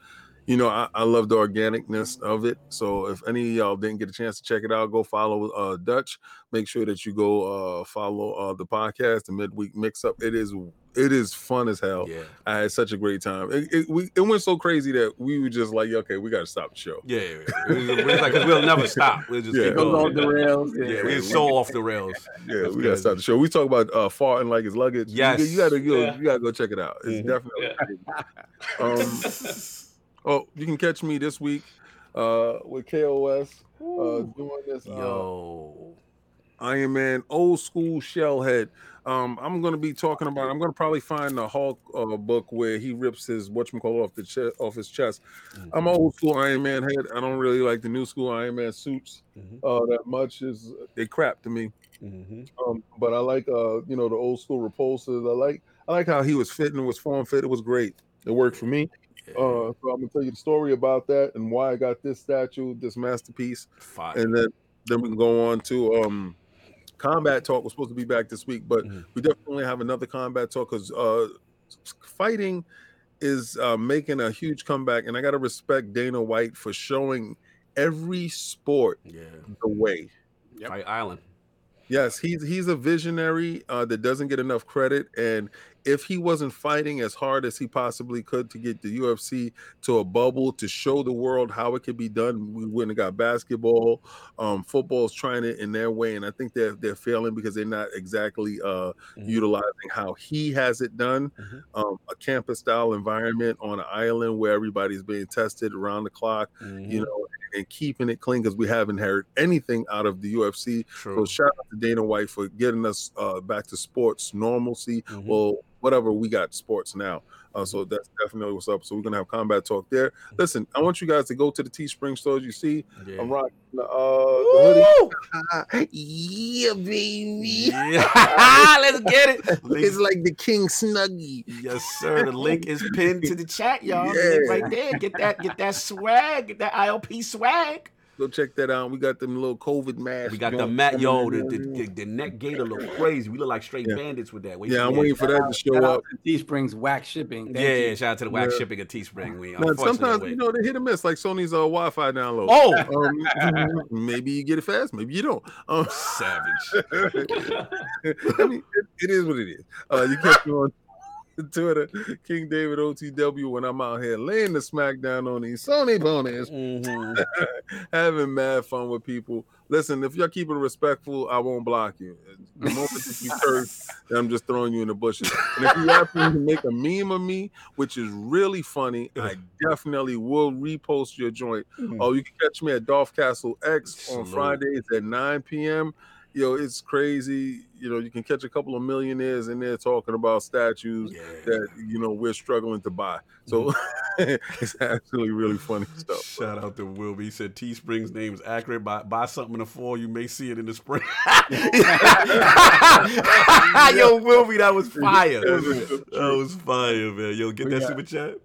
You know, I, I love the organicness of it. So if any of y'all didn't get a chance to check it out, go follow uh Dutch. Make sure that you go uh follow uh the podcast, the midweek mix up. It is it is fun as hell. Yeah, I had such a great time. It, it, we, it went so crazy that we were just like, okay, we got to stop the show. yeah. yeah. It was, it was like, we we'll never stop. We'll just Yeah. keep Goes going. off the rails. Yeah, we're so off the rails. Yeah, That's we gotta stop the show. We talk about uh farting like his luggage. You- Yes. you, gotta go. Yeah. You gotta go check it out. It's Mhm. definitely. Yeah. Um, oh, you can catch me this week uh with KOS uh doing this uh, Yo, Iron Man old school shellhead. Um, I'm gonna be talking about. I'm gonna probably find the Hulk uh, book where he rips his whatchamacallit off the chest off his chest. I'm an old school Iron Man head. I don't really like the new school Iron Man suits Mhm. uh, that much. Is they crap to me. Mhm. Um, but I like uh, you know, the old school repulsors. I like I like how he was fitting, it was form fit. It was great. It worked for me. Uh, so I'm gonna tell you the story about that and why I got this statue, this masterpiece, Fire. and then then we can go on to um combat talk. We're supposed to be back this week, but Mhm. we definitely have another combat talk because uh fighting is uh making a huge comeback, and I gotta respect Dana White for showing every sport yeah, the way. Yep. Fight Island. Yes, he's he's a visionary uh, that doesn't get enough credit, and if he wasn't fighting as hard as he possibly could to get the UFC to a bubble to show the world how it could be done, we wouldn't have got basketball. Um, football's trying it in their way, and I think they're they're failing because they're not exactly uh, Mhm. utilizing how he has it done. Mhm. Um, a campus style environment on an island where everybody's being tested around the clock Mhm. you know and keeping it clean because we haven't heard anything out of the UFC. True. So shout out to Dana White for getting us uh, back to sports normalcy. Mhm. Well, whatever we got sports now. Uh, so that's definitely what's up. So we're gonna have combat talk there. Listen, I want you guys to go to the Teespring stores. You see, Yeah. I'm rocking the, uh, the hoodie. yeah, baby. Yeah. Let's get it. It's like the King Snuggie. yes, sir. The link is pinned to the chat, y'all. Yeah. right there. Get that, get that swag, get that ILP swag. Go check that out. We got them little COVID masks. We got the mat, yo. The, the, the, the neck gator look crazy. We look like straight Yeah. bandits with that. Wait yeah, I'm we- waiting for that to show up. to Teespring's wax shipping. Thank Yeah, you. yeah, shout out to the wax Yeah. shipping at Teespring. We Now, unfortunately sometimes wait. you know they hit or miss, like Sony's uh, Wi-Fi download. Oh, Um, maybe you get it fast, maybe you don't. Um, savage. I mean, it, it is what it is. Uh, you catch me on Twitter, King David OTW, when I'm out here laying the smackdown on these Sony ponies, Mhm. having mad fun with people. Listen, if y'all keep it respectful, I won't block you. The moment that you curse, then I'm just throwing you in the bushes. And if you happen to make a meme of me, which is really funny, I definitely will repost your joint. Oh, you can catch me at Dolph Castle X on Fridays at 9 p.m. Yo, it's crazy. You know, you can catch a couple of millionaires in there talking about statues Yeah. that you know we're struggling to buy. So mm-hmm. it's actually really funny stuff. Shout out to Will. He said Teespring's name is accurate. Buy, buy something in the fall, you may see it in the spring. Yo, Wilby, that was fire. That was fire, man. Yo, get that Yeah. super chat.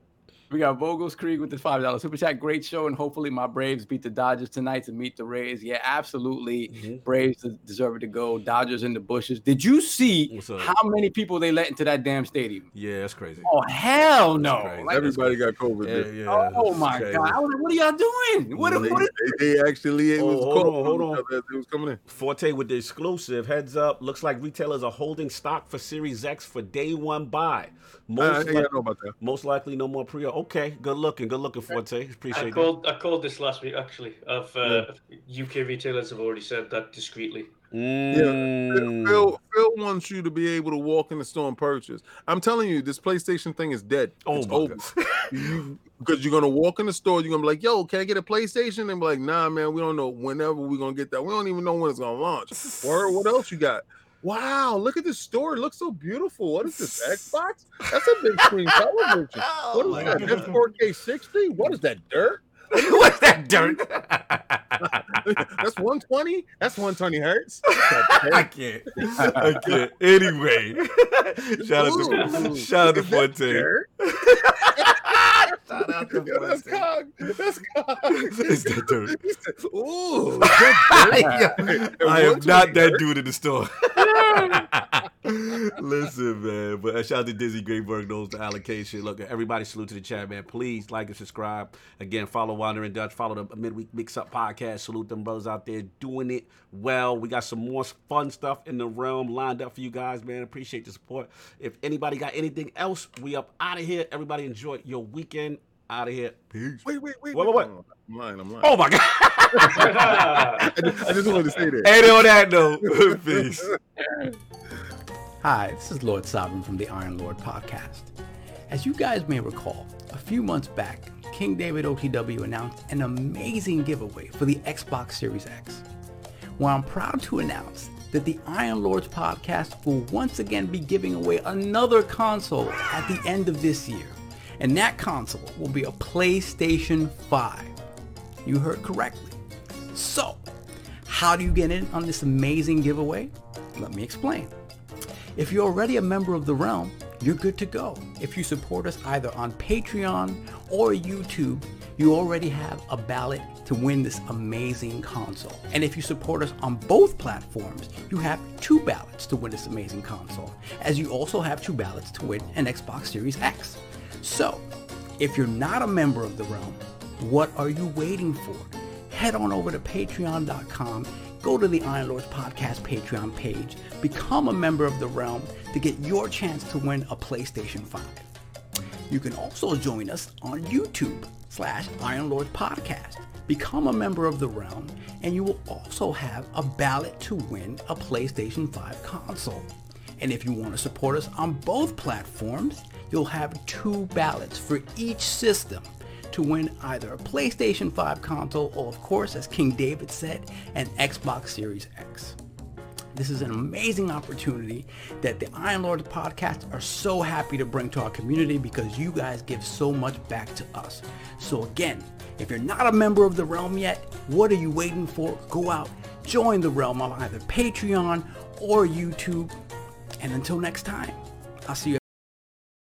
We got Vogels Creek with the five dollar super chat. Great show, and hopefully my Braves beat the Dodgers tonight to meet the Rays. Yeah, absolutely. Mhm. Braves deserve it to go. Dodgers in the bushes. Did you see how many people they let into that damn stadium? Yeah, that's crazy. Oh hell no! Like, Everybody got COVID. Yeah, yeah. oh my crazy. god! I was like, what are y'all doing? What? They, what they, they actually it Oh, was hold on, hold on. It was coming in. Forte with the exclusive. Heads up. Looks like retailers are holding stock for Series X for day one buy. I, I Most, ain't li- know about that. most likely no more pre Okay, good looking. Good looking, Forte. Appreciate I that. called I called this last week actually. Of uh, UK retailers have already said that discreetly. Mm. Phil, Phil wants you to be able to walk in the store and purchase. I'm telling you, this PlayStation thing is dead. Oh it's my over. God. You- Because you're gonna walk in the store, you're gonna be like, "Yo, can I get a PlayStation?" And be like, "Nah, man, we don't know whenever we're gonna get that. We don't even know when it's gonna launch." Or what else you got? Wow, look at this store. It looks so beautiful. What is this Xbox? That's a big screen television. Oh What is my that? God. That's 4K 60. What is that dirt? What's that dirt? That's 120. That's 120 hertz. I can't. I can't. Anyway, shout out to Ooh. shout out to Is that Forte. dirt? Shout out to Yo, that's cog. That's cog. Is that dirt? Said, Ooh, that dirt. I am not that dirt. dude in the store. Listen, man. But uh, shout out to Dizzy Greenberg knows the allocation. Look, everybody salute to the chat, man. Please like and subscribe. Again, follow Wandering Dutch. Follow the Midweek Mix Up podcast. Salute them brothers out there doing it well. We got some more fun stuff in the realm lined up for you guys, man. Appreciate the support. If anybody got anything else, we up out of here. Everybody enjoy your weekend. Out of here. Peace. Wait, wait, wait. What, wait. what, I'm lying. I'm lying. Oh my God. I, just, I just wanted to say that. and on that note, peace. Hi, this is Lord Sovereign from the Iron Lord podcast. As you guys may recall, a few months back, King David OTW announced an amazing giveaway for the Xbox Series X. Well, I'm proud to announce that the Iron Lords podcast will once again be giving away another console at the end of this year. And that console will be a PlayStation 5. You heard correctly. So, how do you get in on this amazing giveaway? Let me explain. If you're already a member of the realm, you're good to go. If you support us either on Patreon or YouTube, you already have a ballot to win this amazing console. And if you support us on both platforms, you have two ballots to win this amazing console, as you also have two ballots to win an Xbox Series X. So, if you're not a member of the realm, what are you waiting for? Head on over to patreon.com, go to the Iron Lords Podcast Patreon page, become a member of the realm to get your chance to win a PlayStation 5. You can also join us on YouTube slash Iron Lords Podcast. Become a member of the realm, and you will also have a ballot to win a PlayStation 5 console. And if you want to support us on both platforms, you'll have two ballots for each system to win either a PlayStation 5 console or, of course, as King David said, an Xbox Series X. This is an amazing opportunity that the Iron Lords podcast are so happy to bring to our community because you guys give so much back to us. So again, if you're not a member of the realm yet, what are you waiting for? Go out, join the realm on either Patreon or YouTube. And until next time, I'll see you